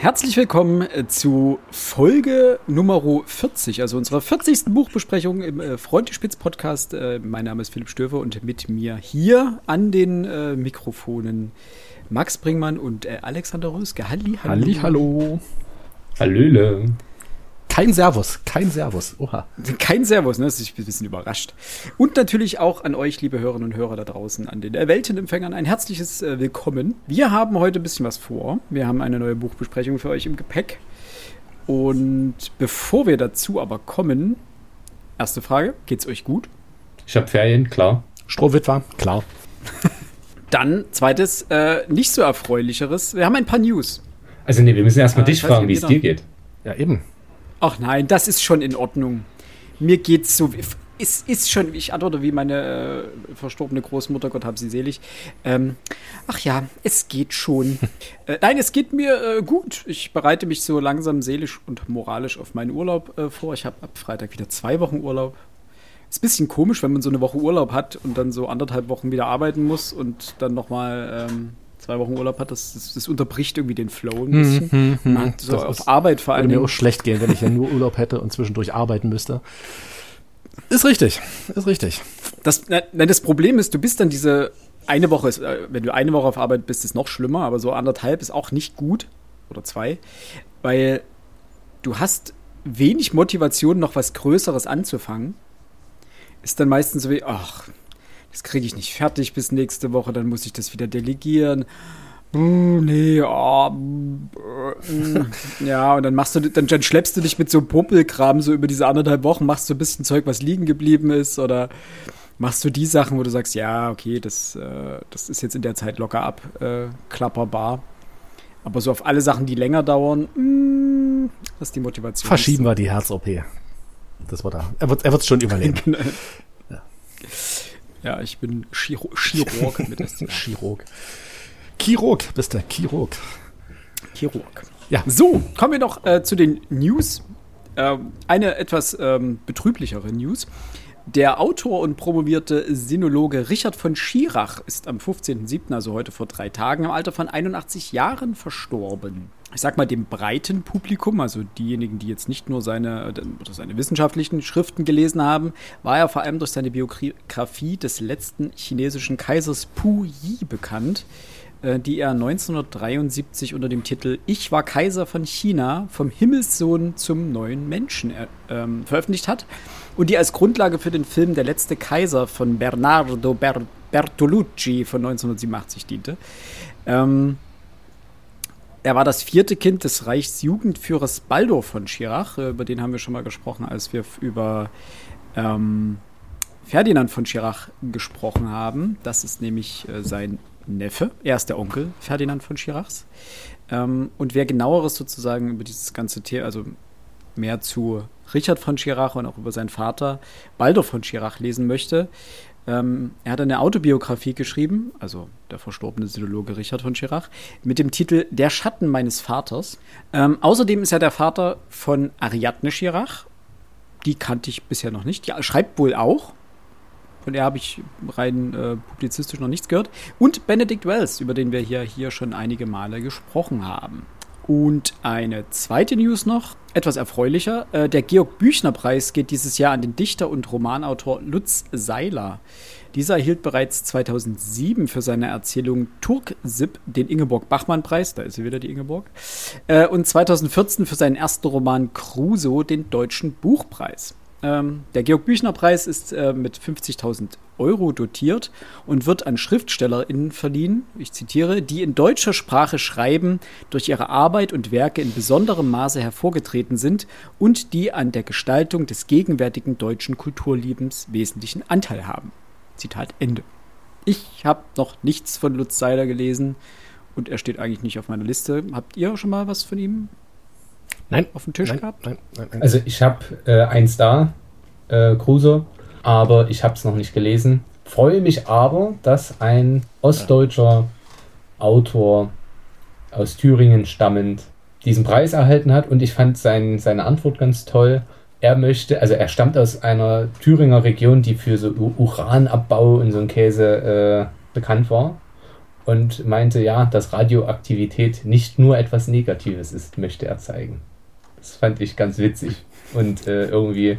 herzlich willkommen äh, zu Folge Nummer 40, also unserer 40. Buchbesprechung im äh, Freundespitz Podcast. Äh, mein Name ist Philipp Stöver und mit mir hier an den äh, Mikrofonen Max Bringmann und äh, Alexander Röske. Halli, hallo. Halli, hallo. Hallöle. Kein Servus, kein Servus. Oha. Kein Servus, ne? Ich bin ein bisschen überrascht. Und natürlich auch an euch, liebe Hörerinnen und Hörer da draußen, an den Weltenempfängern, ein herzliches äh, Willkommen. Wir haben heute ein bisschen was vor. Wir haben eine neue Buchbesprechung für euch im Gepäck. Und bevor wir dazu aber kommen, erste Frage: Geht's euch gut? Ich habe Ferien, klar. Strohwitwer, klar. Dann zweites, äh, nicht so erfreulicheres. Wir haben ein paar News. Also nee, wir müssen erstmal äh, dich fragen, wie es dir geht. Ja, eben. Ach nein, das ist schon in Ordnung. Mir geht's so. Es ist schon, ich antworte wie meine äh, verstorbene Großmutter, Gott hab sie selig. Ähm, ach ja, es geht schon. äh, nein, es geht mir äh, gut. Ich bereite mich so langsam seelisch und moralisch auf meinen Urlaub äh, vor. Ich habe ab Freitag wieder zwei Wochen Urlaub. Ist ein bisschen komisch, wenn man so eine Woche Urlaub hat und dann so anderthalb Wochen wieder arbeiten muss und dann nochmal ähm, zwei Wochen Urlaub hat, das, das, das unterbricht irgendwie den Flow ein bisschen. Mhm, mhm, mhm. so auf Arbeit vor allem. Würde mir auch schlecht gehen, wenn ich ja nur Urlaub hätte und zwischendurch arbeiten müsste. Ist richtig, ist richtig. Das, nein, das Problem ist, du bist dann diese eine Woche, äh, wenn du eine Woche auf Arbeit bist, ist noch schlimmer, aber so anderthalb ist auch nicht gut. Oder zwei. Weil du hast wenig Motivation, noch was Größeres anzufangen. Ist dann meistens so wie, ach, das kriege ich nicht fertig bis nächste Woche, dann muss ich das wieder delegieren. Nee, oh, ja, und dann machst du, dann, dann schleppst du dich mit so Pumpelkram so über diese anderthalb Wochen, machst du ein bisschen Zeug, was liegen geblieben ist, oder machst du die Sachen, wo du sagst, ja, okay, das, äh, das ist jetzt in der Zeit locker ab, äh, klapperbar. Aber so auf alle Sachen, die länger dauern, mh, mm, das ist die Motivation. Verschieben wir die Herz-OP. Das war da. Er wird es schon überleben. ja. Ja, ich bin Chiro Chirurg mit Chirurg. Chirurg, bist du, Chirurg. Chirurg. Ja. So, kommen wir noch äh, zu den News. Äh, eine etwas ähm, betrüblichere News. Der Autor und promovierte Sinologe Richard von Schirach ist am 15.07., also heute vor drei Tagen, im Alter von 81 Jahren verstorben. Ich sag mal, dem breiten Publikum, also diejenigen, die jetzt nicht nur seine, oder seine wissenschaftlichen Schriften gelesen haben, war er vor allem durch seine Biografie des letzten chinesischen Kaisers Pu Yi bekannt, äh, die er 1973 unter dem Titel Ich war Kaiser von China vom Himmelssohn zum neuen Menschen äh, ähm, veröffentlicht hat und die als Grundlage für den Film Der letzte Kaiser von Bernardo Ber Bertolucci von 1987 diente. Ähm, er war das vierte Kind des Reichsjugendführers Baldur von Schirach, äh, über den haben wir schon mal gesprochen, als wir über ähm, Ferdinand von Schirach gesprochen haben. Das ist nämlich äh, sein Neffe. Er ist der Onkel Ferdinand von Schirachs. Ähm, und wer genaueres sozusagen über dieses ganze Thema, also mehr zu Richard von Schirach und auch über seinen Vater Baldur von Schirach lesen möchte, ähm, er hat eine Autobiografie geschrieben, also der verstorbene Sinologe Richard von Schirach, mit dem Titel Der Schatten meines Vaters. Ähm, außerdem ist er der Vater von Ariadne Schirach. Die kannte ich bisher noch nicht. Die schreibt wohl auch. Von der habe ich rein äh, publizistisch noch nichts gehört. Und Benedict Wells, über den wir hier, hier schon einige Male gesprochen haben. Und eine zweite News noch, etwas erfreulicher. Äh, der Georg-Büchner-Preis geht dieses Jahr an den Dichter und Romanautor Lutz Seiler. Dieser erhielt bereits 2007 für seine Erzählung Turksip den Ingeborg-Bachmann-Preis, da ist sie wieder die Ingeborg, äh, und 2014 für seinen ersten Roman Crusoe den Deutschen Buchpreis. Ähm, der Georg-Büchner-Preis ist äh, mit 50.000 Euro dotiert und wird an SchriftstellerInnen verliehen, ich zitiere, die in deutscher Sprache schreiben, durch ihre Arbeit und Werke in besonderem Maße hervorgetreten sind und die an der Gestaltung des gegenwärtigen deutschen Kulturliebens wesentlichen Anteil haben. Zitat Ende. Ich habe noch nichts von Lutz Seiler gelesen und er steht eigentlich nicht auf meiner Liste. Habt ihr schon mal was von ihm Nein. Auf dem Tisch nein, gehabt? Nein, nein, nein, Also ich habe äh, eins da, äh, Crusoe, aber ich habe es noch nicht gelesen. Freue mich aber, dass ein ostdeutscher Autor aus Thüringen stammend diesen Preis erhalten hat und ich fand sein, seine Antwort ganz toll. Er möchte, also er stammt aus einer Thüringer Region, die für so Uranabbau und so einen Käse äh, bekannt war. und meinte, ja, dass Radioaktivität nicht nur etwas Negatives ist, möchte er zeigen. Das fand ich ganz witzig und äh, irgendwie,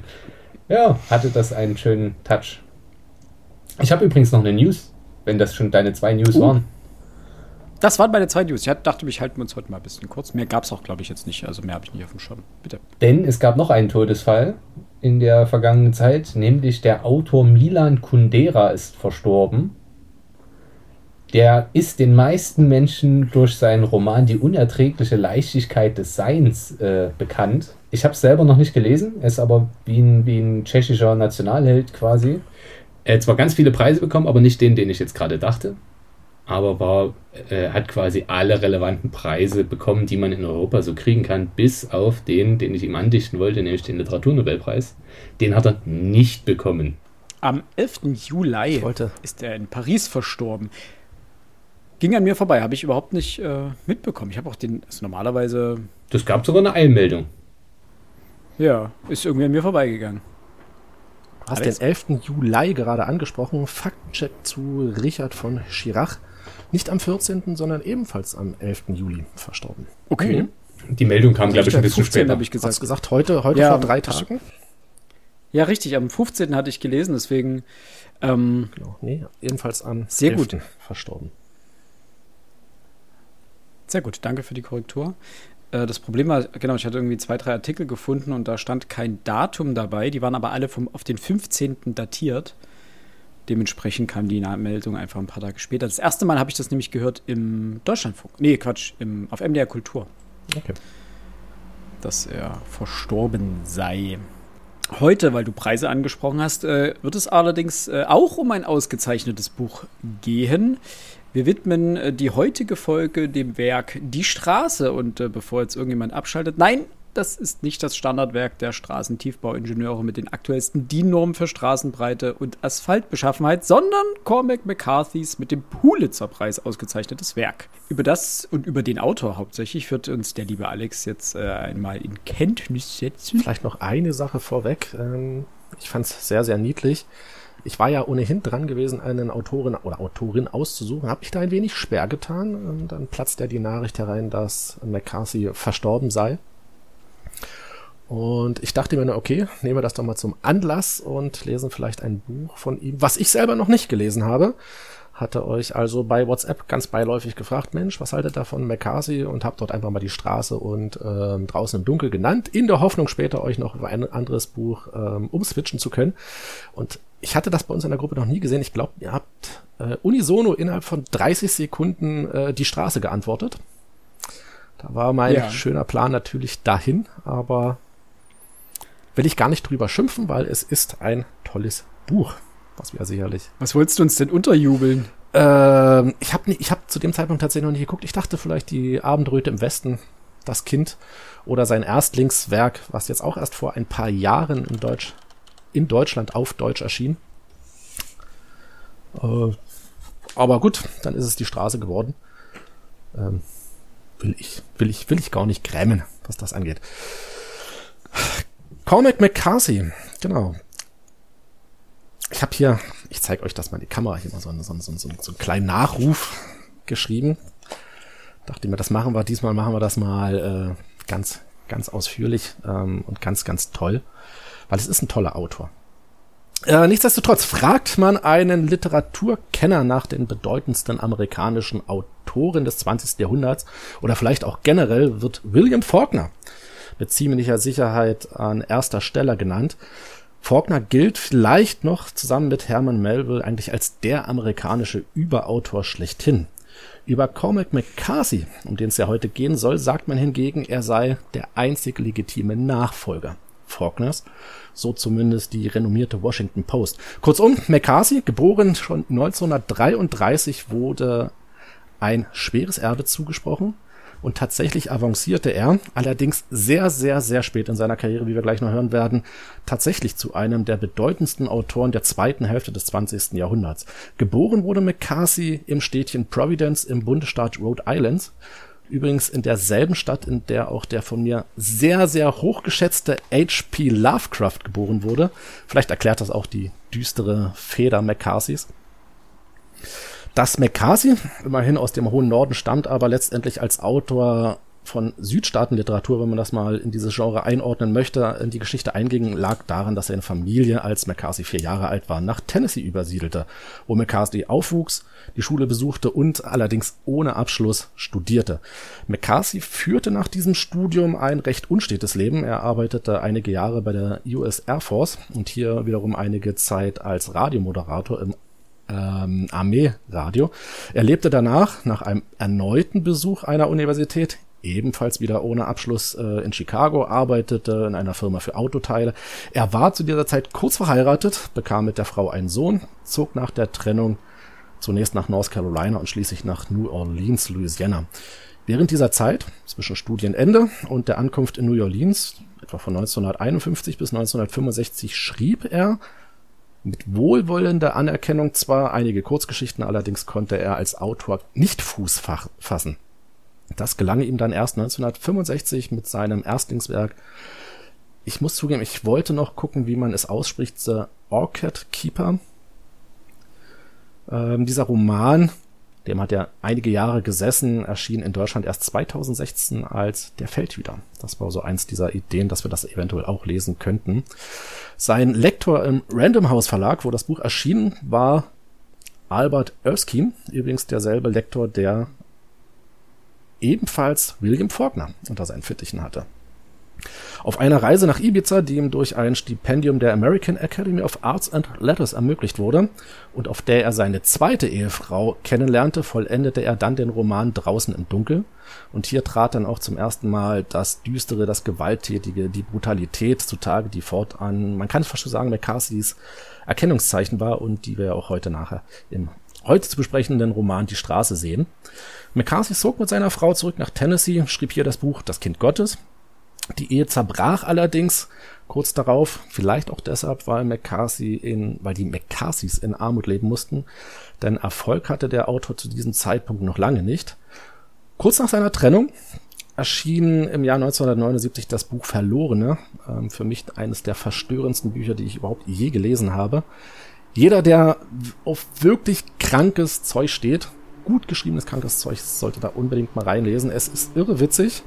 ja, hatte das einen schönen Touch. Ich habe übrigens noch eine News, wenn das schon deine zwei News uh. waren. Das waren meine zwei News. Ich dachte, mich halten wir uns heute mal ein bisschen kurz. Mehr gab es auch, glaube ich, jetzt nicht. Also mehr habe ich nicht auf dem Schirm. Bitte. Denn es gab noch einen Todesfall in der vergangenen Zeit, nämlich der Autor Milan Kundera ist verstorben. Der ist den meisten Menschen durch seinen Roman Die unerträgliche Leichtigkeit des Seins äh, bekannt. Ich habe es selber noch nicht gelesen, er ist aber wie ein, wie ein tschechischer Nationalheld quasi. Er hat zwar ganz viele Preise bekommen, aber nicht den, den ich jetzt gerade dachte. Aber war, äh, hat quasi alle relevanten Preise bekommen, die man in Europa so kriegen kann, bis auf den, den ich ihm andichten wollte, nämlich den Literaturnobelpreis. Den hat er nicht bekommen. Am 11. Juli ist er in Paris verstorben ging an mir vorbei, habe ich überhaupt nicht äh, mitbekommen. Ich habe auch den, also normalerweise. Das gab sogar eine Eilmeldung. Ja, ist irgendwie an mir vorbeigegangen. Du hast den 11. Juli gerade angesprochen. Faktencheck zu Richard von Schirach. Nicht am 14., sondern ebenfalls am 11. Juli verstorben. Okay. Mhm. Die Meldung kam, glaube ich, ein bisschen 15, später. habe ich gesagt. Hast gesagt, heute, heute ja, vor drei Tagen? Ja, richtig. Am 15. hatte ich gelesen, deswegen. Ähm, genau, nee, jedenfalls am sehr 11. gut verstorben. Sehr gut, danke für die Korrektur. Äh, das Problem war, genau, ich hatte irgendwie zwei, drei Artikel gefunden und da stand kein Datum dabei. Die waren aber alle vom, auf den 15. datiert. Dementsprechend kam die Meldung einfach ein paar Tage später. Das erste Mal habe ich das nämlich gehört im Deutschlandfunk. Nee, Quatsch, im, auf MDR Kultur. Okay. Dass er verstorben sei. Heute, weil du Preise angesprochen hast, äh, wird es allerdings äh, auch um ein ausgezeichnetes Buch gehen. Wir widmen äh, die heutige Folge dem Werk Die Straße und äh, bevor jetzt irgendjemand abschaltet, nein, das ist nicht das Standardwerk der Straßentiefbauingenieure mit den aktuellsten DIN-Normen für Straßenbreite und Asphaltbeschaffenheit, sondern Cormac McCarthys mit dem Pulitzer-Preis ausgezeichnetes Werk. Über das und über den Autor hauptsächlich wird uns der liebe Alex jetzt äh, einmal in Kenntnis setzen. Vielleicht noch eine Sache vorweg. Ähm, ich fand es sehr, sehr niedlich. Ich war ja ohnehin dran gewesen, einen Autorin oder Autorin auszusuchen, habe ich da ein wenig schwer getan. Dann platzt ja die Nachricht herein, dass McCarthy verstorben sei. Und ich dachte mir, okay, nehmen wir das doch mal zum Anlass und lesen vielleicht ein Buch von ihm, was ich selber noch nicht gelesen habe. Hatte euch also bei WhatsApp ganz beiläufig gefragt, Mensch, was haltet ihr von McCarthy? Und habt dort einfach mal die Straße und ähm, draußen im Dunkel genannt, in der Hoffnung später euch noch ein anderes Buch ähm, umswitchen zu können. Und ich hatte das bei uns in der Gruppe noch nie gesehen. Ich glaube, ihr habt äh, unisono innerhalb von 30 Sekunden äh, die Straße geantwortet. Da war mein ja. schöner Plan natürlich dahin, aber will ich gar nicht drüber schimpfen, weil es ist ein tolles Buch, was wir sicherlich. Was wolltest du uns denn unterjubeln? Ähm, ich habe ich hab zu dem Zeitpunkt tatsächlich noch nicht geguckt. Ich dachte vielleicht die Abendröte im Westen, das Kind oder sein Erstlingswerk, was jetzt auch erst vor ein paar Jahren in Deutsch in Deutschland auf Deutsch erschien. Äh, aber gut, dann ist es die Straße geworden. Ähm, will ich, will ich, will ich gar nicht grämen, was das angeht. Cormac McCarthy, genau. Ich habe hier, ich zeige euch das mal in die Kamera, hier mal so, einen, so, so, so, einen kleinen Nachruf geschrieben. Dachte mir, das machen wir, diesmal machen wir das mal äh, ganz, ganz ausführlich ähm, und ganz, ganz toll weil es ist ein toller Autor. Äh, nichtsdestotrotz fragt man einen Literaturkenner nach den bedeutendsten amerikanischen Autoren des 20. Jahrhunderts oder vielleicht auch generell wird William Faulkner mit ziemlicher Sicherheit an erster Stelle genannt. Faulkner gilt vielleicht noch zusammen mit Herman Melville eigentlich als der amerikanische Überautor schlechthin. Über Cormac McCarthy, um den es ja heute gehen soll, sagt man hingegen, er sei der einzig legitime Nachfolger Faulkners so zumindest die renommierte Washington Post. Kurzum, McCarthy, geboren schon 1933, wurde ein schweres Erbe zugesprochen und tatsächlich avancierte er, allerdings sehr, sehr, sehr spät in seiner Karriere, wie wir gleich noch hören werden, tatsächlich zu einem der bedeutendsten Autoren der zweiten Hälfte des 20. Jahrhunderts. Geboren wurde McCarthy im Städtchen Providence im Bundesstaat Rhode Island Übrigens in derselben Stadt, in der auch der von mir sehr, sehr hochgeschätzte H.P. Lovecraft geboren wurde. Vielleicht erklärt das auch die düstere Feder McCarthys. Dass McCarthy immerhin aus dem hohen Norden stammt, aber letztendlich als Autor von Südstaatenliteratur, wenn man das mal in dieses Genre einordnen möchte, in die Geschichte einging, lag daran, dass seine Familie, als McCarthy vier Jahre alt war, nach Tennessee übersiedelte, wo McCarthy aufwuchs, die Schule besuchte und allerdings ohne Abschluss studierte. McCarthy führte nach diesem Studium ein recht unstetes Leben. Er arbeitete einige Jahre bei der US Air Force und hier wiederum einige Zeit als Radiomoderator im ähm, Armeeradio. Er lebte danach, nach einem erneuten Besuch einer Universität, ebenfalls wieder ohne Abschluss äh, in Chicago, arbeitete in einer Firma für Autoteile. Er war zu dieser Zeit kurz verheiratet, bekam mit der Frau einen Sohn, zog nach der Trennung zunächst nach North Carolina und schließlich nach New Orleans, Louisiana. Während dieser Zeit, zwischen Studienende und der Ankunft in New Orleans, etwa von 1951 bis 1965, schrieb er mit wohlwollender Anerkennung zwar einige Kurzgeschichten, allerdings konnte er als Autor nicht Fuß fassen. Das gelang ihm dann erst 1965 mit seinem Erstlingswerk. Ich muss zugeben, ich wollte noch gucken, wie man es ausspricht, The Orchid Keeper. Ähm, dieser Roman, dem hat er einige Jahre gesessen, erschien in Deutschland erst 2016 als Der Feldhüter. Das war so eins dieser Ideen, dass wir das eventuell auch lesen könnten. Sein Lektor im Random House Verlag, wo das Buch erschien, war Albert Erskine, übrigens derselbe Lektor, der ebenfalls William Faulkner unter seinen Fittichen hatte. Auf einer Reise nach Ibiza, die ihm durch ein Stipendium der American Academy of Arts and Letters ermöglicht wurde und auf der er seine zweite Ehefrau kennenlernte, vollendete er dann den Roman Draußen im Dunkel. Und hier trat dann auch zum ersten Mal das Düstere, das Gewalttätige, die Brutalität zutage, die fortan, man kann es fast schon sagen, McCarthys Erkennungszeichen war und die wir auch heute nachher im heute zu besprechenden Roman Die Straße sehen. McCarthy zog mit seiner Frau zurück nach Tennessee, schrieb hier das Buch Das Kind Gottes. Die Ehe zerbrach allerdings kurz darauf, vielleicht auch deshalb, weil McCarthy in, weil die McCarthys in Armut leben mussten, denn Erfolg hatte der Autor zu diesem Zeitpunkt noch lange nicht. Kurz nach seiner Trennung erschien im Jahr 1979 das Buch Verlorene, ähm, für mich eines der verstörendsten Bücher, die ich überhaupt je gelesen habe. Jeder, der auf wirklich krankes Zeug steht, gut geschriebenes krankes Zeug, sollte da unbedingt mal reinlesen. Es ist irre witzig,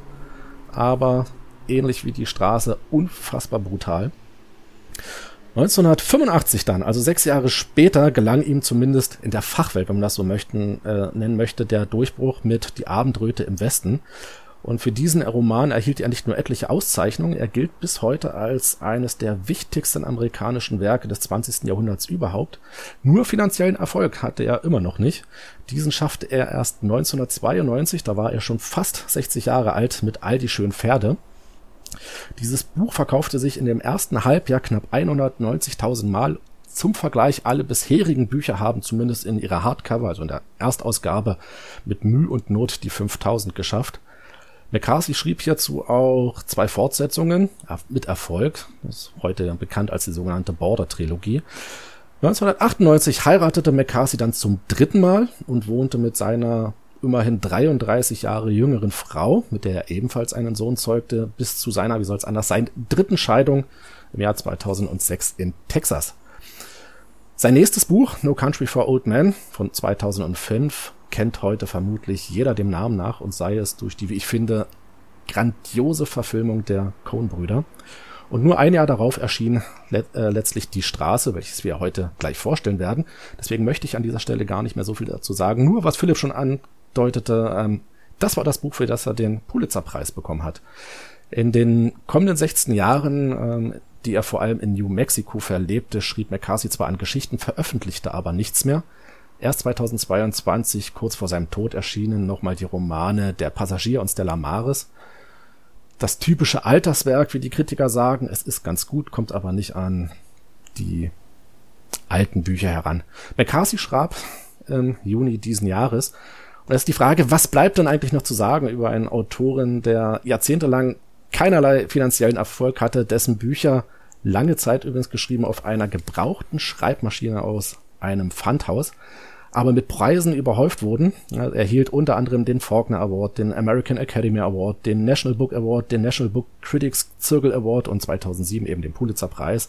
aber ähnlich wie die Straße unfassbar brutal. 1985 dann, also sechs Jahre später, gelang ihm zumindest in der Fachwelt, wenn man das so möchten, äh, nennen möchte, der Durchbruch mit Die Abendröte im Westen. Und für diesen Roman erhielt er nicht nur etliche Auszeichnungen, er gilt bis heute als eines der wichtigsten amerikanischen Werke des 20. Jahrhunderts überhaupt. Nur finanziellen Erfolg hatte er immer noch nicht. Diesen schaffte er erst 1992, da war er schon fast 60 Jahre alt mit All die schönen Pferde. Dieses Buch verkaufte sich in dem ersten Halbjahr knapp 190.000 Mal. Zum Vergleich, alle bisherigen Bücher haben zumindest in ihrer Hardcover, also in der Erstausgabe, mit Mühe und Not die 5000 geschafft. McCarthy schrieb hierzu auch zwei Fortsetzungen mit Erfolg. Das ist heute bekannt als die sogenannte Border-Trilogie. 1998 heiratete McCarthy dann zum dritten Mal und wohnte mit seiner immerhin 33 Jahre jüngeren Frau, mit der er ebenfalls einen Sohn zeugte, bis zu seiner, wie soll es anders sein, dritten Scheidung im Jahr 2006 in Texas. Sein nächstes Buch, No Country for Old Men von 2005, kennt heute vermutlich jeder dem Namen nach und sei es durch die, wie ich finde, grandiose Verfilmung der Coen-Brüder. Und nur ein Jahr darauf erschien let, äh, letztlich Die Straße, welches wir heute gleich vorstellen werden. Deswegen möchte ich an dieser Stelle gar nicht mehr so viel dazu sagen. Nur was Philipp schon andeutete, ähm, das war das Buch, für das er den Pulitzerpreis bekommen hat. In den kommenden 16 Jahren, ähm, die er vor allem in New Mexico verlebte, schrieb McCarthy zwar an Geschichten, veröffentlichte aber nichts mehr. Erst 2022, kurz vor seinem Tod, erschienen nochmal die Romane Der Passagier und Stella Maris. Das typische Alterswerk, wie die Kritiker sagen, es ist ganz gut, kommt aber nicht an die alten Bücher heran. McCarthy schrieb im Juni diesen Jahres. Und es ist die Frage, was bleibt denn eigentlich noch zu sagen über einen Autoren, der jahrzehntelang keinerlei finanziellen Erfolg hatte, dessen Bücher lange Zeit übrigens geschrieben auf einer gebrauchten Schreibmaschine aus einem Pfandhaus aber mit Preisen überhäuft wurden. Er erhielt unter anderem den Faulkner Award, den American Academy Award, den National Book Award, den National Book Critics Circle Award und 2007 eben den Pulitzer Preis.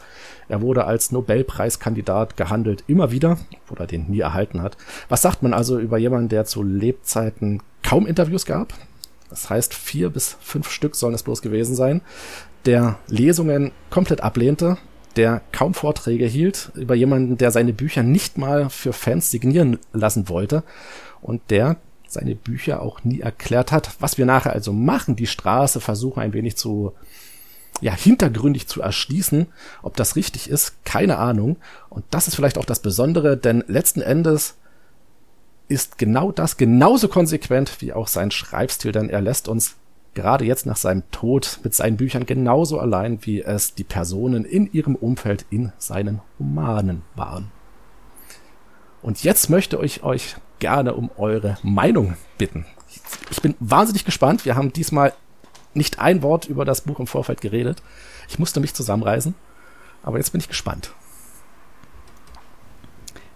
Er wurde als Nobelpreiskandidat gehandelt, immer wieder, oder er den nie erhalten hat. Was sagt man also über jemanden, der zu Lebzeiten kaum Interviews gab? Das heißt, vier bis fünf Stück sollen es bloß gewesen sein, der Lesungen komplett ablehnte, der kaum Vorträge hielt, über jemanden, der seine Bücher nicht mal für Fans signieren lassen wollte und der seine Bücher auch nie erklärt hat, was wir nachher also machen, die Straße versuchen ein wenig zu ja, hintergründig zu erschließen, ob das richtig ist, keine Ahnung. Und das ist vielleicht auch das Besondere, denn letzten Endes ist genau das genauso konsequent wie auch sein Schreibstil, denn er lässt uns gerade jetzt nach seinem Tod mit seinen Büchern genauso allein, wie es die Personen in ihrem Umfeld in seinen Romanen waren. Und jetzt möchte ich euch gerne um eure Meinung bitten. Ich bin wahnsinnig gespannt. Wir haben diesmal nicht ein Wort über das Buch im Vorfeld geredet. Ich musste mich zusammenreißen. Aber jetzt bin ich gespannt.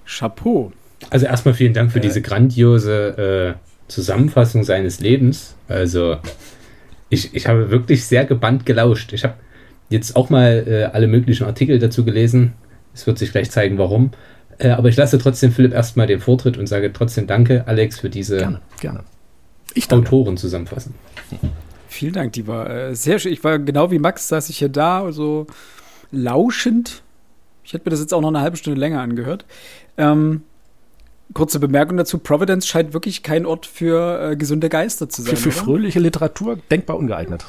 Chapeau. Also erstmal vielen Dank für äh, diese grandiose äh, Zusammenfassung seines Lebens. Also ich, ich habe wirklich sehr gebannt gelauscht. Ich habe jetzt auch mal äh, alle möglichen Artikel dazu gelesen. Es wird sich gleich zeigen, warum. Äh, aber ich lasse trotzdem Philipp erstmal den Vortritt und sage trotzdem Danke, Alex, für diese gerne, gerne. Ich Autoren zusammenfassen. Vielen Dank, die war äh, sehr schön. Ich war genau wie Max, saß ich hier da, so lauschend. Ich hätte mir das jetzt auch noch eine halbe Stunde länger angehört. Ähm, kurze Bemerkung dazu: Providence scheint wirklich kein Ort für äh, gesunde Geister zu sein. Für, für fröhliche Literatur denkbar ungeeignet.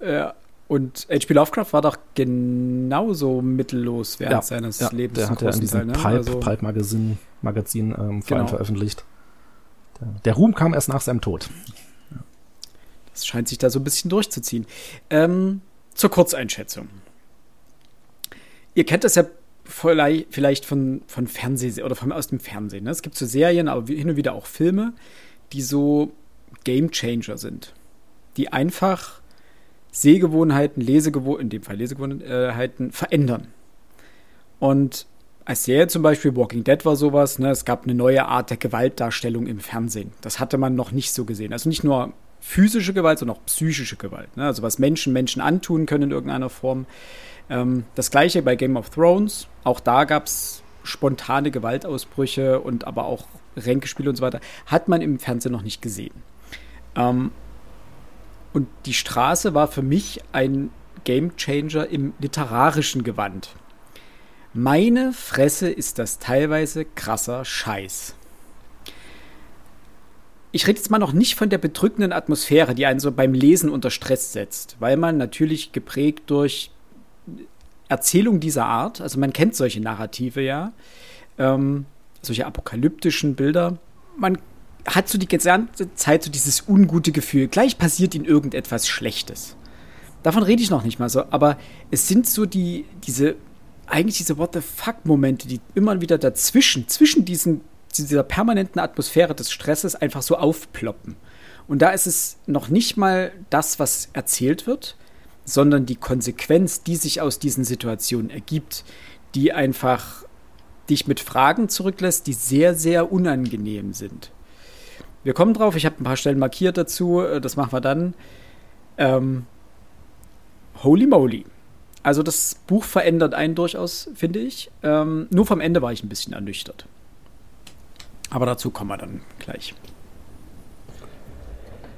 Ja. Und H.P. Lovecraft war doch genauso mittellos während ja, seines ja, Lebens. Der hat ja in diesem Teil, ne? Pipe, also, Magazin, Magazin ähm, vor genau. allem veröffentlicht. Der, der, Ruhm kam erst nach seinem Tod. Das scheint sich da so ein bisschen durchzuziehen. Ähm, zur Kurzeinschätzung. Ihr kennt das ja vielleicht von, von Fernsehen oder von, aus dem Fernsehen. Ne? Es gibt so Serien, aber hin und wieder auch Filme, die so Game Changer sind. Die einfach Sehgewohnheiten, Lesegewohnheiten, in dem Fall Lesegewohnheiten, verändern. Und als Serie zum Beispiel Walking Dead war sowas, ne, es gab eine neue Art der Gewaltdarstellung im Fernsehen. Das hatte man noch nicht so gesehen. Also nicht nur physische Gewalt, sondern auch psychische Gewalt. Ne? Also was Menschen Menschen antun können in irgendeiner Form. Ähm, das gleiche bei Game of Thrones. Auch da gab es spontane Gewaltausbrüche und aber auch Ränkespiele und so weiter. Hat man im Fernsehen noch nicht gesehen. Ähm, und die Straße war für mich ein Gamechanger im literarischen Gewand. Meine Fresse ist das teilweise krasser Scheiß. Ich rede jetzt mal noch nicht von der bedrückenden Atmosphäre, die einen so beim Lesen unter Stress setzt, weil man natürlich geprägt durch Erzählung dieser Art, also man kennt solche Narrative ja, ähm, solche apokalyptischen Bilder, man hat so die gesamte Zeit so dieses ungute Gefühl, gleich passiert ihnen irgendetwas Schlechtes. Davon rede ich noch nicht mal so, aber es sind so die, diese, eigentlich diese What the fuck-Momente, die immer wieder dazwischen, zwischen diesen, dieser permanenten Atmosphäre des Stresses einfach so aufploppen. Und da ist es noch nicht mal das, was erzählt wird, sondern die Konsequenz, die sich aus diesen Situationen ergibt, die einfach dich mit Fragen zurücklässt, die sehr, sehr unangenehm sind. Wir kommen drauf, ich habe ein paar Stellen markiert dazu, äh, das machen wir dann. Ähm, holy moly. Also das Buch verändert einen durchaus, finde ich. Ähm, nur vom Ende war ich ein bisschen ernüchtert. Aber dazu kommen wir dann gleich.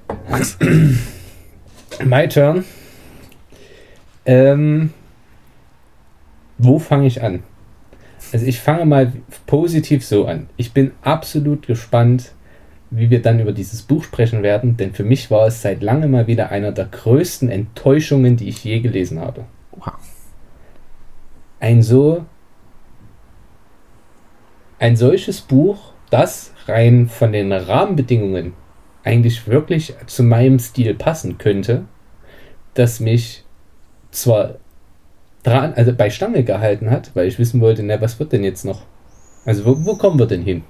My turn. Ähm, wo fange ich an? Also ich fange mal positiv so an. Ich bin absolut gespannt, wie wir dann über dieses Buch sprechen werden, denn für mich war es seit langem mal wieder einer der größten Enttäuschungen, die ich je gelesen habe. Ein so ein solches Buch, das rein von den Rahmenbedingungen eigentlich wirklich zu meinem Stil passen könnte, das mich zwar dran, also bei Stange gehalten hat, weil ich wissen wollte, na, was wird denn jetzt noch? Also wo, wo kommen wir denn hin?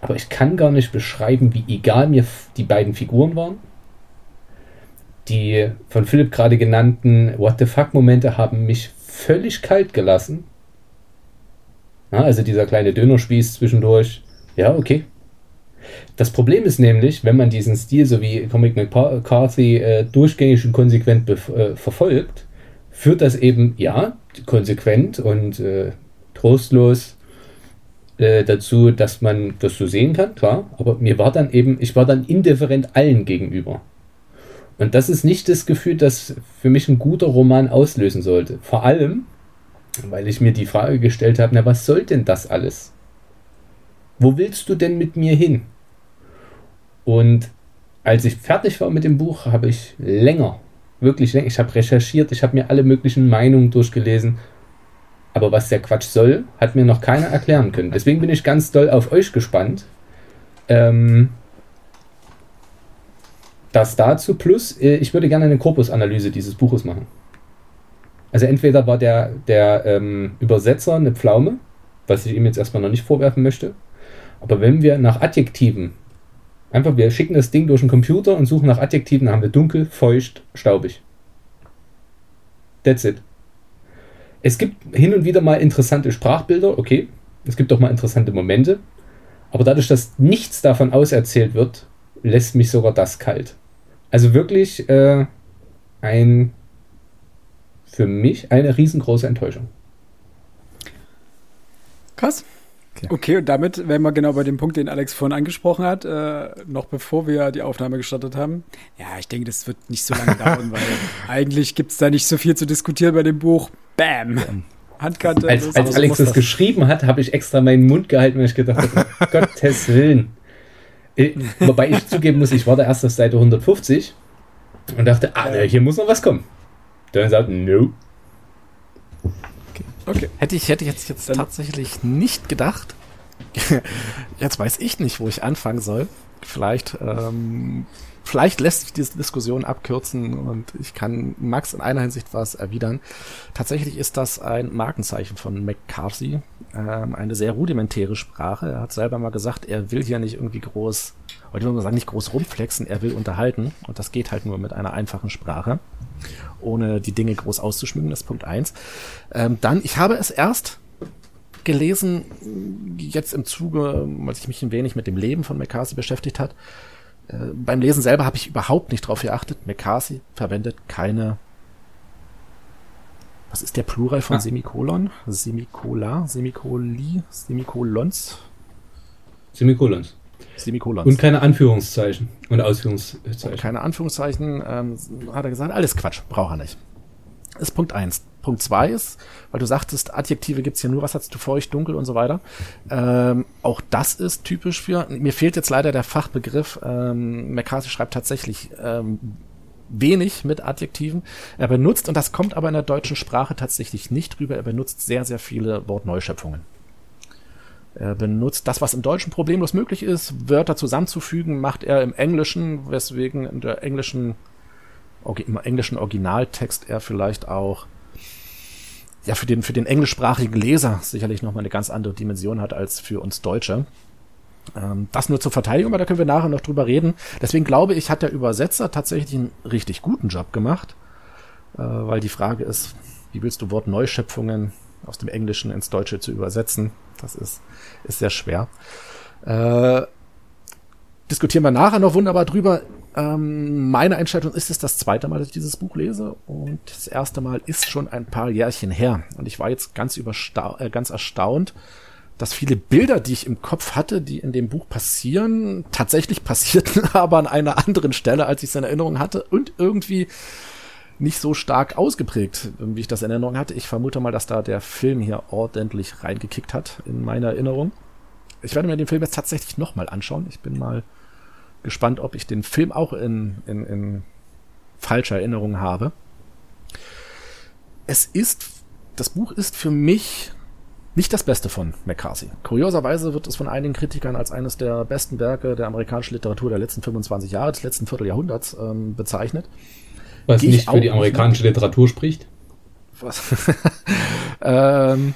Aber ich kann gar nicht beschreiben, wie egal mir die beiden Figuren waren. Die von Philipp gerade genannten What the fuck-Momente haben mich völlig kalt gelassen. Ja, also dieser kleine Dönerspieß zwischendurch, Ja, okay. Das Problem ist nämlich, wenn man diesen Stil, so wie Comic McCarthy, äh, durchgängig und konsequent äh, verfolgt, führt das eben, ja, konsequent und äh, trostlos äh, dazu, dass man das so sehen kann, klar. Aber mir war dann eben, ich war dann indifferent allen gegenüber. Und das ist nicht das Gefühl, das für mich ein guter Roman auslösen sollte. Vor allem, weil ich mir die Frage gestellt habe, na, was soll denn das alles? Wo willst du denn mit mir hin? Und als ich fertig war mit dem Buch, habe ich länger, wirklich länger, ich habe recherchiert, ich habe mir alle möglichen Meinungen durchgelesen. Aber was der Quatsch soll, hat mir noch keiner erklären können. Deswegen bin ich ganz doll auf euch gespannt. Ähm, das dazu plus, äh, ich würde gerne eine Korpusanalyse dieses Buches machen. Also entweder war der, der ähm, Übersetzer eine Pflaume, was ich ihm jetzt erstmal noch nicht vorwerfen möchte. Aber wenn wir nach Adjektiven Einfach, wir schicken das Ding durch den Computer und suchen nach Adjektiven, dann haben wir dunkel, feucht, staubig. That's it. Es gibt hin und wieder mal interessante Sprachbilder, okay. Es gibt auch mal interessante Momente. Aber dadurch, dass nichts davon auserzählt wird, lässt mich sogar das kalt. Also wirklich äh, ein für mich eine riesengroße Enttäuschung. Krass. Okay. okay, und damit wären wir genau bei dem Punkt, den Alex vorhin angesprochen hat, äh, noch bevor wir die Aufnahme gestartet haben. Ja, ich denke, das wird nicht so lange dauern, weil eigentlich gibt es da nicht so viel zu diskutieren bei dem Buch. Bam! Handkante. Als, als Alex das geschrieben hat, habe ich extra meinen Mund gehalten, weil ich gedacht habe, Gottes Willen. Äh, wobei ich zugeben muss, ich war da erst auf Seite 150 und dachte, ah, hier muss noch was kommen. Dann sagt, no. Okay. Hätte ich, hätte ich jetzt, jetzt tatsächlich nicht gedacht. jetzt weiß ich nicht, wo ich anfangen soll. Vielleicht, ähm, vielleicht lässt sich diese Diskussion abkürzen und ich kann Max in einer Hinsicht was erwidern. Tatsächlich ist das ein Markenzeichen von McCarthy, ähm, eine sehr rudimentäre Sprache. Er hat selber mal gesagt, er will hier nicht irgendwie groß, oder ich will mal sagen, nicht groß rumflexen, er will unterhalten und das geht halt nur mit einer einfachen Sprache ohne die Dinge groß auszuschmücken, das ist Punkt eins. Ähm, dann, ich habe es erst gelesen, jetzt im Zuge, als ich mich ein wenig mit dem Leben von McCarthy beschäftigt hat. Äh, beim Lesen selber habe ich überhaupt nicht darauf geachtet. McCarthy verwendet keine was ist der Plural von ah. Semikolon? Semikola, Semikoli, Semikolons? Semikolons. Semikolons. Und keine Anführungszeichen und Ausführungszeichen. Und keine Anführungszeichen, ähm, hat er gesagt, alles Quatsch, braucht er nicht. Das ist Punkt eins. Punkt zwei ist, weil du sagtest, Adjektive gibt's hier nur, was hast du feucht, dunkel und so weiter. Ähm, auch das ist typisch für, mir fehlt jetzt leider der Fachbegriff, ähm, McCarthy schreibt tatsächlich ähm, wenig mit Adjektiven. Er benutzt, und das kommt aber in der deutschen Sprache tatsächlich nicht drüber, er benutzt sehr, sehr viele Wortneuschöpfungen. Er benutzt das, was im Deutschen problemlos möglich ist, Wörter zusammenzufügen, macht er im Englischen, weswegen in der englischen, im englischen Originaltext er vielleicht auch ja für den, für den englischsprachigen Leser sicherlich nochmal eine ganz andere Dimension hat als für uns Deutsche. Ähm, das nur zur Verteidigung, aber da können wir nachher noch drüber reden. Deswegen glaube ich, hat der Übersetzer tatsächlich einen richtig guten Job gemacht, äh, weil die Frage ist, wie willst du Wortneuschöpfungen aus dem Englischen ins Deutsche zu übersetzen? Das ist, ist sehr schwer. Äh, diskutieren wir nachher noch wunderbar drüber. Ähm, meine Einstellung ist es das zweite Mal, dass ich dieses Buch lese und das erste Mal ist schon ein paar Jährchen her und ich war jetzt ganz, äh, ganz erstaunt, dass viele Bilder, die ich im Kopf hatte, die in dem Buch passieren, tatsächlich passierten, aber an einer anderen Stelle, als ich es in Erinnerung hatte und irgendwie nicht so stark ausgeprägt, wie ich das in Erinnerung hatte. Ich vermute mal, dass da der Film hier ordentlich reingekickt hat in meine Erinnerung. Ich werde mir den Film jetzt tatsächlich nochmal anschauen. Ich bin mal gespannt, ob ich den Film auch in, in, in falscher Erinnerung habe. Es ist, das Buch ist für mich nicht das Beste von McCarthy. Kurioserweise wird es von einigen Kritikern als eines der besten Werke der amerikanischen Literatur der letzten 25 Jahre, des letzten Vierteljahrhunderts ähm, bezeichnet. Was Geh nicht für die amerikanische nicht. Literatur spricht? Was? ähm,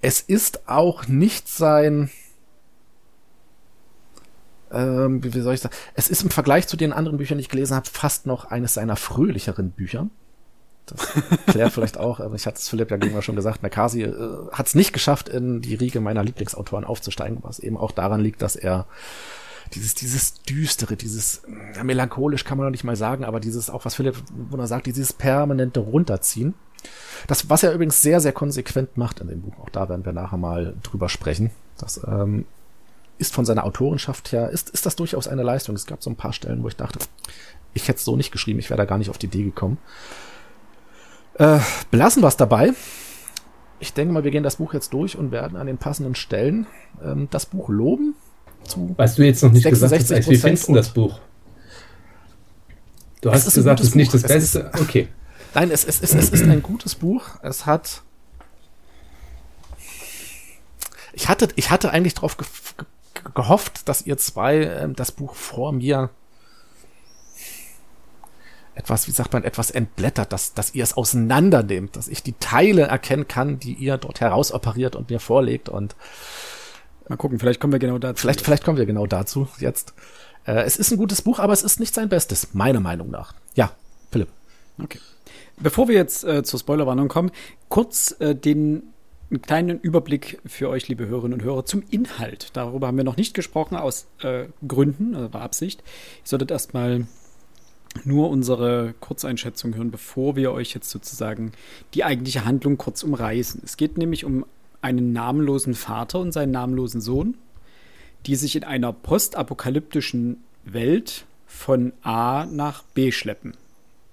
es ist auch nicht sein. Ähm, wie, wie soll ich sagen? Es ist im Vergleich zu den anderen Büchern, die ich gelesen habe, fast noch eines seiner fröhlicheren Bücher. Das klärt vielleicht auch, ich hatte es Philipp ja gegenüber schon gesagt, Mercasi äh, hat es nicht geschafft, in die Riege meiner Lieblingsautoren aufzusteigen, was eben auch daran liegt, dass er dieses, dieses düstere, dieses ja, melancholisch kann man noch nicht mal sagen, aber dieses, auch was Philipp Wunder sagt, dieses permanente Runterziehen. Das, was er übrigens sehr, sehr konsequent macht in dem Buch, auch da werden wir nachher mal drüber sprechen. Das ähm, ist von seiner Autorenschaft her, ist, ist das durchaus eine Leistung. Es gab so ein paar Stellen, wo ich dachte, ich hätte es so nicht geschrieben, ich wäre da gar nicht auf die Idee gekommen. Äh, belassen wir es dabei. Ich denke mal, wir gehen das Buch jetzt durch und werden an den passenden Stellen ähm, das Buch loben zu. Weißt du jetzt noch nicht gesagt hast, wie findest du das Buch? Du hast gesagt, es ist nicht das es Beste. Ist, okay. Nein, es, es, es, es ist ein gutes Buch. Es hat. Ich hatte, ich hatte eigentlich darauf ge ge gehofft, dass ihr zwei ähm, das Buch vor mir etwas, wie sagt man, etwas entblättert, dass, dass ihr es auseinandernehmt, dass ich die Teile erkennen kann, die ihr dort herausoperiert und mir vorlegt und Mal gucken, vielleicht kommen wir genau dazu. Vielleicht, vielleicht kommen wir genau dazu jetzt. Äh, es ist ein gutes Buch, aber es ist nicht sein Bestes, meiner Meinung nach. Ja, Philipp. Okay. Bevor wir jetzt äh, zur Spoilerwarnung kommen, kurz äh, den einen kleinen Überblick für euch, liebe Hörerinnen und Hörer, zum Inhalt. Darüber haben wir noch nicht gesprochen, aus äh, Gründen, also war Absicht. Ihr solltet erstmal nur unsere Kurzeinschätzung hören, bevor wir euch jetzt sozusagen die eigentliche Handlung kurz umreißen. Es geht nämlich um einen namenlosen Vater und seinen namenlosen Sohn, die sich in einer postapokalyptischen Welt von A nach B schleppen.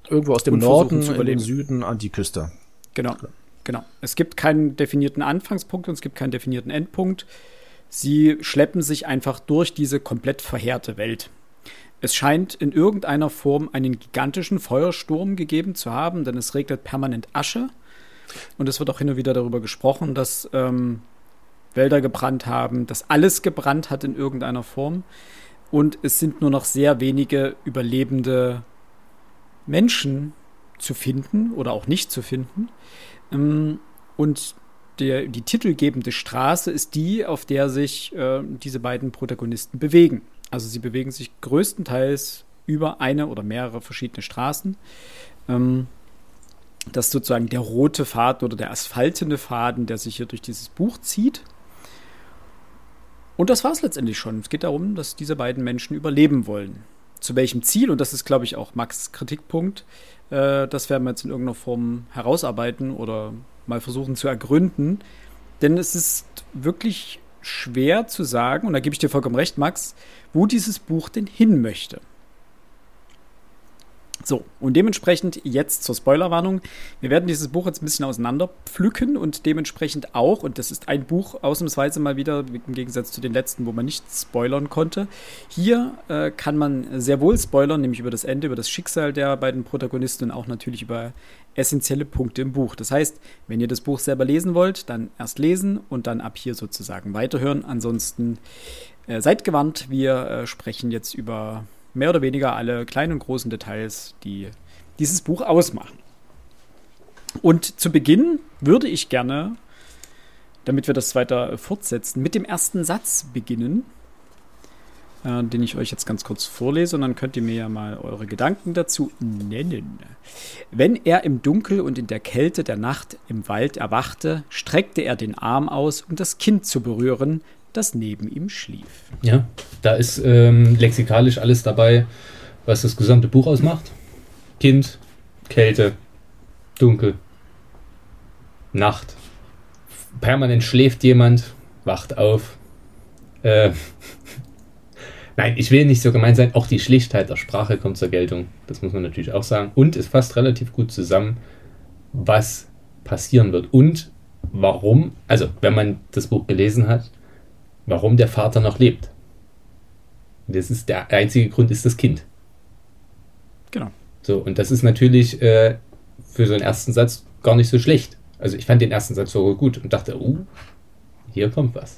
Irgendwo aus dem Norden, im Süden an die Küste. Genau, genau. Es gibt keinen definierten Anfangspunkt und es gibt keinen definierten Endpunkt. Sie schleppen sich einfach durch diese komplett verheerte Welt. Es scheint in irgendeiner Form einen gigantischen Feuersturm gegeben zu haben, denn es regnet permanent Asche und es wird auch hin und wieder darüber gesprochen, dass ähm, Wälder gebrannt haben, dass alles gebrannt hat in irgendeiner Form. Und es sind nur noch sehr wenige überlebende Menschen zu finden oder auch nicht zu finden. Ähm, und der, die titelgebende Straße ist die, auf der sich äh, diese beiden Protagonisten bewegen. Also sie bewegen sich größtenteils über eine oder mehrere verschiedene Straßen. Ähm, das ist sozusagen der rote Faden oder der asphaltene Faden, der sich hier durch dieses Buch zieht. Und das war es letztendlich schon. Es geht darum, dass diese beiden Menschen überleben wollen. Zu welchem Ziel, und das ist, glaube ich, auch Max Kritikpunkt, äh, das werden wir jetzt in irgendeiner Form herausarbeiten oder mal versuchen zu ergründen. Denn es ist wirklich schwer zu sagen, und da gebe ich dir vollkommen recht, Max, wo dieses Buch denn hin möchte. So, und dementsprechend jetzt zur Spoilerwarnung. Wir werden dieses Buch jetzt ein bisschen auseinander pflücken und dementsprechend auch, und das ist ein Buch ausnahmsweise mal wieder, im Gegensatz zu den letzten, wo man nicht spoilern konnte. Hier äh, kann man sehr wohl spoilern, nämlich über das Ende, über das Schicksal der beiden Protagonisten und auch natürlich über essentielle Punkte im Buch. Das heißt, wenn ihr das Buch selber lesen wollt, dann erst lesen und dann ab hier sozusagen weiterhören. Ansonsten äh, seid gewarnt, wir äh, sprechen jetzt über mehr oder weniger alle kleinen und großen Details, die dieses Buch ausmachen. Und zu Beginn würde ich gerne, damit wir das weiter fortsetzen, mit dem ersten Satz beginnen, äh, den ich euch jetzt ganz kurz vorlese und dann könnt ihr mir ja mal eure Gedanken dazu nennen. Wenn er im Dunkel und in der Kälte der Nacht im Wald erwachte, streckte er den Arm aus, um das Kind zu berühren, das neben ihm schlief. Ja, da ist ähm, lexikalisch alles dabei, was das gesamte Buch ausmacht. Kind, Kälte, Dunkel, Nacht. Permanent schläft jemand, wacht auf. Äh, Nein, ich will nicht so gemein sein. Auch die Schlichtheit der Sprache kommt zur Geltung. Das muss man natürlich auch sagen. Und es fasst relativ gut zusammen, was passieren wird und warum. Also, wenn man das Buch gelesen hat, warum der Vater noch lebt. Das ist der einzige Grund ist das Kind. Genau. So, und das ist natürlich äh, für so einen ersten Satz gar nicht so schlecht. Also ich fand den ersten Satz sogar gut und dachte, uh, hier kommt was.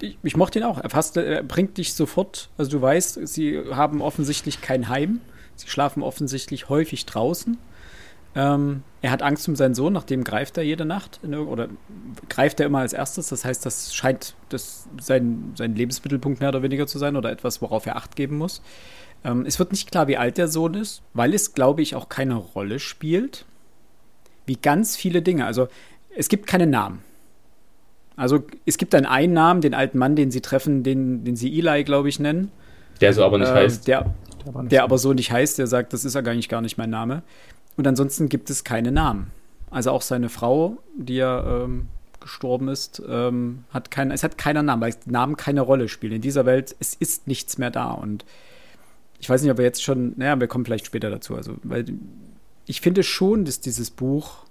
Ich, ich mochte ihn auch. Er, fasst, er bringt dich sofort, also du weißt, sie haben offensichtlich kein Heim. Sie schlafen offensichtlich häufig draußen. Ähm, er hat Angst um seinen Sohn, nachdem greift er jede Nacht oder greift er immer als erstes. Das heißt, das scheint das sein, sein Lebensmittelpunkt mehr oder weniger zu sein oder etwas, worauf er Acht geben muss. Ähm, es wird nicht klar, wie alt der Sohn ist, weil es, glaube ich, auch keine Rolle spielt. Wie ganz viele Dinge. Also es gibt keine Namen. Also es gibt dann einen Namen, den alten Mann, den sie treffen, den, den sie Eli, glaube ich, nennen. Der so aber nicht äh, heißt. Der, der, der aber so nicht heißt, der sagt, das ist ja gar nicht, gar nicht mein Name. Und ansonsten gibt es keine Namen. Also auch seine Frau, die ja ähm, gestorben ist, ähm, hat keinen, es hat keiner Namen, weil Namen keine Rolle spielen. In dieser Welt, es ist nichts mehr da. Und ich weiß nicht, ob wir jetzt schon, naja, wir kommen vielleicht später dazu. Also, weil ich finde schon, dass dieses Buch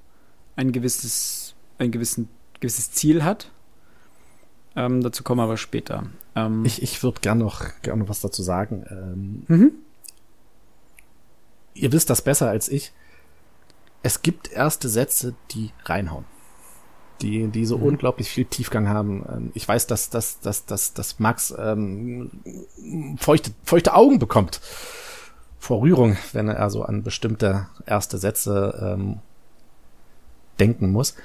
ein gewisses, ein gewissen, gewisses Ziel hat. Ähm, dazu kommen wir aber später. Ähm, ich ich würde gerne noch, gern noch was dazu sagen. Ähm, mhm. Ihr wisst das besser als ich. Es gibt erste Sätze, die reinhauen. Die, die so mhm. unglaublich viel Tiefgang haben. Ähm, ich weiß, dass, dass, dass, dass, dass Max ähm, feuchte, feuchte Augen bekommt vor Rührung, wenn er so an bestimmte erste Sätze ähm, denken muss.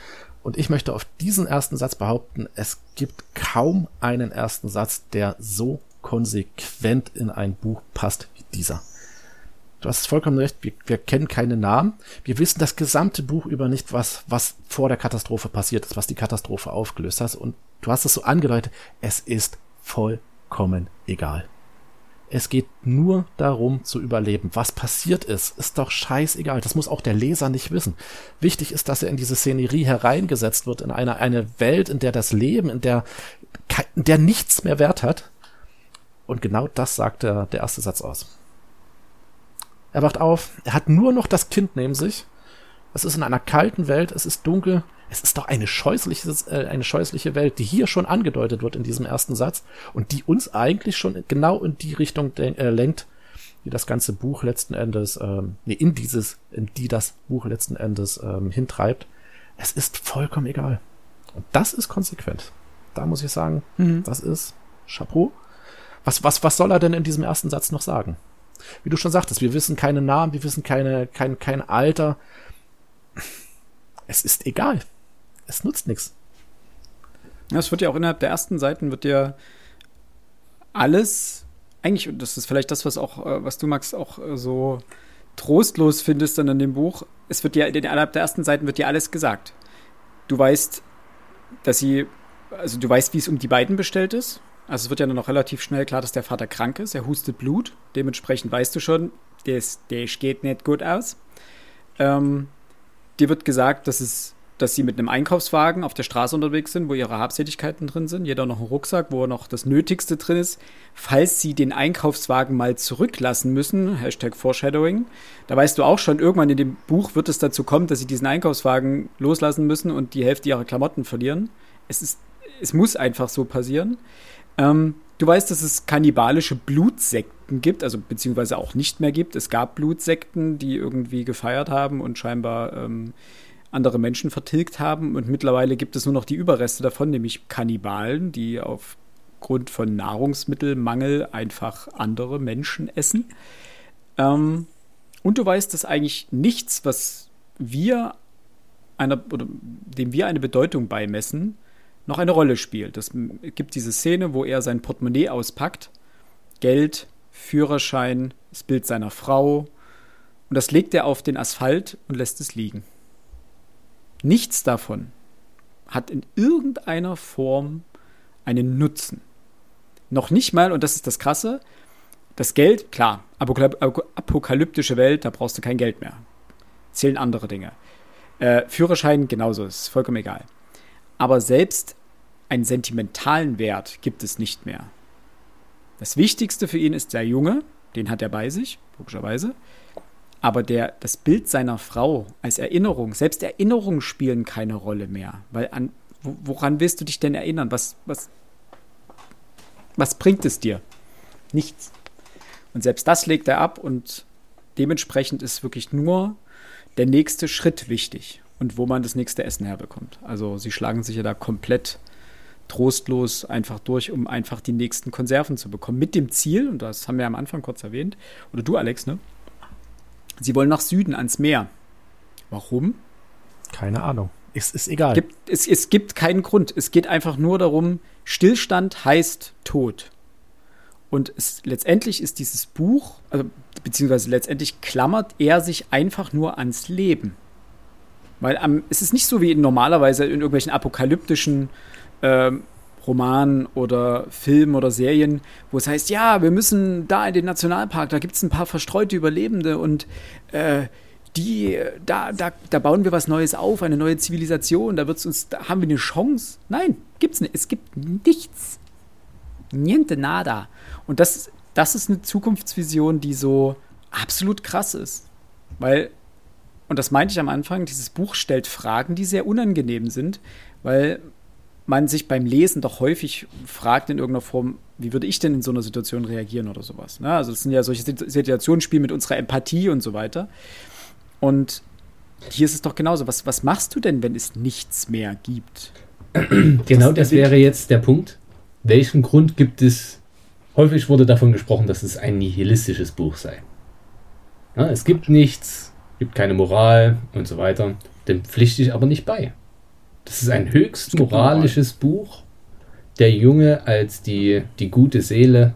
Und ich möchte auf diesen ersten Satz behaupten, es gibt kaum einen ersten Satz, der so konsequent in ein Buch passt wie dieser. Du hast vollkommen recht, wir, wir, kennen keine Namen. Wir wissen das gesamte Buch über nicht, was, was vor der Katastrophe passiert ist, was die Katastrophe aufgelöst hat. Und du hast es so angedeutet, es ist vollkommen egal. Es geht nur darum zu überleben. Was passiert ist, ist doch scheißegal. Das muss auch der Leser nicht wissen. Wichtig ist, dass er in diese Szenerie hereingesetzt wird, in eine, eine Welt, in der das Leben, in der, in der nichts mehr Wert hat. Und genau das sagt der, der erste Satz aus. Er wacht auf, er hat nur noch das Kind neben sich. Es ist in einer kalten Welt, es ist dunkel, es ist doch eine scheußliche, äh, eine scheußliche Welt, die hier schon angedeutet wird in diesem ersten Satz und die uns eigentlich schon genau in die Richtung äh, lenkt, die das ganze Buch letzten Endes, ähm, nee, in dieses, in die das Buch letzten Endes ähm, hintreibt. Es ist vollkommen egal. Und das ist konsequent. Da muss ich sagen, mhm. das ist Chapeau. Was, was, was soll er denn in diesem ersten Satz noch sagen? Wie du schon sagtest, wir wissen keine Namen, wir wissen keine, kein, kein Alter. Es ist egal es nutzt nichts. Es wird ja auch innerhalb der ersten Seiten wird ja alles, eigentlich, und das ist vielleicht das, was auch, äh, was du, Max, auch äh, so trostlos findest dann in dem Buch, es wird ja, innerhalb der ersten Seiten wird dir alles gesagt. Du weißt, dass sie, also du weißt, wie es um die beiden bestellt ist. Also es wird ja dann noch relativ schnell klar, dass der Vater krank ist. Er hustet Blut. Dementsprechend weißt du schon, das, das geht nicht gut aus. Ähm, dir wird gesagt, dass es dass sie mit einem Einkaufswagen auf der Straße unterwegs sind, wo ihre Habseligkeiten drin sind. Jeder noch einen Rucksack, wo noch das Nötigste drin ist. Falls sie den Einkaufswagen mal zurücklassen müssen, Hashtag Foreshadowing, da weißt du auch schon, irgendwann in dem Buch wird es dazu kommen, dass sie diesen Einkaufswagen loslassen müssen und die Hälfte ihrer Klamotten verlieren. Es ist, es muss einfach so passieren. Ähm, du weißt, dass es kannibalische Blutsekten gibt, also beziehungsweise auch nicht mehr gibt. Es gab Blutsekten, die irgendwie gefeiert haben und scheinbar ähm, andere Menschen vertilgt haben. Und mittlerweile gibt es nur noch die Überreste davon, nämlich Kannibalen, die aufgrund von Nahrungsmittelmangel einfach andere Menschen essen. Ähm, und du weißt, dass eigentlich nichts, was wir einer, oder dem wir eine Bedeutung beimessen, noch eine Rolle spielt. Es gibt diese Szene, wo er sein Portemonnaie auspackt, Geld, Führerschein, das Bild seiner Frau, und das legt er auf den Asphalt und lässt es liegen. Nichts davon hat in irgendeiner Form einen Nutzen. Noch nicht mal, und das ist das Krasse, das Geld, klar, apokalyptische Welt, da brauchst du kein Geld mehr. Zählen andere Dinge. Äh, Führerschein genauso, ist vollkommen egal. Aber selbst einen sentimentalen Wert gibt es nicht mehr. Das Wichtigste für ihn ist der Junge, den hat er bei sich, logischerweise. Aber der, das Bild seiner Frau als Erinnerung, selbst Erinnerungen spielen keine Rolle mehr. Weil an, woran willst du dich denn erinnern? Was, was, was bringt es dir? Nichts. Und selbst das legt er ab und dementsprechend ist wirklich nur der nächste Schritt wichtig und wo man das nächste Essen herbekommt. Also sie schlagen sich ja da komplett trostlos einfach durch, um einfach die nächsten Konserven zu bekommen. Mit dem Ziel, und das haben wir am Anfang kurz erwähnt, oder du, Alex, ne? Sie wollen nach Süden ans Meer. Warum? Keine Ahnung. Es ist egal. Gibt, es, es gibt keinen Grund. Es geht einfach nur darum, Stillstand heißt Tod. Und es, letztendlich ist dieses Buch, also, beziehungsweise letztendlich klammert er sich einfach nur ans Leben. Weil ähm, es ist nicht so wie normalerweise in irgendwelchen apokalyptischen ähm, Romanen oder Filmen oder Serien, wo es heißt, ja, wir müssen da in den Nationalpark, da gibt es ein paar verstreute Überlebende und äh, die, da, da, da bauen wir was Neues auf, eine neue Zivilisation, da wird's uns, da haben wir eine Chance. Nein, gibt's nicht. Es gibt nichts. Niente nada. Und das, das ist eine Zukunftsvision, die so absolut krass ist. Weil, und das meinte ich am Anfang, dieses Buch stellt Fragen, die sehr unangenehm sind, weil man sich beim Lesen doch häufig fragt in irgendeiner Form, wie würde ich denn in so einer Situation reagieren oder sowas. Ne? Also es sind ja solche Situationen, spielen mit unserer Empathie und so weiter. Und hier ist es doch genauso. Was, was machst du denn, wenn es nichts mehr gibt? Genau das, wäre jetzt der Punkt. Welchen Grund gibt es? Häufig wurde davon gesprochen, dass es ein nihilistisches Buch sei. Ja, es gibt nichts, gibt keine Moral und so weiter. Dem pflichte ich aber nicht bei. Das ist ein höchst moralisches Buch. Der Junge als die, die gute Seele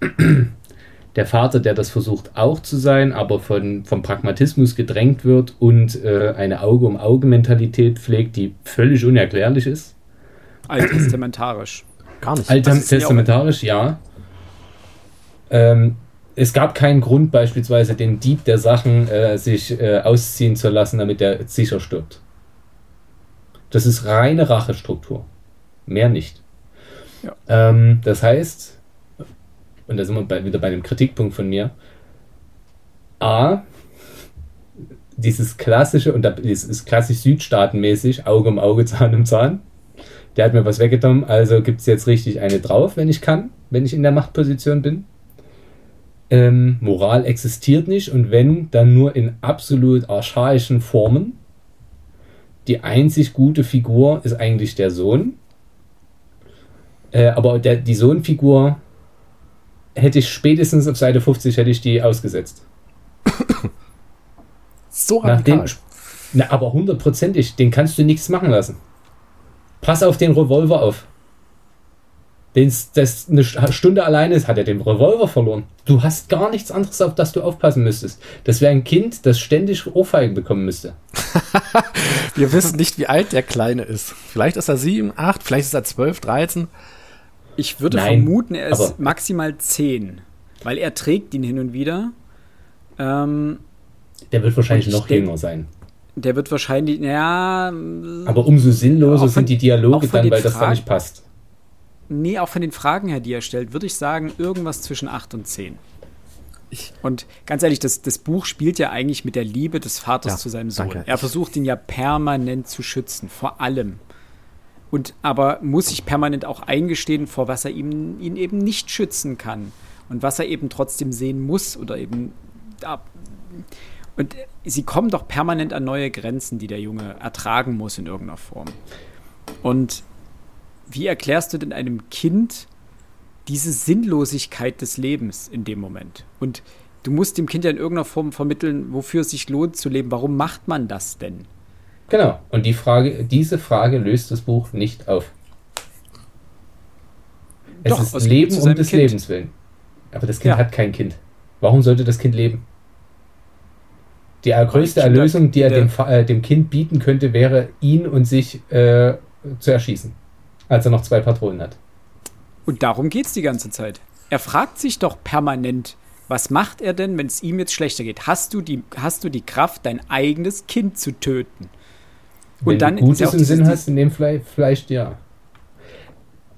der Vater, der das versucht auch zu sein, aber von, vom Pragmatismus gedrängt wird und äh, eine Auge-um-Auge-Mentalität pflegt, die völlig unerklärlich ist. Alttestamentarisch. Gar nicht. Alttestamentarisch, ja. Ähm, es gab keinen Grund, beispielsweise den Dieb der Sachen äh, sich äh, ausziehen zu lassen, damit er sicher stirbt. Das ist reine Rachestruktur. Mehr nicht. Ja. Ähm, das heißt, und da sind wir bei, wieder bei dem Kritikpunkt von mir, A, dieses klassische, und das ist klassisch südstaatenmäßig, Auge um Auge, Zahn um Zahn. Der hat mir was weggenommen, also gibt es jetzt richtig eine drauf, wenn ich kann, wenn ich in der Machtposition bin. Ähm, Moral existiert nicht und wenn, dann nur in absolut archaischen Formen. Die einzig gute Figur ist eigentlich der Sohn. Äh, aber der, die Sohnfigur hätte ich spätestens auf Seite 50 hätte ich die ausgesetzt. so radikal. Nachdem, na, aber hundertprozentig, den kannst du nichts machen lassen. Pass auf den Revolver auf. Den, das eine Stunde alleine ist, hat er den Revolver verloren. Du hast gar nichts anderes, auf das du aufpassen müsstest. Das wäre ein Kind, das ständig Ohrfeigen bekommen müsste. Wir wissen nicht, wie alt der Kleine ist. Vielleicht ist er sieben, acht, vielleicht ist er zwölf, dreizehn. Ich würde Nein, vermuten, er ist maximal 10, weil er trägt ihn hin und wieder. Ähm, der wird wahrscheinlich noch jünger sein. Der wird wahrscheinlich, ja. Aber umso sinnloser von, sind die Dialoge dann, weil das Fragen, dann nicht passt. Nee, auch von den Fragen her, die er stellt, würde ich sagen, irgendwas zwischen 8 und 10. Ich und ganz ehrlich, das, das Buch spielt ja eigentlich mit der Liebe des Vaters ja, zu seinem Sohn. Danke. Er versucht ihn ja permanent zu schützen, vor allem und aber muss sich permanent auch eingestehen, vor was er ihm, ihn eben nicht schützen kann und was er eben trotzdem sehen muss oder eben. Und sie kommen doch permanent an neue Grenzen, die der Junge ertragen muss in irgendeiner Form. Und wie erklärst du denn einem Kind diese Sinnlosigkeit des Lebens in dem Moment? Und du musst dem Kind ja in irgendeiner Form vermitteln, wofür es sich lohnt zu leben. Warum macht man das denn? Genau. Und die Frage, diese Frage löst das Buch nicht auf. Es Doch, ist Leben um des kind. Lebens willen. Aber das Kind ja. hat kein Kind. Warum sollte das Kind leben? Die größte Erlösung, die er dem, äh, dem, Kind bieten könnte, wäre, ihn und sich äh, zu erschießen, als er noch zwei Patronen hat. Und darum geht es die ganze Zeit. Er fragt sich doch permanent, was macht er denn, wenn es ihm jetzt schlechter geht? Hast du, die, hast du die Kraft, dein eigenes Kind zu töten? Wenn und dann du Gutes im Sinn hast, in dem Fleisch, vielleicht ja.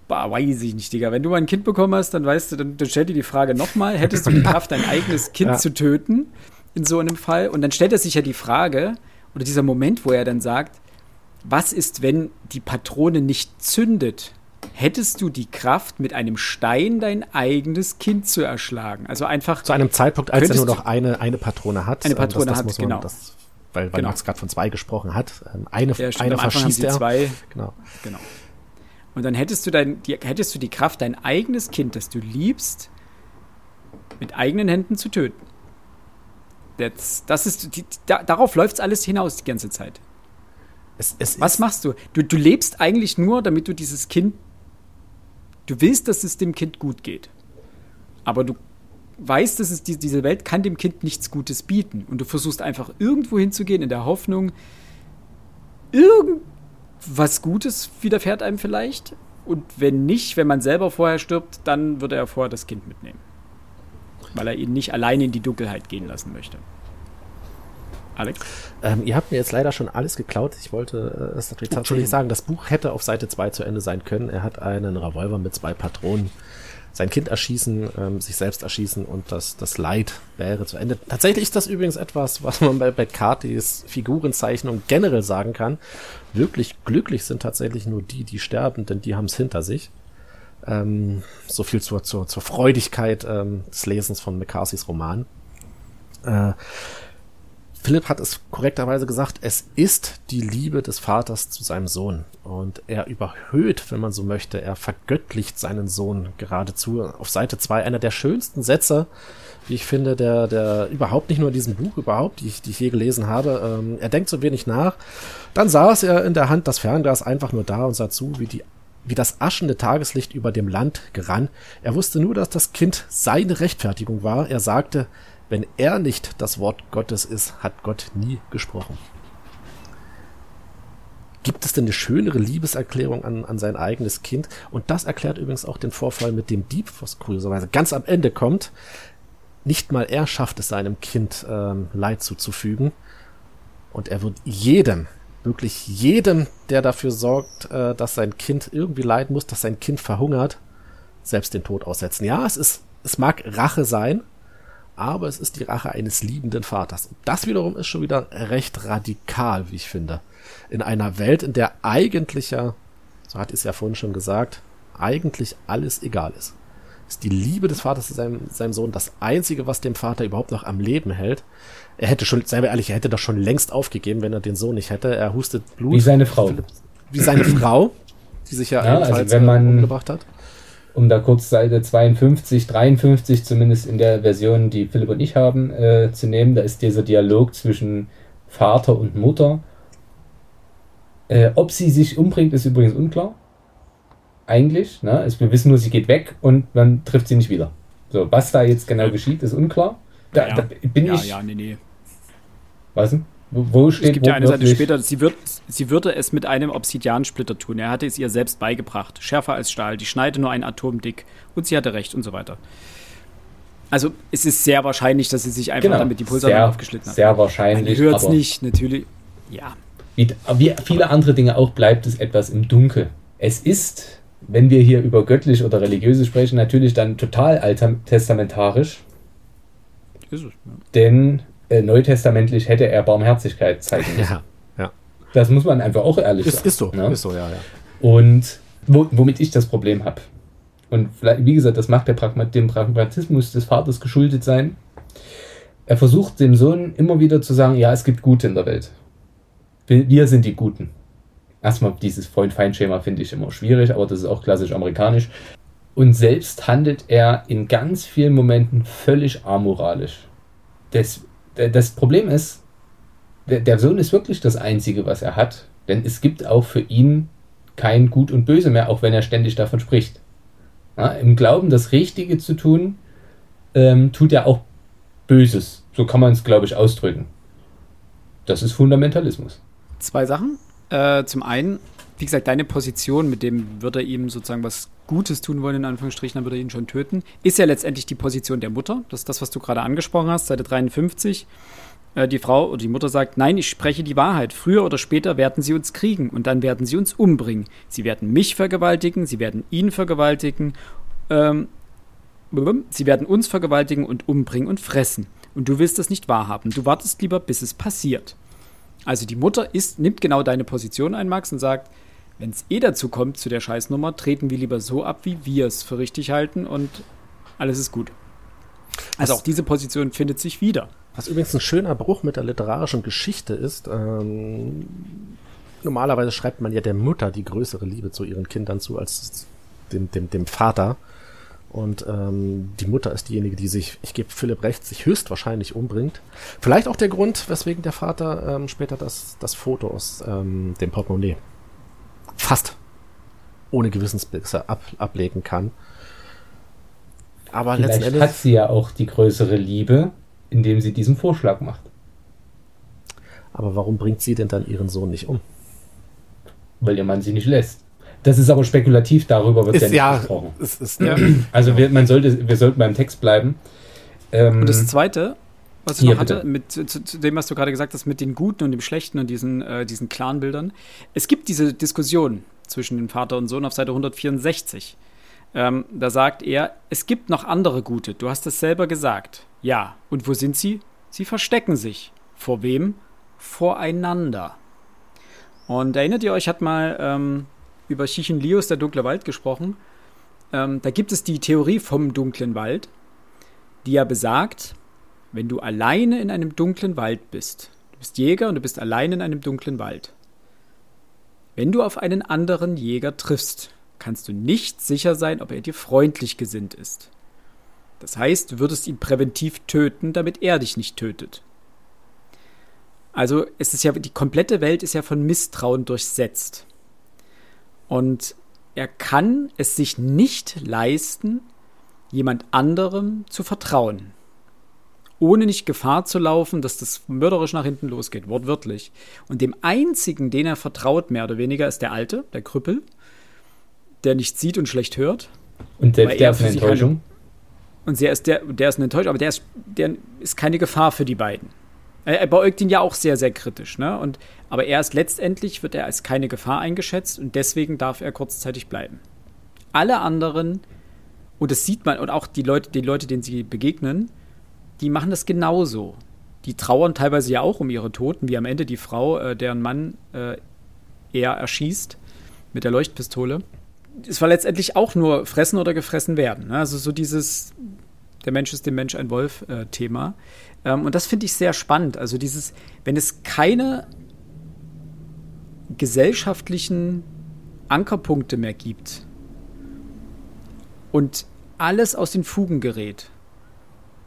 Bah, weiß ich nicht, Digga. Wenn du mal ein Kind bekommen hast, dann weißt du, dann, dann stell dir die Frage nochmal, hättest du die Kraft, dein eigenes Kind ja. zu töten in so einem Fall? Und dann stellt er sich ja die Frage, oder dieser Moment, wo er dann sagt, was ist, wenn die Patrone nicht zündet? Hättest du die Kraft, mit einem Stein dein eigenes Kind zu erschlagen? Also einfach. Zu einem Zeitpunkt, als er nur noch eine, eine Patrone hat. Eine Patrone das, das hat, genau. Das weil, weil genau. Max gerade von zwei gesprochen hat. Ähm, eine, ja, eine verschießt er. Zwei. Genau. genau. Und dann hättest du, dein, die, hättest du die Kraft, dein eigenes Kind, das du liebst, mit eigenen Händen zu töten. Das, das ist, die, da, darauf läuft es alles hinaus die ganze Zeit. Es, es Was machst du? du? Du lebst eigentlich nur, damit du dieses Kind, du willst, dass es dem Kind gut geht. Aber du weißt, dass es die, diese Welt kann dem Kind nichts Gutes bieten. Und du versuchst einfach irgendwo hinzugehen in der Hoffnung, irgendwas Gutes widerfährt einem vielleicht. Und wenn nicht, wenn man selber vorher stirbt, dann würde er vorher das Kind mitnehmen. Weil er ihn nicht alleine in die Dunkelheit gehen lassen möchte. Alex? Ähm, ihr habt mir jetzt leider schon alles geklaut. Ich wollte äh, es natürlich tatsächlich sagen, das Buch hätte auf Seite 2 zu Ende sein können. Er hat einen Revolver mit zwei Patronen sein Kind erschießen, ähm, sich selbst erschießen und das, das Leid wäre zu Ende. Tatsächlich ist das übrigens etwas, was man bei, bei Katis Figurenzeichnung generell sagen kann. Wirklich glücklich sind tatsächlich nur die, die sterben, denn die haben es hinter sich. Ähm, so viel zur, zur, zur Freudigkeit ähm, des Lesens von McCarthys Roman. Äh, Philipp hat es korrekterweise gesagt, es ist die Liebe des Vaters zu seinem Sohn. Und er überhöht, wenn man so möchte, er vergöttlicht seinen Sohn geradezu. Auf Seite zwei einer der schönsten Sätze, wie ich finde, der, der überhaupt nicht nur in diesem Buch, überhaupt, die ich, die ich je gelesen habe. Ähm, er denkt so wenig nach. Dann saß er in der Hand das Fernglas einfach nur da und sah zu, wie die wie das aschende Tageslicht über dem Land gerann. Er wusste nur, dass das Kind seine Rechtfertigung war. Er sagte, wenn er nicht das Wort Gottes ist, hat Gott nie gesprochen. Gibt es denn eine schönere Liebeserklärung an, an sein eigenes Kind? Und das erklärt übrigens auch den Vorfall mit dem Dieb, was kurioserweise ganz am Ende kommt. Nicht mal er schafft es seinem Kind ähm, Leid zuzufügen. Und er wird jedem, wirklich jedem, der dafür sorgt, äh, dass sein Kind irgendwie leiden muss, dass sein Kind verhungert, selbst den Tod aussetzen. Ja, es ist, es mag Rache sein, aber es ist die Rache eines liebenden Vaters. Und das wiederum ist schon wieder recht radikal, wie ich finde. In einer Welt, in der eigentlich ja, so hat es ja vorhin schon gesagt, eigentlich alles egal ist. Ist die Liebe des Vaters zu seinem, seinem Sohn das Einzige, was dem Vater überhaupt noch am Leben hält. Er hätte schon, sei ehrlich, er hätte das schon längst aufgegeben, wenn er den Sohn nicht hätte. Er hustet Blut. Wie seine Frau. Wie seine Frau, die sich ja, ja also wenn man, umgebracht hat um da kurz Seite 52, 53 zumindest in der Version, die Philipp und ich haben, äh, zu nehmen. Da ist dieser Dialog zwischen Vater und Mutter. Äh, ob sie sich umbringt, ist übrigens unklar. Eigentlich. Ne? Also wir wissen nur, sie geht weg und man trifft sie nicht wieder. So, was da jetzt genau geschieht, ist unklar. Da, ja, da bin ja, ich. Ja, nee, nee. Was denn? Wo steht Es gibt ja eine Seite später, sie, wird, sie würde es mit einem Obsidiansplitter tun. Er hatte es ihr selbst beigebracht. Schärfer als Stahl, die Schneide nur ein Atom dick. Und sie hatte recht und so weiter. Also es ist sehr wahrscheinlich, dass sie sich einfach genau. damit die Pulsadern aufgeschlitten hat. Sehr wahrscheinlich. Hört es nicht, natürlich. Ja. Wie, wie viele andere Dinge auch, bleibt es etwas im Dunkel. Es ist, wenn wir hier über göttlich oder religiöse sprechen, natürlich dann total alttestamentarisch. Ist es, ja. Denn äh, neutestamentlich hätte er Barmherzigkeit zeigen müssen. Ja, ja. Das muss man einfach auch ehrlich ist, sagen. Ist so, ne? ist so, ja, ja. Und wo, womit ich das Problem habe. Und wie gesagt, das mag der Pragmat dem Pragmatismus des Vaters geschuldet sein. Er versucht dem Sohn immer wieder zu sagen, ja, es gibt Gute in der Welt. Wir sind die Guten. Erstmal dieses Freund-Feind-Schema finde ich immer schwierig, aber das ist auch klassisch amerikanisch. Und selbst handelt er in ganz vielen Momenten völlig amoralisch. Das, das Problem ist, der, der Sohn ist wirklich das Einzige, was er hat. Denn es gibt auch für ihn kein Gut und Böse mehr, auch wenn er ständig davon spricht. Ja, Im Glauben, das Richtige zu tun, ähm, tut er auch Böses. So kann man es, glaube ich, ausdrücken. Das ist Fundamentalismus. Zwei Sachen. Äh, zum einen, wie gesagt, deine Position, mit dem würde er ihm sozusagen was Gutes tun wollen, in Anführungsstrichen, dann würde er ihn schon töten, ist ja letztendlich die Position der Mutter. Das ist das, was du gerade angesprochen hast, Seite 53. Äh, die Frau oder die Mutter sagt, nein, ich spreche die Wahrheit. Früher oder später werden sie uns kriegen und dann werden sie uns umbringen. Sie werden mich vergewaltigen, sie werden ihn vergewaltigen, ähm, sie werden uns vergewaltigen und umbringen und fressen. Und du willst das nicht wahrhaben. Du wartest lieber, bis es passiert. Also die Mutter ist, nimmt genau deine Position ein, Max, und sagt, wenn es eh dazu kommt, zu der Scheißnummer, treten wir lieber so ab, wie wir es für richtig halten und alles ist gut. Also auch diese Position findet sich wieder. Was übrigens ein schöner Bruch mit der literarischen Geschichte ist. Ähm, normalerweise schreibt man ja der Mutter die größere Liebe zu ihren Kindern zu als dem, dem, dem Vater. Und ähm, die Mutter ist diejenige, die sich, ich gebe Philipp recht, sich höchstwahrscheinlich umbringt. Vielleicht auch der Grund, weswegen der Vater ähm, später das, das Foto aus ähm, dem Portemonnaie fast ohne Gewissensbisse ab, ablegen kann. Aber Vielleicht letzten hat sie ja auch die größere Liebe, indem sie diesen Vorschlag macht. Aber warum bringt sie denn dann ihren Sohn nicht um? Weil ihr Mann sie nicht lässt. Das ist aber spekulativ, darüber wird ist, ja nicht gesprochen. Ist, ist, ja. Also wir, man sollte, wir sollten beim Text bleiben. Ähm, und das Zweite, was ich noch hatte, mit, zu, zu, dem, was du gerade gesagt hast, mit den Guten und dem Schlechten und diesen, äh, diesen Clan-Bildern. Es gibt diese Diskussion zwischen dem Vater und Sohn auf Seite 164. Ähm, da sagt er, es gibt noch andere Gute. Du hast es selber gesagt. Ja. Und wo sind sie? Sie verstecken sich. Vor wem? Voreinander. Und erinnert ihr euch, hat mal ähm, über Chichen Lios, der dunkle Wald, gesprochen. Ähm, da gibt es die Theorie vom dunklen Wald, die ja besagt, wenn du alleine in einem dunklen Wald bist, du bist Jäger und du bist allein in einem dunklen Wald, wenn du auf einen anderen Jäger triffst, kannst du nicht sicher sein, ob er dir freundlich gesinnt ist. Das heißt, du würdest ihn präventiv töten, damit er dich nicht tötet. Also es ist ja, die komplette Welt ist ja von Misstrauen durchsetzt. Und er kann es sich nicht leisten, jemand anderem zu vertrauen. Ohne nicht Gefahr zu laufen, dass das mörderisch nach hinten losgeht, wortwörtlich. Und dem einzigen, den er vertraut, mehr oder weniger, ist der Alte, der Krüppel, der nicht sieht und schlecht hört. Und selbst der ist eine Enttäuschung. und der ist, der, der ist eine Enttäuschung, aber der ist, der ist keine Gefahr für die beiden. Er, beäugt ihn ja auch sehr, sehr kritisch, ne? Und, aber er ist letztendlich, wird er als keine Gefahr eingeschätzt und deswegen darf er kurzzeitig bleiben. Alle anderen, und das sieht man, und auch die Leute, die Leute, denen sie begegnen, die machen das genauso. Die trauern teilweise ja auch um ihre Toten, wie am Ende die Frau, äh, deren Mann äh, er erschießt mit der Leuchtpistole. Es war letztendlich auch nur fressen oder gefressen werden. Ne? Also so dieses, der Mensch ist dem Mensch ein Wolf-Thema. Äh, ähm, und das finde ich sehr spannend. Also dieses, wenn es keine gesellschaftlichen Ankerpunkte mehr gibt und alles aus den Fugen gerät,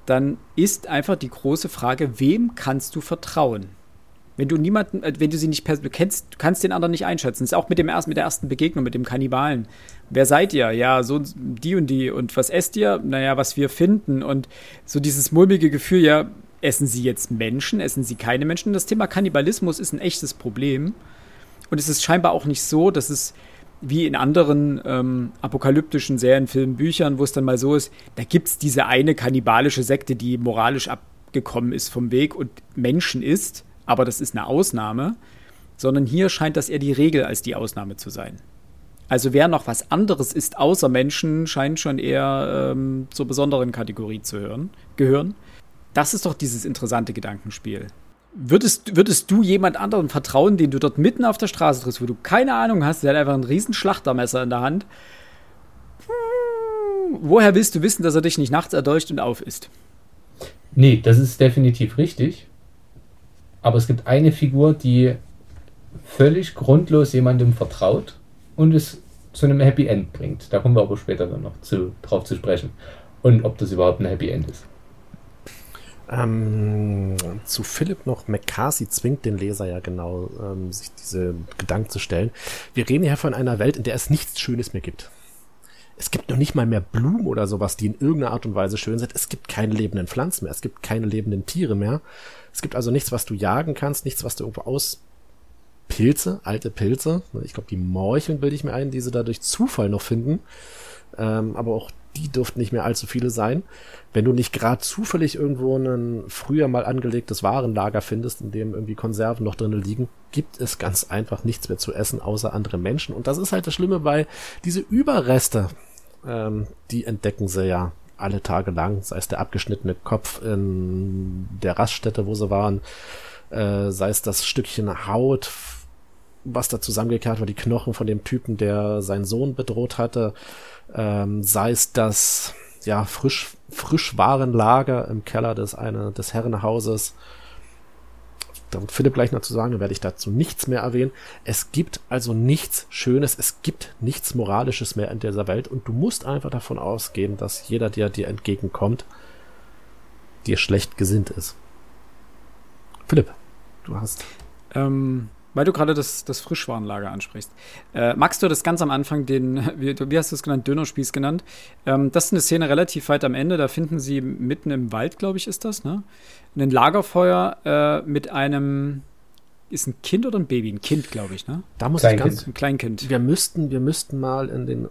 dann ist einfach die große Frage, wem kannst du vertrauen? Wenn du niemanden, äh, wenn du sie nicht kennst, du kannst den anderen nicht einschätzen. Das ist auch mit dem ersten, mit der ersten Begegnung mit dem Kannibalen. Wer seid ihr? Ja, so die und die. Und was esst ihr? Naja, was wir finden. Und so dieses mulmige Gefühl, ja, essen sie jetzt Menschen, essen sie keine Menschen? Das Thema Kannibalismus ist ein echtes Problem. Und es ist scheinbar auch nicht so, dass es wie in anderen ähm, apokalyptischen Serien, Filmen, Büchern, wo es dann mal so ist, da gibt es diese eine kannibalische Sekte, die moralisch abgekommen ist vom Weg und Menschen ist aber das ist eine Ausnahme, sondern hier scheint das eher die Regel als die Ausnahme zu sein. Also wer noch was anderes ist außer Menschen, scheint schon eher ähm, zur besonderen Kategorie zu hören, gehören. Das ist doch dieses interessante Gedankenspiel. Würdest, würdest du jemand anderen vertrauen, den du dort mitten auf der Straße triffst, wo du keine Ahnung hast, der hat einfach ein riesen Schlachtermesser in der Hand? Hm, woher willst du wissen, dass er dich nicht nachts erdolcht und auf ist? Nee, das ist definitiv richtig. Aber es gibt eine Figur, die völlig grundlos jemandem vertraut und es zu einem Happy End bringt. Da kommen wir aber später dann noch zu, drauf zu sprechen. Und ob das überhaupt ein Happy End ist. Ähm, zu Philipp noch, McCarthy zwingt den Leser ja genau, ähm, sich diese Gedanken zu stellen. Wir reden ja von einer Welt, in der es nichts Schönes mehr gibt. Es gibt noch nicht mal mehr Blumen oder sowas, die in irgendeiner Art und Weise schön sind. Es gibt keine lebenden Pflanzen mehr. Es gibt keine lebenden Tiere mehr. Es gibt also nichts, was du jagen kannst, nichts, was du irgendwo aus Pilze, alte Pilze. Ich glaube, die Morcheln bilde ich mir ein, die sie da durch Zufall noch finden. Ähm, aber auch die dürften nicht mehr allzu viele sein. Wenn du nicht gerade zufällig irgendwo ein früher mal angelegtes Warenlager findest, in dem irgendwie Konserven noch drinnen liegen, gibt es ganz einfach nichts mehr zu essen, außer andere Menschen. Und das ist halt das Schlimme bei diese Überreste, ähm, die entdecken sie ja alle Tage lang, sei es der abgeschnittene Kopf in der Raststätte, wo sie waren, äh, sei es das Stückchen Haut, was da zusammengekehrt war, die Knochen von dem Typen, der seinen Sohn bedroht hatte, ähm, sei es das ja frisch Frischwarenlager im Keller des eine des Herrenhauses, da wird Philipp gleich noch zu sagen, dann werde ich dazu nichts mehr erwähnen. Es gibt also nichts Schönes, es gibt nichts Moralisches mehr in dieser Welt und du musst einfach davon ausgehen, dass jeder, der dir entgegenkommt, dir schlecht gesinnt ist. Philipp, du hast. Ähm, Weil du gerade das, das Frischwarenlager ansprichst. Äh, magst du das ganz am Anfang, den, wie, wie hast du es genannt, Dönerspieß genannt? Ähm, das ist eine Szene relativ weit am Ende. Da finden sie mitten im Wald, glaube ich, ist das, ne? Ein Lagerfeuer äh, mit einem, ist ein Kind oder ein Baby? Ein Kind, glaube ich, ne? Da muss Kleinkind. ich ganz, ein Kleinkind. Wir müssten, wir müssten mal in den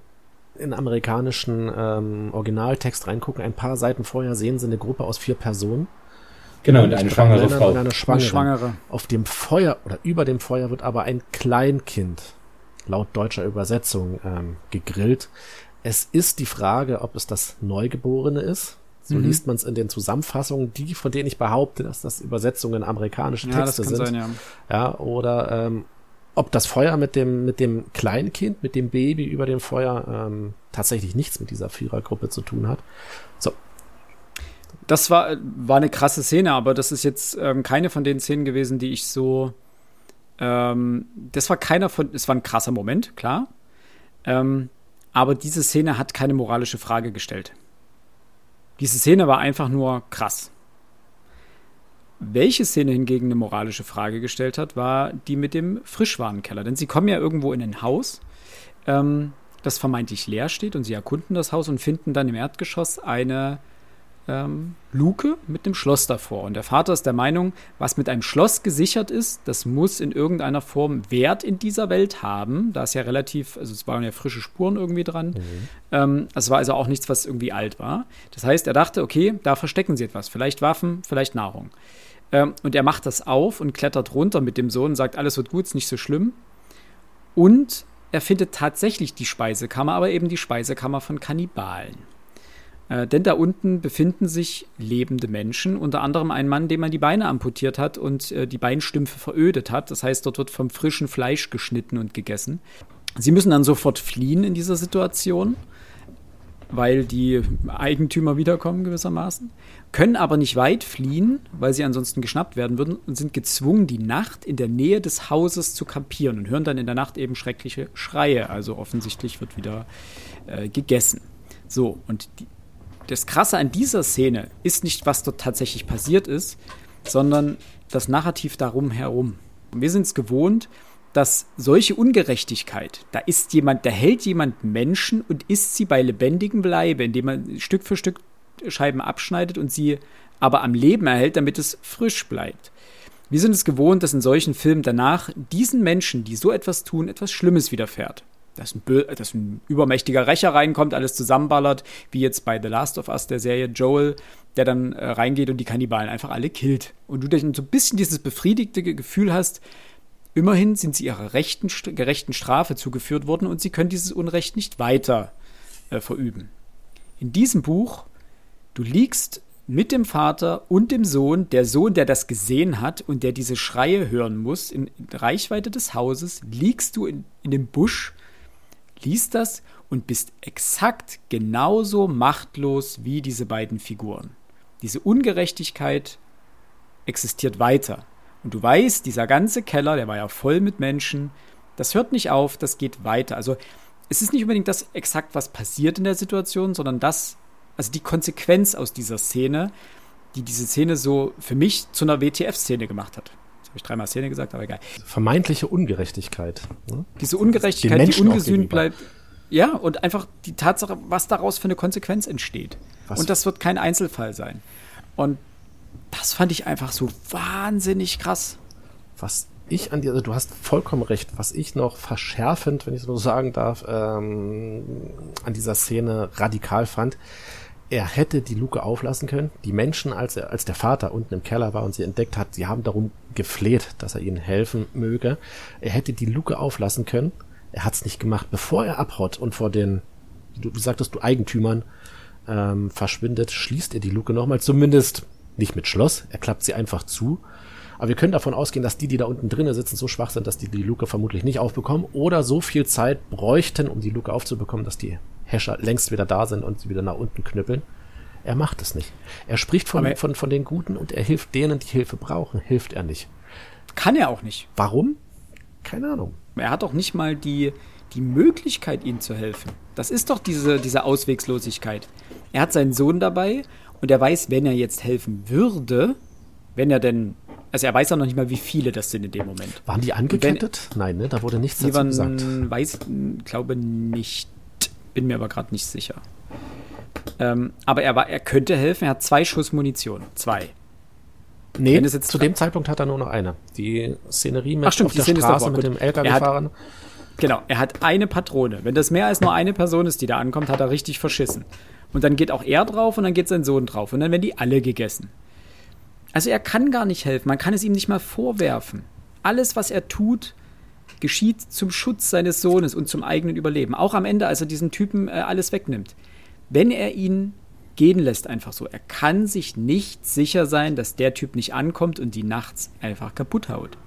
in amerikanischen ähm, Originaltext reingucken. Ein paar Seiten vorher sehen sie eine Gruppe aus vier Personen. Genau, und eine schwangere Frau. Und eine Schwangere. Schwangere. Auf dem Feuer oder über dem Feuer wird aber ein Kleinkind laut deutscher Übersetzung ähm, gegrillt. Es ist die Frage, ob es das Neugeborene ist. So mhm. liest man es in den Zusammenfassungen, die, von denen ich behaupte, dass das Übersetzungen amerikanische Texte ja, sind. Sein, ja. ja, oder ähm, ob das Feuer mit dem, mit dem Kleinkind, mit dem Baby über dem Feuer ähm, tatsächlich nichts mit dieser Vierergruppe zu tun hat. Das war, war eine krasse Szene, aber das ist jetzt ähm, keine von den Szenen gewesen, die ich so. Ähm, das war keiner von. Es war ein krasser Moment, klar. Ähm, aber diese Szene hat keine moralische Frage gestellt. Diese Szene war einfach nur krass. Welche Szene hingegen eine moralische Frage gestellt hat, war die mit dem Frischwarenkeller. Denn sie kommen ja irgendwo in ein Haus, ähm, das vermeintlich leer steht, und sie erkunden das Haus und finden dann im Erdgeschoss eine ähm, Luke mit dem Schloss davor. Und der Vater ist der Meinung, was mit einem Schloss gesichert ist, das muss in irgendeiner Form Wert in dieser Welt haben. Da ist ja relativ, also es waren ja frische Spuren irgendwie dran. Mhm. Ähm, es war also auch nichts, was irgendwie alt war. Das heißt, er dachte, okay, da verstecken sie etwas. Vielleicht Waffen, vielleicht Nahrung. Ähm, und er macht das auf und klettert runter mit dem Sohn und sagt, alles wird gut, ist nicht so schlimm. Und er findet tatsächlich die Speisekammer, aber eben die Speisekammer von Kannibalen. Äh, denn da unten befinden sich lebende Menschen, unter anderem ein Mann, dem man die Beine amputiert hat und äh, die Beinstümpfe verödet hat. Das heißt, dort wird vom frischen Fleisch geschnitten und gegessen. Sie müssen dann sofort fliehen in dieser Situation, weil die Eigentümer wiederkommen gewissermaßen, können aber nicht weit fliehen, weil sie ansonsten geschnappt werden würden und sind gezwungen, die Nacht in der Nähe des Hauses zu kampieren und hören dann in der Nacht eben schreckliche Schreie. Also offensichtlich wird wieder äh, gegessen. So, und die, das Krasse an dieser Szene ist nicht, was dort tatsächlich passiert ist, sondern das Narrativ darum herum. wir sind es gewohnt, dass solche Ungerechtigkeit, da ist jemand, da hält jemand Menschen und isst sie bei lebendigem Bleibe, indem man Stück für Stück Scheiben abschneidet und sie aber am Leben erhält, damit es frisch bleibt. Wir sind es gewohnt, dass in solchen Filmen danach diesen Menschen, die so etwas tun, etwas Schlimmes widerfährt dass ein, dass ein übermächtiger Rächer reinkommt, alles zusammenballert, wie jetzt bei The Last of Us, der Serie Joel, der dann äh, reingeht und die Kannibalen einfach alle killt. Und du dann so ein bisschen dieses befriedigte Gefühl hast, immerhin sind sie ihrer rechten, gerechten Strafe zugeführt worden und sie können dieses Unrecht nicht weiter äh, verüben. In diesem Buch, du liegst mit dem Vater und dem Sohn, der Sohn, der das gesehen hat und der diese Schreie hören muss, in Reichweite des Hauses, liegst du in, in dem Busch liest das und bist exakt genauso machtlos wie diese beiden Figuren. Diese Ungerechtigkeit existiert weiter. Und du weißt, dieser ganze Keller, der war ja voll mit Menschen, das hört nicht auf, das geht weiter. Also es ist nicht unbedingt das exakt, was passiert in der Situation, sondern das, also die Konsequenz aus dieser Szene, die diese Szene so für mich zu einer WTF-Szene gemacht hat. Habe ich dreimal Szene gesagt, aber egal. Vermeintliche Ungerechtigkeit. Ne? Diese Ungerechtigkeit, die ungesühnt bleibt. Ja, und einfach die Tatsache, was daraus für eine Konsequenz entsteht. Was? Und das wird kein Einzelfall sein. Und das fand ich einfach so wahnsinnig krass. Was ich an dir, also du hast vollkommen recht, was ich noch verschärfend, wenn ich so sagen darf, ähm, an dieser Szene radikal fand, er hätte die Luke auflassen können. Die Menschen, als er, als der Vater unten im Keller war und sie entdeckt hat, sie haben darum gefleht, dass er ihnen helfen möge. Er hätte die Luke auflassen können. Er hat es nicht gemacht, bevor er abhaut und vor den, du sagtest du Eigentümern ähm, verschwindet, schließt er die Luke nochmal, zumindest nicht mit Schloss. Er klappt sie einfach zu. Aber wir können davon ausgehen, dass die, die da unten drinnen sitzen, so schwach sind, dass die die Luke vermutlich nicht aufbekommen oder so viel Zeit bräuchten, um die Luke aufzubekommen, dass die Hescher längst wieder da sind und sie wieder nach unten knüppeln. Er macht es nicht. Er spricht von, er, von, von den Guten und er hilft denen, die Hilfe brauchen. Hilft er nicht. Kann er auch nicht. Warum? Keine Ahnung. Er hat auch nicht mal die, die Möglichkeit, ihnen zu helfen. Das ist doch diese, diese Auswegslosigkeit. Er hat seinen Sohn dabei und er weiß, wenn er jetzt helfen würde, wenn er denn Also er weiß ja noch nicht mal, wie viele das sind in dem Moment. Waren die angekettet? Wenn, Nein, ne? Da wurde nichts dazu waren, gesagt. Weiß, glaube nicht. Bin mir aber gerade nicht sicher. Ähm, aber er, war, er könnte helfen. Er hat zwei Schuss Munition. Zwei. Nee, zu dem Zeitpunkt hat er nur noch eine. Die Szenerie mit Ach, stimmt, auf der Straße mit dem LKW-Fahrern. Genau, er hat eine Patrone. Wenn das mehr als nur eine Person ist, die da ankommt, hat er richtig verschissen. Und dann geht auch er drauf und dann geht sein Sohn drauf. Und dann werden die alle gegessen. Also er kann gar nicht helfen. Man kann es ihm nicht mal vorwerfen. Alles, was er tut, geschieht zum Schutz seines Sohnes und zum eigenen Überleben. Auch am Ende, als er diesen Typen äh, alles wegnimmt. Wenn er ihn gehen lässt einfach so. Er kann sich nicht sicher sein, dass der Typ nicht ankommt und die nachts einfach kaputt haut.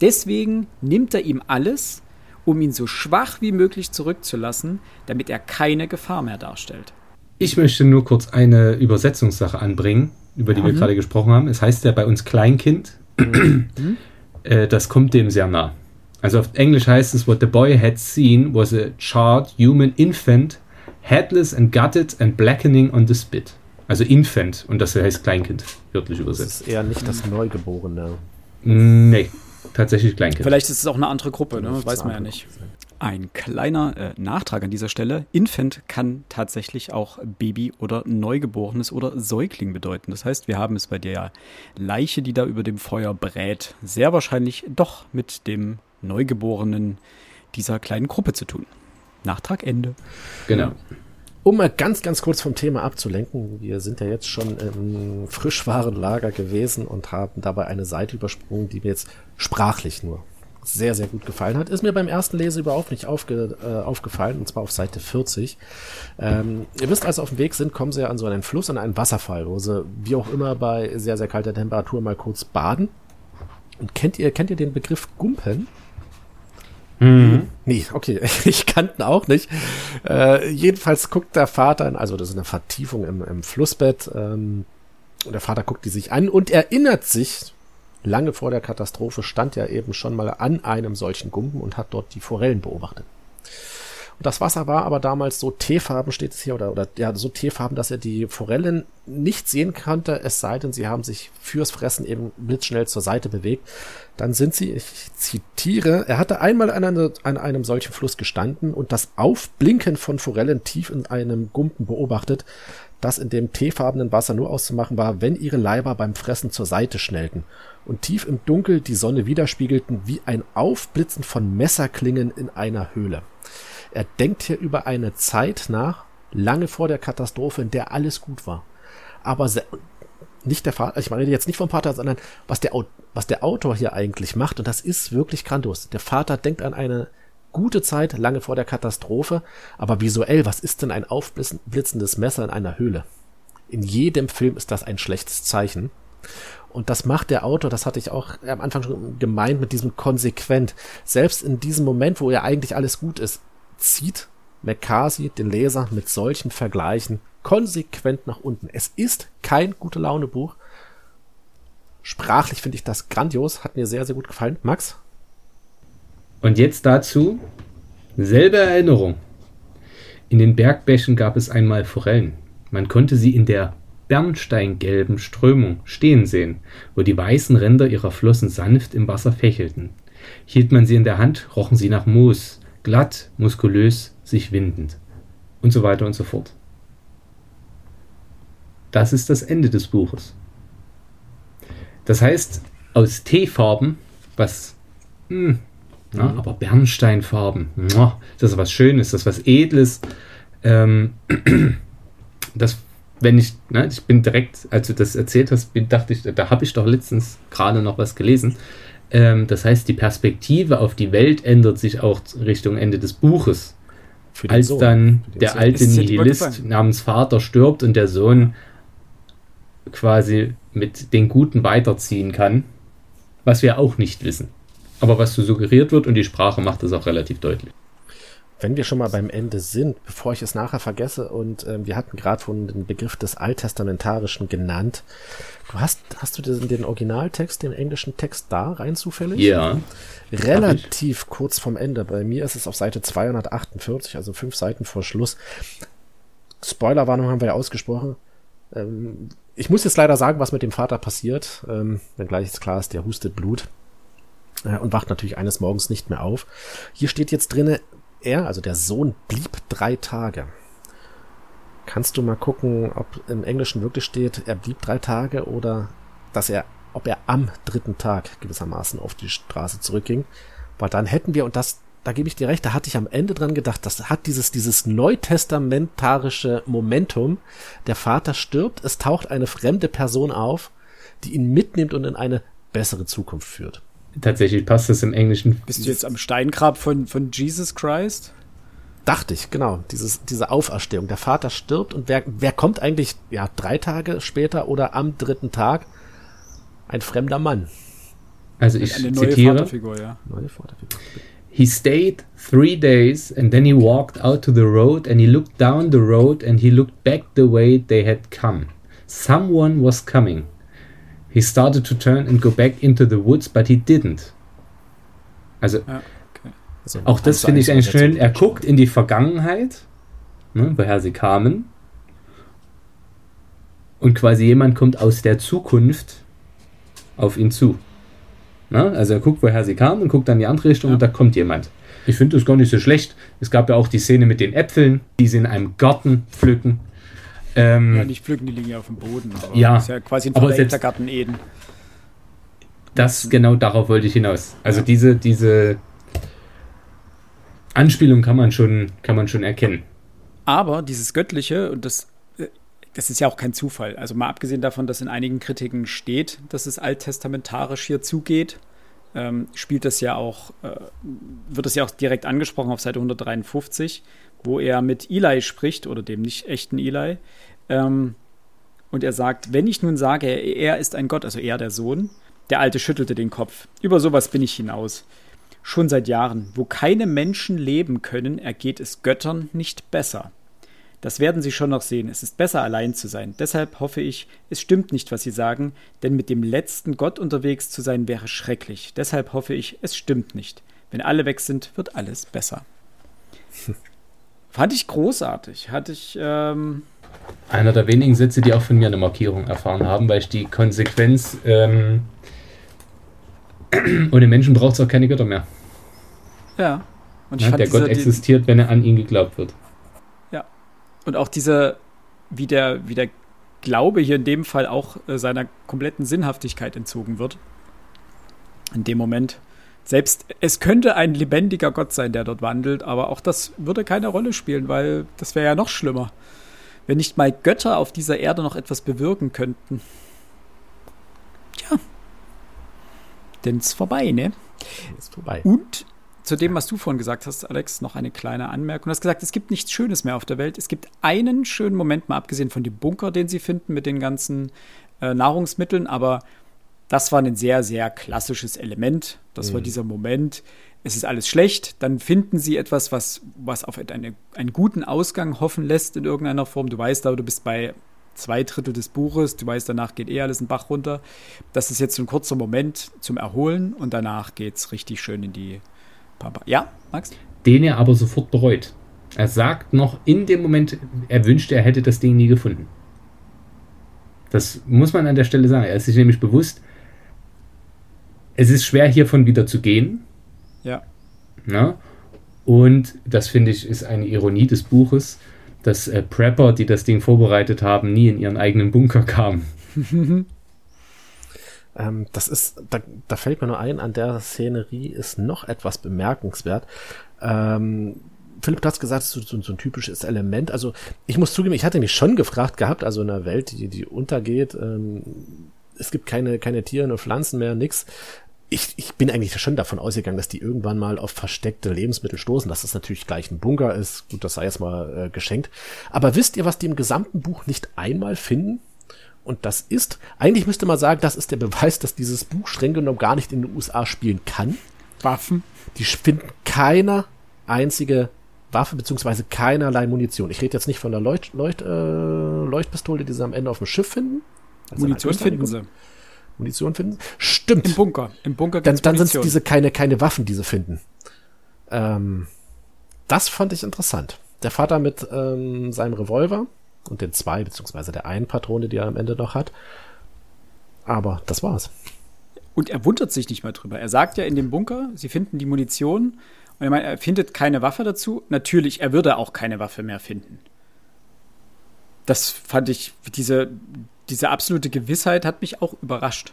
Deswegen nimmt er ihm alles, um ihn so schwach wie möglich zurückzulassen, damit er keine Gefahr mehr darstellt. Ich möchte nur kurz eine Übersetzungssache anbringen, über die ja. wir gerade gesprochen haben. Es heißt ja bei uns Kleinkind. Mhm. äh, das kommt dem sehr nah. Also auf Englisch heißt es, what the boy had seen was a charred human infant Headless and Gutted and Blackening on the Spit. Also Infant und das heißt Kleinkind, wörtlich übersetzt. Das ist eher nicht das Neugeborene. Nee, tatsächlich Kleinkind. Vielleicht ist es auch eine andere Gruppe, ne? weiß man ja nicht. Ein kleiner äh, Nachtrag an dieser Stelle. Infant kann tatsächlich auch Baby oder Neugeborenes oder Säugling bedeuten. Das heißt, wir haben es bei der Leiche, die da über dem Feuer brät, sehr wahrscheinlich doch mit dem Neugeborenen dieser kleinen Gruppe zu tun. Nachtrag Ende. Genau. Um mal ganz, ganz kurz vom Thema abzulenken, wir sind ja jetzt schon im Frischwarenlager gewesen und haben dabei eine Seite übersprungen, die mir jetzt sprachlich nur sehr, sehr gut gefallen hat. Ist mir beim ersten Lese überhaupt nicht aufge, äh, aufgefallen, und zwar auf Seite 40. Ähm, ihr wisst, als sie auf dem Weg sind, kommen sie ja an so einen Fluss, an einen Wasserfall, wo sie wie auch immer bei sehr, sehr kalter Temperatur mal kurz baden. Und kennt ihr, kennt ihr den Begriff Gumpen? Mhm. Nee, okay, ich kannte auch nicht. Äh, jedenfalls guckt der Vater, also das ist eine Vertiefung im, im Flussbett, ähm, der Vater guckt die sich an und erinnert sich, lange vor der Katastrophe stand er eben schon mal an einem solchen Gumpen und hat dort die Forellen beobachtet. Das Wasser war aber damals so teefarben, steht es hier, oder, oder ja, so teefarben, dass er die Forellen nicht sehen konnte, es sei denn, sie haben sich fürs Fressen eben blitzschnell zur Seite bewegt. Dann sind sie, ich zitiere, er hatte einmal an, eine, an einem solchen Fluss gestanden und das Aufblinken von Forellen tief in einem Gumpen beobachtet, das in dem teefarbenen Wasser nur auszumachen war, wenn ihre Leiber beim Fressen zur Seite schnellten und tief im Dunkel die Sonne widerspiegelten wie ein Aufblitzen von Messerklingen in einer Höhle. Er denkt hier über eine Zeit nach, lange vor der Katastrophe, in der alles gut war. Aber nicht der Vater, ich meine jetzt nicht vom Vater, sondern was der, was der Autor hier eigentlich macht. Und das ist wirklich grandios. Der Vater denkt an eine gute Zeit, lange vor der Katastrophe. Aber visuell, was ist denn ein aufblitzendes Messer in einer Höhle? In jedem Film ist das ein schlechtes Zeichen. Und das macht der Autor, das hatte ich auch am Anfang schon gemeint, mit diesem konsequent. Selbst in diesem Moment, wo ja eigentlich alles gut ist, zieht McCarthy den Leser mit solchen Vergleichen konsequent nach unten. Es ist kein gute Laune Buch. Sprachlich finde ich das grandios, hat mir sehr, sehr gut gefallen. Max? Und jetzt dazu selbe Erinnerung. In den Bergbächen gab es einmal Forellen. Man konnte sie in der bernsteingelben Strömung stehen sehen, wo die weißen Ränder ihrer Flossen sanft im Wasser fächelten. Hielt man sie in der Hand, rochen sie nach Moos, glatt, muskulös, sich windend und so weiter und so fort. Das ist das Ende des Buches. Das heißt, aus Teefarben, was, mh, hm, ja, mhm. aber Bernsteinfarben, das ist was Schönes, das ist was Edles. Ähm, das, wenn ich, ne, ich bin direkt, als du das erzählt hast, bin, dachte ich, da habe ich doch letztens gerade noch was gelesen. Ähm, das heißt, die Perspektive auf die Welt ändert sich auch Richtung Ende des Buches. Als Sohn. dann der Sohn. alte Nihilist namens Vater stirbt und der Sohn quasi mit den Guten weiterziehen kann, was wir auch nicht wissen. Aber was so suggeriert wird und die Sprache macht es auch relativ deutlich. Wenn wir schon mal beim Ende sind, bevor ich es nachher vergesse, und äh, wir hatten gerade von den Begriff des Alttestamentarischen genannt. Du hast, hast du den, den Originaltext, den englischen Text da rein zufällig? Ja. Relativ kurz vom Ende. Bei mir ist es auf Seite 248, also fünf Seiten vor Schluss. Spoilerwarnung haben wir ja ausgesprochen. Ähm, ich muss jetzt leider sagen, was mit dem Vater passiert, ähm, wenngleich jetzt klar ist, der hustet Blut äh, und wacht natürlich eines Morgens nicht mehr auf. Hier steht jetzt drinne, er, also der Sohn, blieb drei Tage. Kannst du mal gucken, ob im Englischen wirklich steht, er blieb drei Tage oder dass er, ob er am dritten Tag gewissermaßen auf die Straße zurückging? Weil dann hätten wir, und das da gebe ich dir recht, da hatte ich am Ende dran gedacht, das hat dieses, dieses neutestamentarische Momentum. Der Vater stirbt, es taucht eine fremde Person auf, die ihn mitnimmt und in eine bessere Zukunft führt. Tatsächlich passt das im Englischen. Bist du jetzt am Steingrab von, von Jesus Christ? Dachte ich, genau. Dieses, diese Auferstehung. Der Vater stirbt und wer, wer kommt eigentlich, ja, drei Tage später oder am dritten Tag? Ein fremder Mann. Also ich eine neue zitiere. Vaterfigur, ja. Neue Vaterfigur. He stayed three days and then he walked out to the road and he looked down the road and he looked back the way they had come. Someone was coming. He started to turn and go back into the woods, but he didn't. Also, ja, okay. also auch das finde ich eigentlich schön. Er guckt in die Vergangenheit, ne, woher sie kamen. Und quasi jemand kommt aus der Zukunft auf ihn zu. Na, also er guckt, woher sie kam und guckt dann in die andere Richtung ja. und da kommt jemand. Ich finde das gar nicht so schlecht. Es gab ja auch die Szene mit den Äpfeln, die sie in einem Garten pflücken. Ähm, ja, nicht pflücken, die liegen ja auf dem Boden. Aber ja, ist ja quasi ein verdeckter Garten Eden. Das, genau darauf wollte ich hinaus. Also ja. diese, diese Anspielung kann man schon, kann man schon erkennen. Aber dieses Göttliche, und das, äh, das ist ja auch kein Zufall. Also mal abgesehen davon, dass in einigen Kritiken steht, dass es alttestamentarisch hier zugeht, ähm, spielt das ja auch, äh, wird das ja auch direkt angesprochen auf Seite 153, wo er mit Eli spricht oder dem nicht echten Eli. Ähm, und er sagt, wenn ich nun sage, er ist ein Gott, also er der Sohn, der Alte schüttelte den Kopf. Über sowas bin ich hinaus. Schon seit Jahren, wo keine Menschen leben können, ergeht es Göttern nicht besser. Das werden Sie schon noch sehen. Es ist besser, allein zu sein. Deshalb hoffe ich, es stimmt nicht, was Sie sagen, denn mit dem letzten Gott unterwegs zu sein wäre schrecklich. Deshalb hoffe ich, es stimmt nicht. Wenn alle weg sind, wird alles besser. Fand ich großartig. Hatte ich. Ähm Einer der wenigen Sätze, die auch von mir eine Markierung erfahren haben, weil ich die Konsequenz. Ähm ohne Menschen braucht es auch keine Götter mehr. Ja. Und ich ja, der Gott existiert, wenn er an ihn geglaubt wird. Und auch dieser, wie der, wie der Glaube hier in dem Fall auch äh, seiner kompletten Sinnhaftigkeit entzogen wird. In dem Moment. Selbst es könnte ein lebendiger Gott sein, der dort wandelt, aber auch das würde keine Rolle spielen, weil das wäre ja noch schlimmer. Wenn nicht mal Götter auf dieser Erde noch etwas bewirken könnten. Tja. Denn es ist vorbei, ne? Ist vorbei. Und zu dem, was du vorhin gesagt hast, Alex, noch eine kleine Anmerkung. Du hast gesagt, es gibt nichts Schönes mehr auf der Welt. Es gibt einen schönen Moment, mal abgesehen von dem Bunker, den sie finden mit den ganzen äh, Nahrungsmitteln, aber das war ein sehr, sehr klassisches Element. Das mhm. war dieser Moment, es ist alles schlecht, dann finden sie etwas, was, was auf eine, einen guten Ausgang hoffen lässt in irgendeiner Form. Du weißt aber, du bist bei zwei Drittel des Buches, du weißt, danach geht eh alles einen Bach runter. Das ist jetzt so ein kurzer Moment zum Erholen und danach geht es richtig schön in die Papa. Ja, Max? Den er aber sofort bereut. Er sagt noch in dem Moment, er wünschte, er hätte das Ding nie gefunden. Das muss man an der Stelle sagen. Er ist sich nämlich bewusst, es ist schwer hiervon wieder zu gehen. Ja. Na? Und das finde ich ist eine Ironie des Buches, dass äh, Prepper, die das Ding vorbereitet haben, nie in ihren eigenen Bunker kamen. Ähm, das ist, da, da fällt mir nur ein, an der Szenerie ist noch etwas bemerkenswert. Ähm, Philipp, du hast gesagt, es ist so, so, ein typisches Element. Also ich muss zugeben, ich hatte mich schon gefragt gehabt, also in einer Welt, die, die untergeht, ähm, es gibt keine, keine Tiere und Pflanzen mehr, nix. Ich, ich bin eigentlich schon davon ausgegangen, dass die irgendwann mal auf versteckte Lebensmittel stoßen, dass das natürlich gleich ein Bunker ist. Gut, das sei jetzt mal äh, geschenkt. Aber wisst ihr, was die im gesamten Buch nicht einmal finden? Und das ist, eigentlich müsste man sagen, das ist der Beweis, dass dieses Buch streng genommen gar nicht in den USA spielen kann. Waffen. Die finden keine einzige Waffe beziehungsweise keinerlei Munition. Ich rede jetzt nicht von der Leucht, Leucht, äh, Leuchtpistole, die sie am Ende auf dem Schiff finden. Munition finden sie. Munition finden? Stimmt. Im Bunker. Im Bunker Dann, dann sind es diese keine, keine Waffen, die sie finden. Ähm, das fand ich interessant. Der Vater mit ähm, seinem Revolver und den zwei, beziehungsweise der einen Patrone, die er am Ende noch hat. Aber das war's. Und er wundert sich nicht mal drüber. Er sagt ja in dem Bunker, sie finden die Munition. Und er meint, er findet keine Waffe dazu. Natürlich, er würde auch keine Waffe mehr finden. Das fand ich, diese, diese absolute Gewissheit hat mich auch überrascht.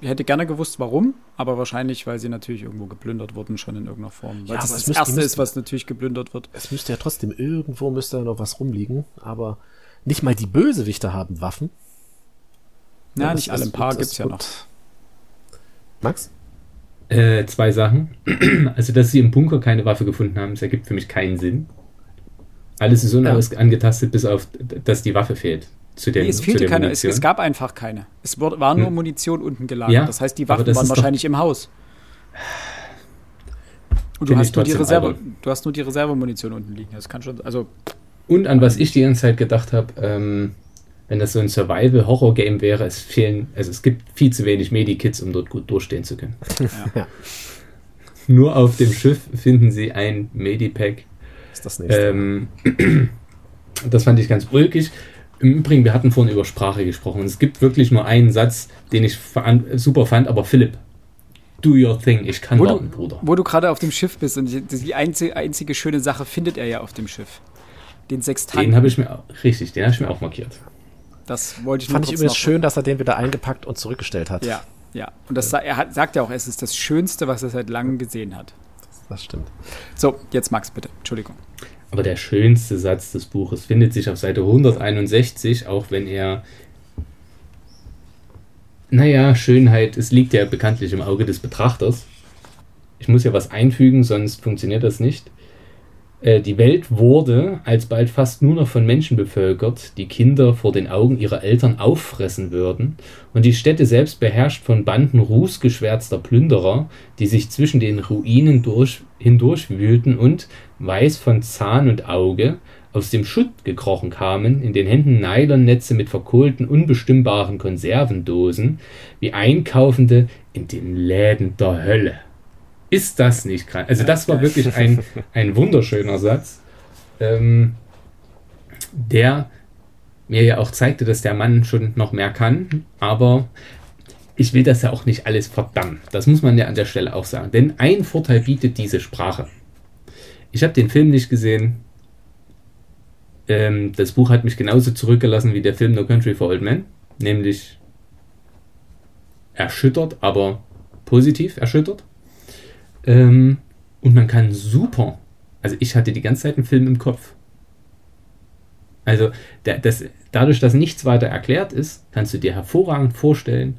Ich hätte gerne gewusst, warum, aber wahrscheinlich, weil sie natürlich irgendwo geplündert wurden, schon in irgendeiner Form. Weil ja, das das müsste, Erste müsste, ist, was natürlich geplündert wird. Es müsste ja trotzdem irgendwo müsste noch was rumliegen, aber nicht mal die Bösewichte haben Waffen. Na, ja, nicht alle, ein paar gibt es ja noch. Max? Äh, zwei Sachen. Also, dass sie im Bunker keine Waffe gefunden haben, das ergibt für mich keinen Sinn. Alles ist unangetastet, ja. bis auf, dass die Waffe fehlt zu den, nee, es fehlte keine, es, es, gab einfach keine. Es war nur hm. Munition unten gelagert. Ja, das heißt, die Waffen waren wahrscheinlich im Haus. Und du hast, nur die Reserve, du hast nur die Reservemunition unten liegen. Das kann schon, also. Und an was ich die ganze Zeit gedacht habe, ähm, wenn das so ein Survival-Horror-Game wäre, es fehlen, also es gibt viel zu wenig Medikits, um dort gut durchstehen zu können. Ja. Nur auf dem Schiff finden sie ein Medipack. Das ist das nächste. Ähm, das fand ich ganz ulkig. Im Übrigen, wir hatten vorhin über Sprache gesprochen und es gibt wirklich nur einen Satz, den ich super fand, aber Philipp, do your thing, ich kann wo warten, du, Bruder. Wo du gerade auf dem Schiff bist und die, die einzige, einzige, schöne Sache findet er ja auf dem Schiff. Den Sextanten. Den habe ich mir, richtig, den habe ich mir auch markiert. Das wollte ich Fand ich übrigens schön, dass er den wieder eingepackt und zurückgestellt hat. Ja, ja. Und das, er hat, sagt ja auch, es ist das Schönste, was er seit langem gesehen hat. Das, das stimmt. So, jetzt Max, bitte. Entschuldigung. Aber der schönste Satz des Buches findet sich auf Seite 161, auch wenn er. Naja, Schönheit, es liegt ja bekanntlich im Auge des Betrachters. Ich muss ja was einfügen, sonst funktioniert das nicht. Äh, die Welt wurde alsbald fast nur noch von Menschen bevölkert, die Kinder vor den Augen ihrer Eltern auffressen würden, und die Städte selbst beherrscht von Banden rußgeschwärzter Plünderer, die sich zwischen den Ruinen durch, hindurchwühlten und, weiß von Zahn und Auge, aus dem Schutt gekrochen kamen, in den Händen Nylonnetze mit verkohlten, unbestimmbaren Konservendosen, wie Einkaufende in den Läden der Hölle. Ist das nicht krank? Also, das war wirklich ein, ein wunderschöner Satz, ähm, der mir ja auch zeigte, dass der Mann schon noch mehr kann, aber ich will das ja auch nicht alles verdammen. Das muss man ja an der Stelle auch sagen. Denn ein Vorteil bietet diese Sprache. Ich habe den Film nicht gesehen. Ähm, das Buch hat mich genauso zurückgelassen wie der Film No Country for Old Men. Nämlich erschüttert, aber positiv erschüttert. Ähm, und man kann super. Also ich hatte die ganze Zeit einen Film im Kopf. Also der, das, dadurch, dass nichts weiter erklärt ist, kannst du dir hervorragend vorstellen,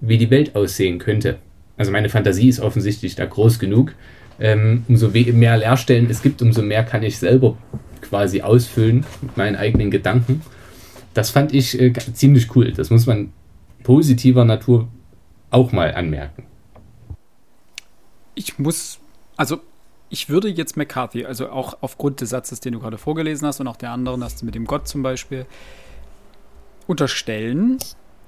wie die Welt aussehen könnte. Also meine Fantasie ist offensichtlich da groß genug, ähm, umso mehr Leerstellen es gibt, umso mehr kann ich selber quasi ausfüllen mit meinen eigenen Gedanken. Das fand ich äh, ziemlich cool. Das muss man positiver Natur auch mal anmerken. Ich muss, also ich würde jetzt McCarthy, also auch aufgrund des Satzes, den du gerade vorgelesen hast und auch der anderen, hast du mit dem Gott zum Beispiel, unterstellen,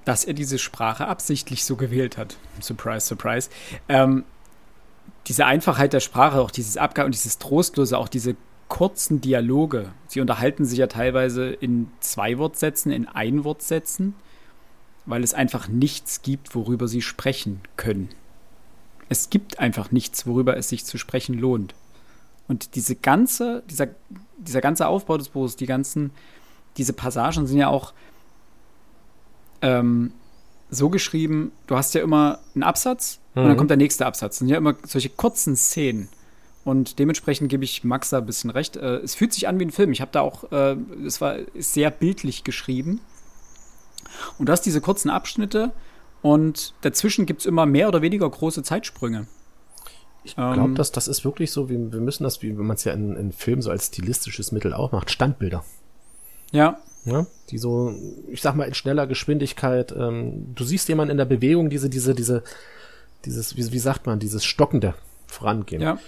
dass er diese Sprache absichtlich so gewählt hat. Surprise, surprise. Ähm, diese Einfachheit der Sprache, auch dieses Abgabe und dieses Trostlose, auch diese kurzen Dialoge. Sie unterhalten sich ja teilweise in zwei Wortsätzen, in Einwortsätzen, weil es einfach nichts gibt, worüber sie sprechen können. Es gibt einfach nichts, worüber es sich zu sprechen lohnt. Und diese ganze, dieser, dieser ganze Aufbau des Buches, die ganzen, diese Passagen sind ja auch ähm, so geschrieben, du hast ja immer einen Absatz mhm. und dann mhm. kommt der nächste Absatz. Das sind ja immer solche kurzen Szenen. Und dementsprechend gebe ich Max da ein bisschen recht. Äh, es fühlt sich an wie ein Film. Ich habe da auch, äh, es war sehr bildlich geschrieben. Und du hast diese kurzen Abschnitte und dazwischen gibt es immer mehr oder weniger große Zeitsprünge. Ich glaube, ähm, dass das ist wirklich so, wie, wir müssen das, wie wenn man es ja in, in Filmen so als stilistisches Mittel auch macht, Standbilder. Ja, ja, die so, ich sag mal, in schneller Geschwindigkeit, ähm, du siehst jemanden in der Bewegung, diese, diese, diese, dieses, wie, wie sagt man, dieses stockende Vorangehen. Ja.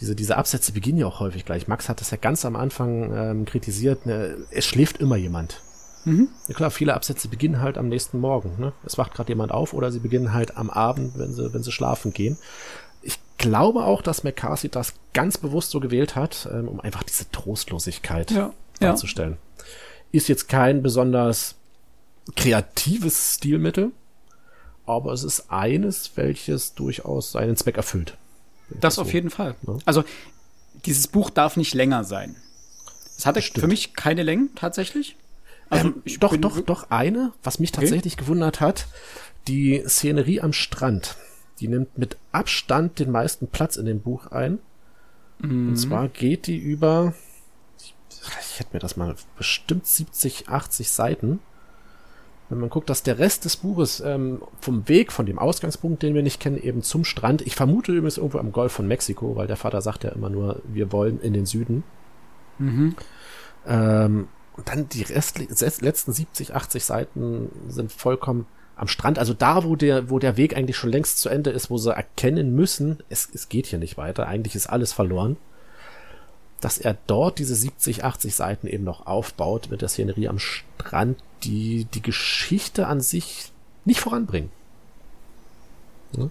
Diese, diese Absätze beginnen ja auch häufig gleich. Max hat das ja ganz am Anfang ähm, kritisiert, ne? es schläft immer jemand. Mhm. Ja klar, viele Absätze beginnen halt am nächsten Morgen. Ne? Es wacht gerade jemand auf oder sie beginnen halt am Abend, wenn sie, wenn sie schlafen gehen. Ich glaube auch, dass McCarthy das ganz bewusst so gewählt hat, ähm, um einfach diese Trostlosigkeit ja darzustellen. Ja. Ist jetzt kein besonders kreatives Stilmittel, aber es ist eines, welches durchaus seinen Zweck erfüllt. Das auf so. jeden Fall. Ja. Also dieses Buch darf nicht länger sein. Es hatte Stimmt. für mich keine Längen tatsächlich. Also ähm, doch, doch, doch eine, was mich tatsächlich okay. gewundert hat, die Szenerie am Strand. Die nimmt mit Abstand den meisten Platz in dem Buch ein. Mhm. Und zwar geht die über, ich, ich hätte mir das mal bestimmt 70, 80 Seiten. Wenn man guckt, dass der Rest des Buches ähm, vom Weg, von dem Ausgangspunkt, den wir nicht kennen, eben zum Strand. Ich vermute übrigens irgendwo am Golf von Mexiko, weil der Vater sagt ja immer nur, wir wollen in den Süden. Mhm. Ähm, und dann die letzten 70, 80 Seiten sind vollkommen am Strand, also da, wo der, wo der Weg eigentlich schon längst zu Ende ist, wo sie erkennen müssen, es, es geht hier nicht weiter, eigentlich ist alles verloren, dass er dort diese 70, 80 Seiten eben noch aufbaut mit der Szenerie am Strand, die die Geschichte an sich nicht voranbringen. Ja?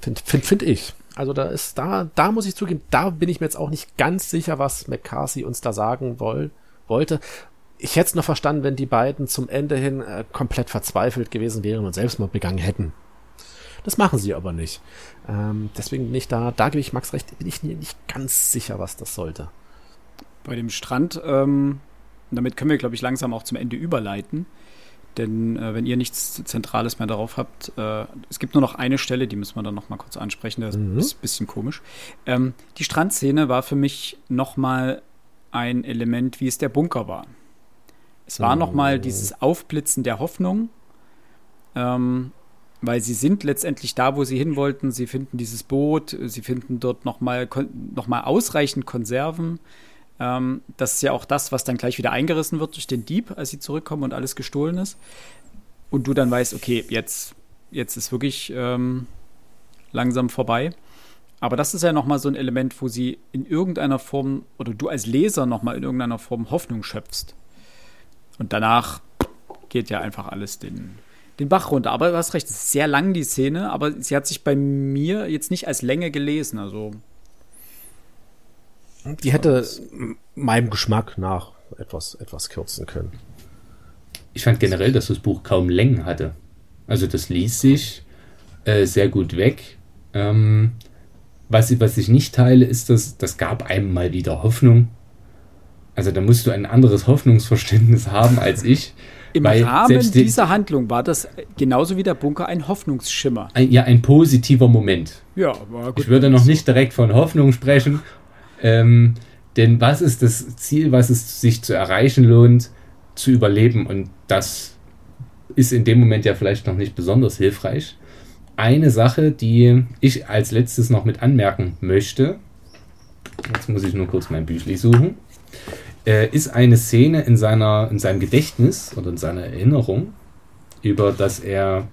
Finde find, find ich. Also da ist, da, da muss ich zugeben, da bin ich mir jetzt auch nicht ganz sicher, was McCarthy uns da sagen woll, wollte. Ich hätte es noch verstanden, wenn die beiden zum Ende hin äh, komplett verzweifelt gewesen wären und Selbstmord begangen hätten. Das machen sie aber nicht. Ähm, deswegen bin ich da, da gebe ich Max recht, bin ich nicht ganz sicher, was das sollte. Bei dem Strand, ähm, damit können wir, glaube ich, langsam auch zum Ende überleiten. Denn äh, wenn ihr nichts Zentrales mehr darauf habt, äh, es gibt nur noch eine Stelle, die müssen wir dann noch mal kurz ansprechen, das mhm. ist ein bisschen komisch. Ähm, die Strandszene war für mich noch mal ein Element, wie es der Bunker war. Es war mhm. noch mal dieses Aufblitzen der Hoffnung, ähm, weil sie sind letztendlich da, wo sie hin wollten. Sie finden dieses Boot, sie finden dort noch mal, noch mal ausreichend Konserven. Ähm, das ist ja auch das, was dann gleich wieder eingerissen wird durch den Dieb, als sie zurückkommen und alles gestohlen ist. Und du dann weißt, okay, jetzt, jetzt ist wirklich ähm, langsam vorbei. Aber das ist ja nochmal so ein Element, wo sie in irgendeiner Form, oder du als Leser nochmal in irgendeiner Form Hoffnung schöpfst. Und danach geht ja einfach alles den, den Bach runter. Aber du hast recht, es ist sehr lang die Szene, aber sie hat sich bei mir jetzt nicht als Länge gelesen. Also die hätte meinem Geschmack nach etwas, etwas kürzen können. Ich fand generell, dass das Buch kaum Längen hatte. Also das ließ sich äh, sehr gut weg. Ähm, was, was ich nicht teile, ist, dass das gab einem mal wieder Hoffnung. Also da musst du ein anderes Hoffnungsverständnis haben als ich. Im Rahmen dieser Handlung war das genauso wie der Bunker ein Hoffnungsschimmer. Ein, ja, ein positiver Moment. Ja, war gut. Ich würde noch nicht direkt von Hoffnung sprechen, ähm, denn was ist das Ziel, was es sich zu erreichen lohnt, zu überleben? Und das ist in dem Moment ja vielleicht noch nicht besonders hilfreich. Eine Sache, die ich als letztes noch mit anmerken möchte, jetzt muss ich nur kurz mein Büchlein suchen, äh, ist eine Szene in, seiner, in seinem Gedächtnis oder in seiner Erinnerung, über das er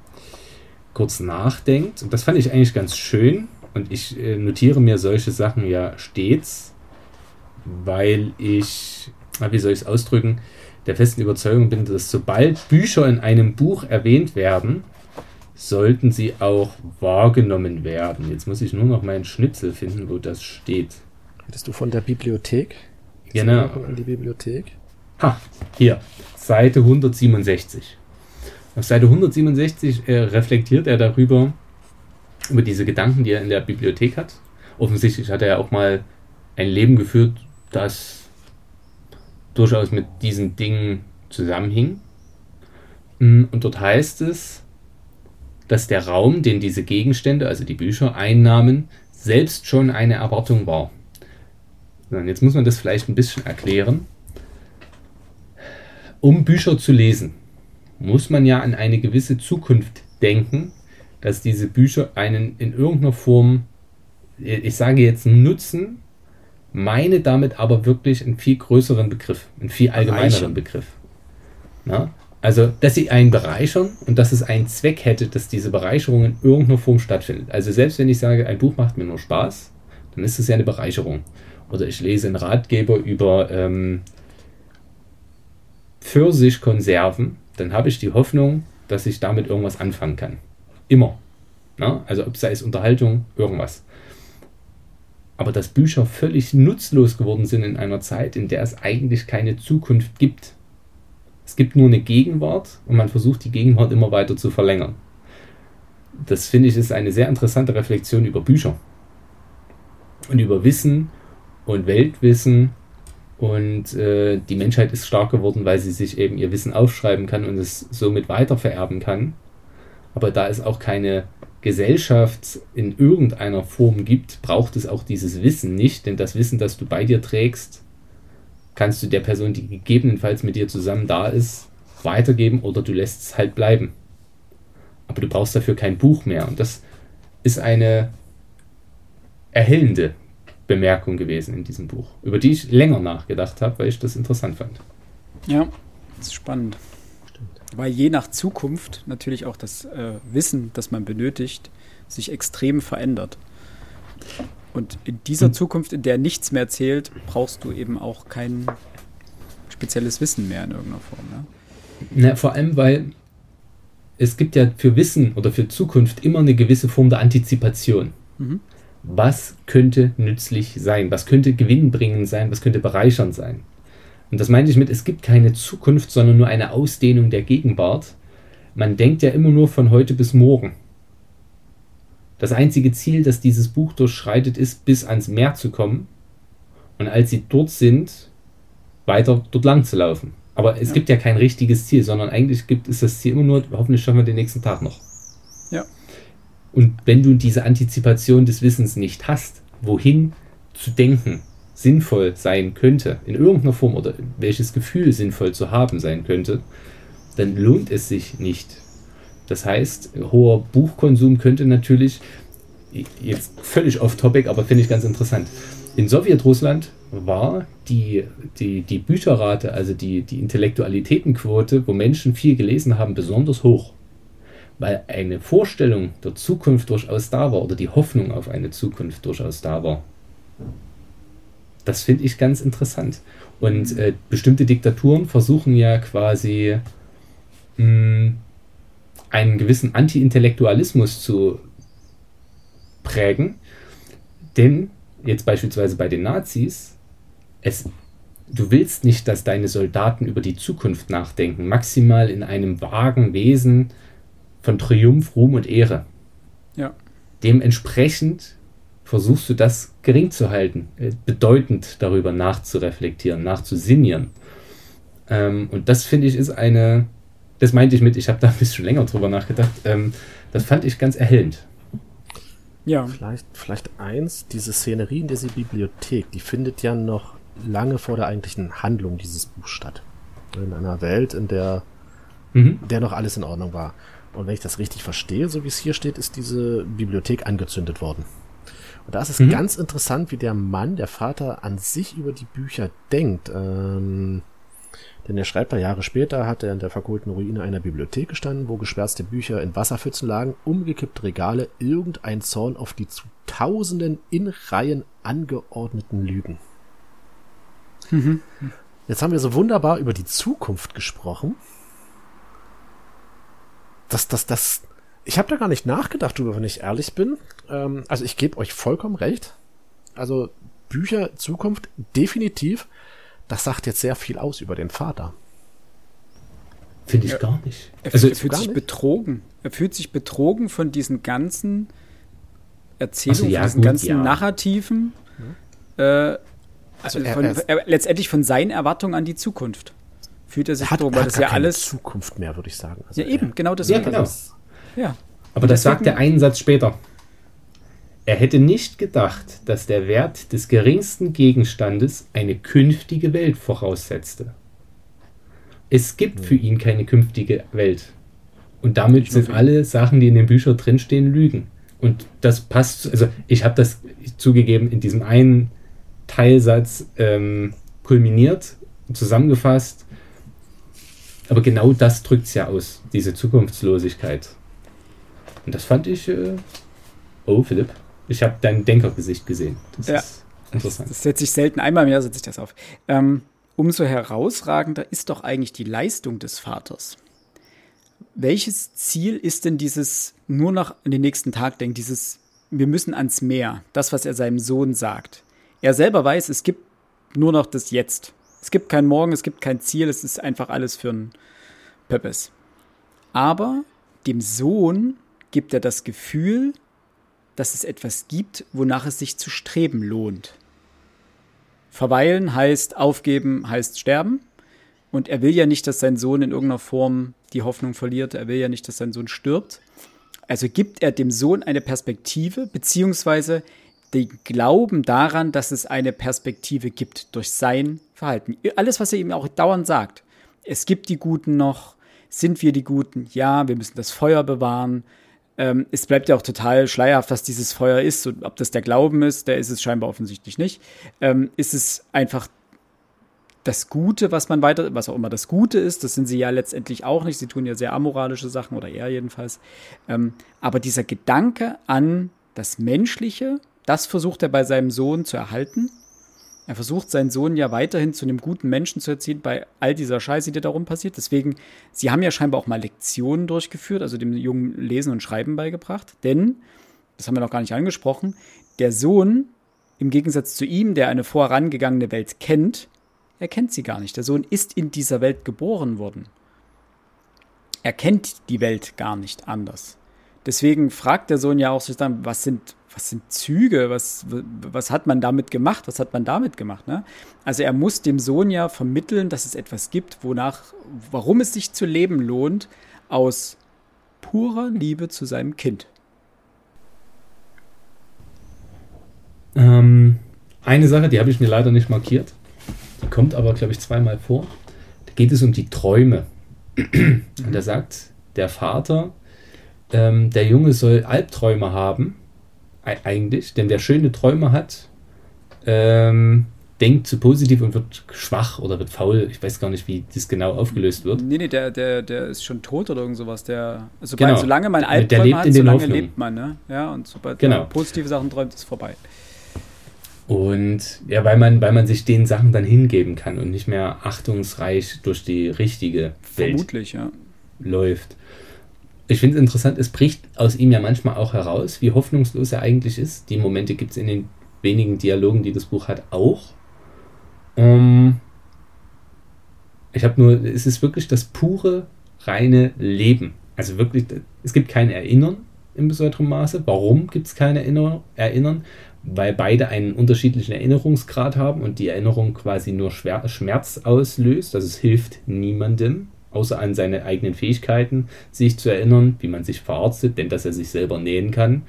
kurz nachdenkt. Und das fand ich eigentlich ganz schön, und ich äh, notiere mir solche Sachen ja stets, weil ich, wie soll ich es ausdrücken, der festen Überzeugung bin, dass sobald Bücher in einem Buch erwähnt werden, sollten sie auch wahrgenommen werden. Jetzt muss ich nur noch meinen Schnitzel finden, wo das steht. Hättest du von der Bibliothek? Genau. An die Bibliothek. Ha, hier, Seite 167. Auf Seite 167 äh, reflektiert er darüber, über diese Gedanken, die er in der Bibliothek hat. Offensichtlich hat er ja auch mal ein Leben geführt, das durchaus mit diesen Dingen zusammenhing. Mm, und dort heißt es, dass der Raum, den diese Gegenstände, also die Bücher, einnahmen, selbst schon eine Erwartung war. Und jetzt muss man das vielleicht ein bisschen erklären. Um Bücher zu lesen, muss man ja an eine gewisse Zukunft denken, dass diese Bücher einen in irgendeiner Form, ich sage jetzt Nutzen, meine damit aber wirklich einen viel größeren Begriff, einen viel allgemeineren Begriff. Na? Also, dass sie einen bereichern und dass es einen Zweck hätte, dass diese Bereicherung in irgendeiner Form stattfindet. Also selbst wenn ich sage, ein Buch macht mir nur Spaß, dann ist es ja eine Bereicherung. Oder ich lese einen Ratgeber über ähm, Pfirsichkonserven, dann habe ich die Hoffnung, dass ich damit irgendwas anfangen kann. Immer. Na? Also ob sei es Unterhaltung, irgendwas. aber dass Bücher völlig nutzlos geworden sind in einer Zeit, in der es eigentlich keine Zukunft gibt. Es gibt nur eine Gegenwart und man versucht die Gegenwart immer weiter zu verlängern. Das finde ich ist eine sehr interessante Reflexion über Bücher und über Wissen und Weltwissen und äh, die Menschheit ist stark geworden, weil sie sich eben ihr Wissen aufschreiben kann und es somit weitervererben kann. Aber da es auch keine Gesellschaft in irgendeiner Form gibt, braucht es auch dieses Wissen nicht, denn das Wissen, das du bei dir trägst, kannst du der Person, die gegebenenfalls mit dir zusammen da ist, weitergeben oder du lässt es halt bleiben. Aber du brauchst dafür kein Buch mehr. Und das ist eine erhellende Bemerkung gewesen in diesem Buch, über die ich länger nachgedacht habe, weil ich das interessant fand. Ja, das ist spannend. Stimmt. Weil je nach Zukunft natürlich auch das äh, Wissen, das man benötigt, sich extrem verändert. Und in dieser hm. Zukunft, in der nichts mehr zählt, brauchst du eben auch kein spezielles Wissen mehr in irgendeiner Form. Ne? Na, vor allem, weil es gibt ja für Wissen oder für Zukunft immer eine gewisse Form der Antizipation. Mhm was könnte nützlich sein, was könnte gewinnbringend sein, was könnte bereichernd sein. Und das meine ich mit, es gibt keine Zukunft, sondern nur eine Ausdehnung der Gegenwart. Man denkt ja immer nur von heute bis morgen. Das einzige Ziel, das dieses Buch durchschreitet, ist, bis ans Meer zu kommen und als sie dort sind, weiter dort lang zu laufen. Aber es ja. gibt ja kein richtiges Ziel, sondern eigentlich gibt es das Ziel immer nur, hoffentlich schaffen wir den nächsten Tag noch. Und wenn du diese Antizipation des Wissens nicht hast, wohin zu denken sinnvoll sein könnte, in irgendeiner Form oder welches Gefühl sinnvoll zu haben sein könnte, dann lohnt es sich nicht. Das heißt, hoher Buchkonsum könnte natürlich, jetzt völlig off-topic, aber finde ich ganz interessant. In Sowjetrussland war die, die, die Bücherrate, also die, die Intellektualitätenquote, wo Menschen viel gelesen haben, besonders hoch weil eine Vorstellung der Zukunft durchaus da war oder die Hoffnung auf eine Zukunft durchaus da war. Das finde ich ganz interessant. Und äh, bestimmte Diktaturen versuchen ja quasi mh, hm, einen gewissen Anti-Intellektualismus zu prägen. Denn jetzt beispielsweise bei den Nazis, es, du willst nicht, dass deine Soldaten über die Zukunft nachdenken, maximal in einem vagen Wesen, von Triumph, Ruhm und Ehre. Ja. Dementsprechend versuchst du das gering zu halten, äh, bedeutend darüber nachzureflektieren, nachzusinnieren. Ähm, und das finde ich ist eine, das meinte ich mit, ich habe da ein bisschen länger drüber nachgedacht, ähm, das fand ich ganz erhellend. Ja. Vielleicht, vielleicht eins, diese Szenerie in dieser Bibliothek, die findet ja noch lange vor der eigentlichen Handlung dieses Buchs statt. In einer Welt, in der, mhm. der noch alles in Ordnung war. Und wenn ich das richtig verstehe, so wie es hier steht, ist diese Bibliothek angezündet worden. Und da ist es mhm. ganz interessant, wie der Mann, der Vater, an sich über die Bücher denkt. Ähm, denn er schreibt da Jahre später, hat er in der verkohlten Ruine einer Bibliothek gestanden, wo geschwärzte Bücher in Wasserpfützen lagen, umgekippte Regale, irgendein Zorn auf die zu Tausenden in Reihen angeordneten Lügen. Mhm. Jetzt haben wir so wunderbar über die Zukunft gesprochen das, das, das, ich habe da gar nicht nachgedacht drüber, wenn ich ehrlich bin. Ähm, also ich gebe euch vollkommen recht. Also Bücher Zukunft definitiv. Das sagt jetzt sehr viel aus über den Vater. Finde ich ja, gar nicht. Er, also, er fühlt sich nicht? betrogen. Er fühlt sich betrogen von diesen ganzen Erzählungen, also, ja, von diesen gut, ganzen ja. Narrativen. Äh, also er, von, er, letztendlich von seinen Erwartungen an die Zukunft fühlt er sich hat, weil das ja alles Zukunft mehr, würde ich sagen. Also ja, eben, genau das. Ja, genau. Das, ja. Aber das sagt er einen Satz später. Er hätte nicht gedacht, dass der Wert des geringsten Gegenstandes eine künftige Welt voraussetzte. Es gibt für ihn keine künftige Welt. Und damit sind alle Sachen, die in den Büchern drinstehen, Lügen. Und das passt, also ich habe das zugegeben in diesem einen Teilsatz ähm, kulminiert, zusammengefasst aber genau das drückt es ja aus, diese Zukunftslosigkeit. Und das fand ich. Äh oh, Philipp, ich habe dein Denkergesicht gesehen. Das ja. ist interessant. Das setze ich selten einmal mehr, setze ich das auf. Ähm, umso herausragender ist doch eigentlich die Leistung des Vaters. Welches Ziel ist denn dieses nur noch an den nächsten Tag denken, dieses wir müssen ans Meer. Das, was er seinem Sohn sagt. Er selber weiß, es gibt nur noch das Jetzt. Es gibt kein Morgen, es gibt kein Ziel, es ist einfach alles für ein Pöppes. Aber dem Sohn gibt er das Gefühl, dass es etwas gibt, wonach es sich zu streben lohnt. Verweilen heißt aufgeben, heißt sterben. Und er will ja nicht, dass sein Sohn in irgendeiner Form die Hoffnung verliert. Er will ja nicht, dass sein Sohn stirbt. Also gibt er dem Sohn eine Perspektive, beziehungsweise den Glauben daran, dass es eine Perspektive gibt durch sein Verhalten. Alles, was er ihm auch dauernd sagt. Es gibt die Guten noch. Sind wir die Guten? Ja, wir müssen das Feuer bewahren. Ähm, es bleibt ja auch total schleierhaft, was dieses Feuer ist und ob das der Glauben ist, der ist es scheinbar offensichtlich nicht. Ähm, ist es einfach das Gute, was man weiter, was auch immer das Gute ist, das sind sie ja letztendlich auch nicht. Sie tun ja sehr amoralische Sachen oder er jedenfalls. Ähm, aber dieser Gedanke an das Menschliche, das versucht er bei seinem Sohn zu erhalten er versucht seinen Sohn ja weiterhin zu einem guten Menschen zu erziehen bei all dieser Scheiße, die darum passiert. Deswegen, sie haben ja scheinbar auch mal Lektionen durchgeführt, also dem Jungen Lesen und Schreiben beigebracht. Denn, das haben wir noch gar nicht angesprochen, der Sohn, im Gegensatz zu ihm, der eine vorangegangene Welt kennt, er kennt sie gar nicht. Der Sohn ist in dieser Welt geboren worden. Er kennt die Welt gar nicht anders. Deswegen fragt der Sohn ja auch sich dann, was sind was sind Züge, was, was hat man damit gemacht, was hat man damit gemacht. Ne? Also er muss dem Sohn ja vermitteln, dass es etwas gibt, wonach, warum es sich zu leben lohnt, aus purer Liebe zu seinem Kind. Ähm, eine Sache, die habe ich mir leider nicht markiert, die kommt aber, glaube ich, zweimal vor. Da geht es um die Träume. Und da sagt der Vater, ähm, der Junge soll Albträume haben eigentlich, denn wer schöne Träume hat, ähm, denkt zu positiv und wird schwach oder wird faul. Ich weiß gar nicht, wie das genau aufgelöst wird. Nee, nee, der, der, der ist schon tot oder irgend sowas. Der, also genau. solange man Albträume hat, solange lebt man. Ne? Ja, und sobald genau. man positive Sachen träumt, ist vorbei. Und ja, weil man, weil man sich den Sachen dann hingeben kann und nicht mehr achtungsreich durch die richtige Welt Vermutlich, ja. läuft ich finde es interessant, es bricht aus ihm ja manchmal auch heraus, wie hoffnungslos er eigentlich ist. Die Momente gibt es in den wenigen Dialogen, die das Buch hat, auch. Ähm, ich habe nur, es ist wirklich das pure, reine Leben. Also wirklich, es gibt kein Erinnern im besonderen Maße. Warum gibt es kein Erinnern? Weil beide einen unterschiedlichen Erinnerungsgrad haben und die Erinnerung quasi nur Schmerz auslöst. Also es hilft niemandem außer an seine eigenen Fähigkeiten, sich zu erinnern, wie man sich verarztet, denn dass er sich selber nähen kann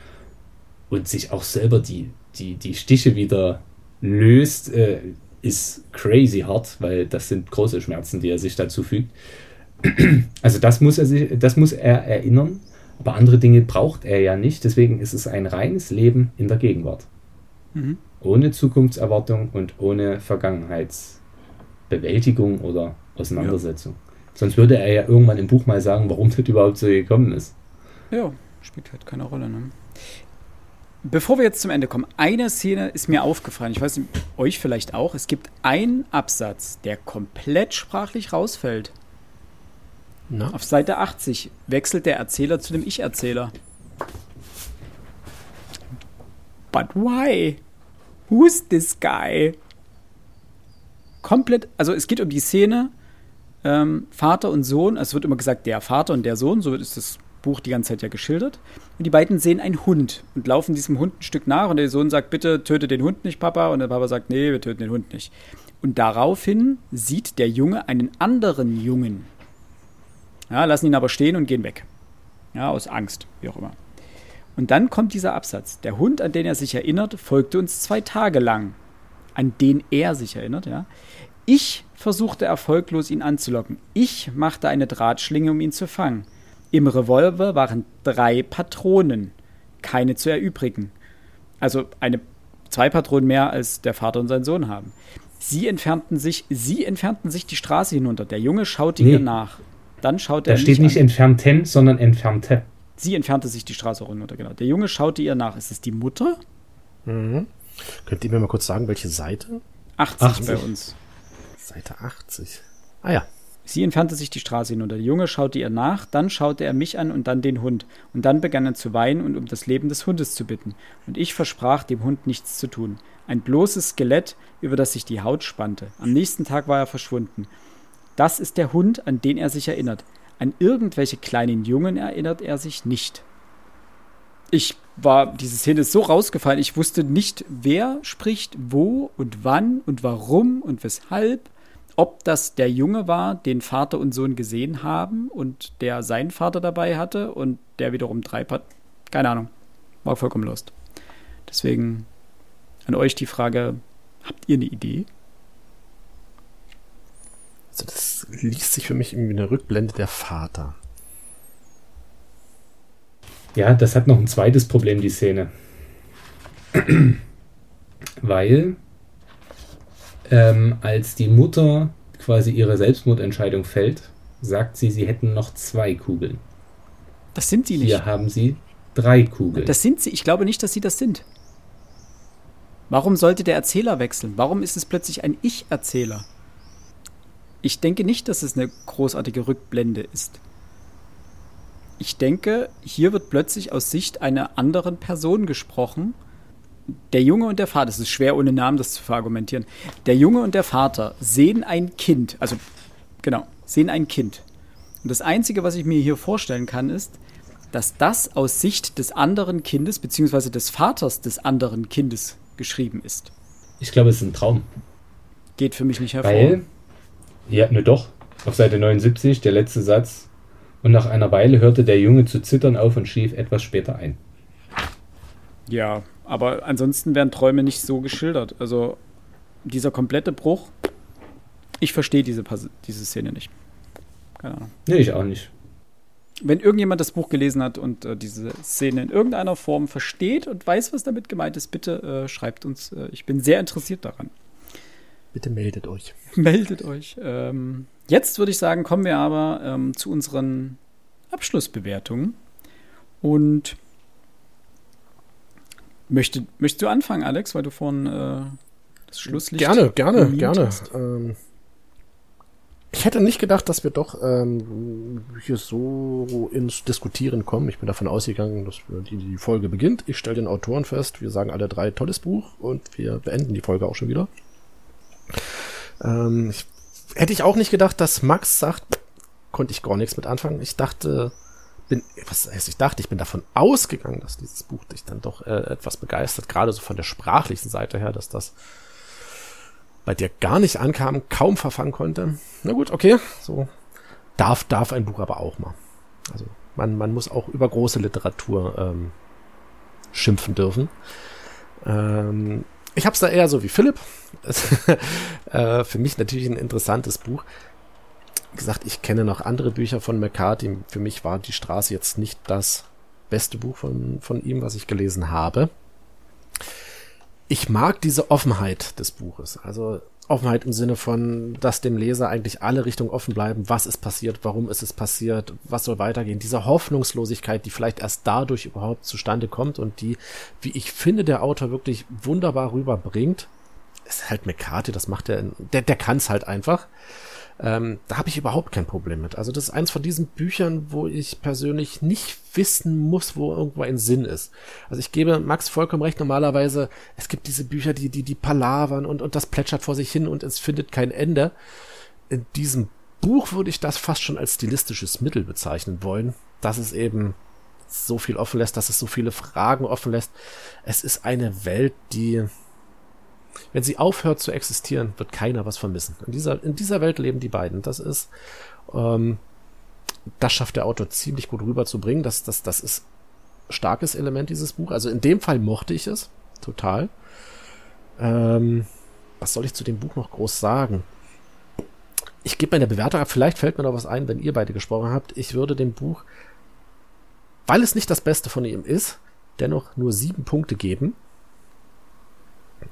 und sich auch selber die, die, die Stiche wieder löst, äh, ist crazy hart, weil das sind große Schmerzen, die er sich dazu fügt. Also das muss er sich, das muss er erinnern, aber andere Dinge braucht er ja nicht. Deswegen ist es ein reines Leben in der Gegenwart. Mhm. Ohne Zukunftserwartung und ohne Vergangenheitsbewältigung oder Auseinandersetzung. Ja. Sonst würde er ja irgendwann im Buch mal sagen, warum das überhaupt so gekommen ist. Ja, spielt halt keine Rolle, ne? Bevor wir jetzt zum Ende kommen, eine Szene ist mir aufgefallen. Ich weiß nicht, euch vielleicht auch. Es gibt einen Absatz, der komplett sprachlich rausfällt. Na? Auf Seite 80 wechselt der Erzähler zu dem Ich-Erzähler. But why? Who's this guy? Komplett, also es geht um die Szene, ähm, Vater und Sohn, also es wird immer gesagt, der Vater und der Sohn, so ist das Buch die ganze Zeit ja geschildert. Und die beiden sehen einen Hund und laufen diesem Hund ein Stück nach und der Sohn sagt, bitte töte den Hund nicht, Papa. Und der Papa sagt, nee, wir töten den Hund nicht. Und daraufhin sieht der Junge einen anderen Jungen. Ja, lassen ihn aber stehen und gehen weg. Ja, aus Angst, wie auch immer. Und dann kommt dieser Absatz. Der Hund, an den er sich erinnert, folgte uns zwei Tage lang. An den er sich erinnert, ja. Ich versuchte erfolglos, ihn anzulocken. Ich machte eine Drahtschlinge, um ihn zu fangen. Im Revolver waren drei Patronen, keine zu erübrigen. Also eine, zwei Patronen mehr, als der Vater und sein Sohn haben. Sie entfernten sich, sie entfernten sich die Straße hinunter. Der Junge schaute nee. ihr nach. Dann schaute da er. Da steht nicht an. entfernten, sondern entfernte. Sie entfernte sich die Straße runter, genau. Der Junge schaute ihr nach. Ist es die Mutter? Mhm. Könnt ihr mir mal kurz sagen, welche Seite? 80, 80. bei uns. Seite 80. Ah ja. Sie entfernte sich die Straße hinunter. Der Junge schaute ihr nach, dann schaute er mich an und dann den Hund. Und dann begann er zu weinen und um das Leben des Hundes zu bitten. Und ich versprach, dem Hund nichts zu tun. Ein bloßes Skelett, über das sich die Haut spannte. Am nächsten Tag war er verschwunden. Das ist der Hund, an den er sich erinnert. An irgendwelche kleinen Jungen erinnert er sich nicht. Ich war, diese Szene ist so rausgefallen, ich wusste nicht, wer spricht wo und wann und warum und weshalb. Ob das der Junge war, den Vater und Sohn gesehen haben und der seinen Vater dabei hatte und der wiederum drei Part keine Ahnung. War vollkommen lost. Deswegen an euch die Frage: Habt ihr eine Idee? Also, das liest sich für mich irgendwie eine Rückblende der Vater. Ja, das hat noch ein zweites Problem, die Szene. Weil ähm, als die Mutter quasi ihre Selbstmordentscheidung fällt, sagt sie, sie hätten noch zwei Kugeln. Das sind sie nicht. Hier haben sie drei Kugeln. Das sind sie. Ich glaube nicht, dass sie das sind. Warum sollte der Erzähler wechseln? Warum ist es plötzlich ein Ich-Erzähler? Ich denke nicht, dass es eine großartige Rückblende ist. Ich denke, hier wird plötzlich aus Sicht einer anderen Person gesprochen. Der Junge und der Vater, es ist schwer ohne Namen das zu verargumentieren. Der Junge und der Vater sehen ein Kind, also genau, sehen ein Kind. Und das Einzige, was ich mir hier vorstellen kann, ist, dass das aus Sicht des anderen Kindes, beziehungsweise des Vaters des anderen Kindes geschrieben ist. Ich glaube, es ist ein Traum. Geht für mich nicht hervor. Weil, ja, ne doch. Auf Seite 79, der letzte Satz, und nach einer Weile hörte der Junge zu zittern auf und schlief etwas später ein. Ja, aber ansonsten werden Träume nicht so geschildert. Also dieser komplette Bruch, ich verstehe diese, diese Szene nicht. Keine Ahnung. Nee, ich auch nicht. Wenn irgendjemand das Buch gelesen hat und äh, diese Szene in irgendeiner Form versteht und weiß, was damit gemeint ist, bitte äh, schreibt uns. Äh, ich bin sehr interessiert daran. Bitte meldet euch. Meldet euch. Ähm, Jetzt würde ich sagen, kommen wir aber ähm, zu unseren Abschlussbewertungen. Und möchte, möchtest du anfangen, Alex, weil du vorhin äh, das Schlusslicht. Gerne, gerne, gerne. Ähm, ich hätte nicht gedacht, dass wir doch ähm, hier so ins Diskutieren kommen. Ich bin davon ausgegangen, dass die, die Folge beginnt. Ich stelle den Autoren fest, wir sagen alle drei tolles Buch und wir beenden die Folge auch schon wieder. Ähm, ich hätte ich auch nicht gedacht, dass Max sagt, konnte ich gar nichts mit anfangen. Ich dachte, bin, was heißt, ich dachte, ich bin davon ausgegangen, dass dieses Buch dich dann doch äh, etwas begeistert, gerade so von der sprachlichen Seite her, dass das bei dir gar nicht ankam, kaum verfangen konnte. Na gut, okay, so darf, darf ein Buch aber auch mal. Also man, man muss auch über große Literatur ähm, schimpfen dürfen. Ähm, ich habe es da eher so wie Philipp. äh, für mich natürlich ein interessantes Buch. Gesagt, ich kenne noch andere Bücher von McCarthy. Für mich war Die Straße jetzt nicht das beste Buch von, von ihm, was ich gelesen habe. Ich mag diese Offenheit des Buches. Also Offenheit im Sinne von, dass dem Leser eigentlich alle Richtungen offen bleiben. Was ist passiert? Warum ist es passiert? Was soll weitergehen? Diese Hoffnungslosigkeit, die vielleicht erst dadurch überhaupt zustande kommt und die, wie ich finde, der Autor wirklich wunderbar rüberbringt. Ist halt McCarthy, das macht er, der, der kann es halt einfach. Ähm, da habe ich überhaupt kein Problem mit. Also das ist eins von diesen Büchern, wo ich persönlich nicht wissen muss, wo irgendwo ein Sinn ist. Also ich gebe Max vollkommen recht. Normalerweise, es gibt diese Bücher, die, die, die palavern und, und das plätschert vor sich hin und es findet kein Ende. In diesem Buch würde ich das fast schon als stilistisches Mittel bezeichnen wollen, dass es eben so viel offen lässt, dass es so viele Fragen offen lässt. Es ist eine Welt, die wenn sie aufhört zu existieren, wird keiner was vermissen. In dieser, in dieser Welt leben die beiden. Das ist, ähm, das schafft der Autor ziemlich gut rüberzubringen. Das, das, das ist starkes Element dieses Buch. Also in dem Fall mochte ich es total. Ähm, was soll ich zu dem Buch noch groß sagen? Ich gebe meine Bewertung ab. Vielleicht fällt mir noch was ein, wenn ihr beide gesprochen habt. Ich würde dem Buch, weil es nicht das Beste von ihm ist, dennoch nur sieben Punkte geben.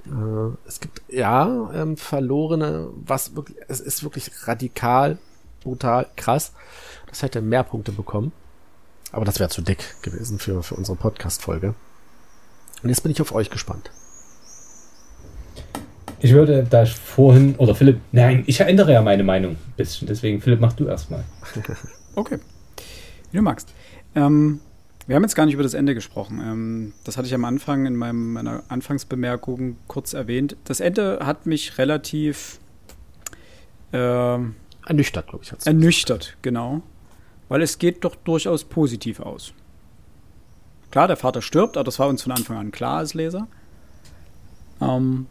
Äh, es gibt ja ähm, verlorene, was wirklich, es ist wirklich radikal, brutal, krass. Das hätte mehr Punkte bekommen. Aber das wäre zu dick gewesen für, für unsere Podcast-Folge. Und jetzt bin ich auf euch gespannt. Ich würde da vorhin, oder Philipp, nein, ich ändere ja meine Meinung ein bisschen. Deswegen, Philipp, mach du erstmal. Okay. Wie du magst. Ähm, wir haben jetzt gar nicht über das Ende gesprochen. Ähm, das hatte ich am Anfang in meinem, meiner Anfangsbemerkung kurz erwähnt. Das Ende hat mich relativ äh, ernüchtert, glaube ich. Ernüchtert, genau. Weil es geht doch durchaus positiv aus. Klar, der Vater stirbt, aber das war uns von Anfang an klar als Leser. Ähm,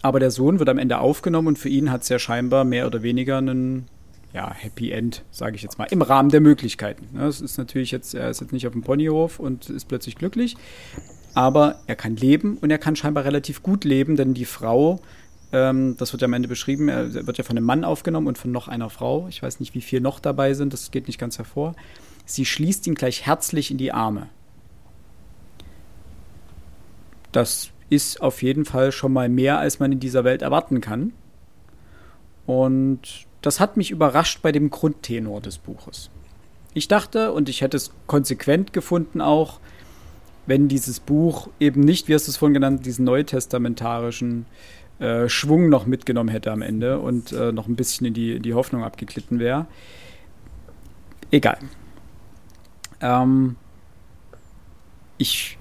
aber der Sohn wird am Ende aufgenommen und für ihn hat es ja scheinbar mehr oder weniger einen ja, Happy End, sage ich jetzt mal, im Rahmen der Möglichkeiten. Es ist natürlich jetzt, er ist jetzt nicht auf dem Ponyhof und ist plötzlich glücklich, aber er kann leben und er kann scheinbar relativ gut leben, denn die Frau, ähm, das wird ja am Ende beschrieben, er wird ja von einem Mann aufgenommen und von noch einer Frau. Ich weiß nicht, wie viel noch dabei sind, das geht nicht ganz hervor. Sie schließt ihn gleich herzlich in die Arme. Das ist auf jeden Fall schon mal mehr, als man in dieser Welt erwarten kann. Und das hat mich überrascht bei dem Grundtenor des Buches. Ich dachte, und ich hätte es konsequent gefunden auch, wenn dieses Buch eben nicht, wie hast du es vorhin genannt, diesen neutestamentarischen äh, Schwung noch mitgenommen hätte am Ende und äh, noch ein bisschen in die, in die Hoffnung abgeglitten wäre. Egal. Ähm, ich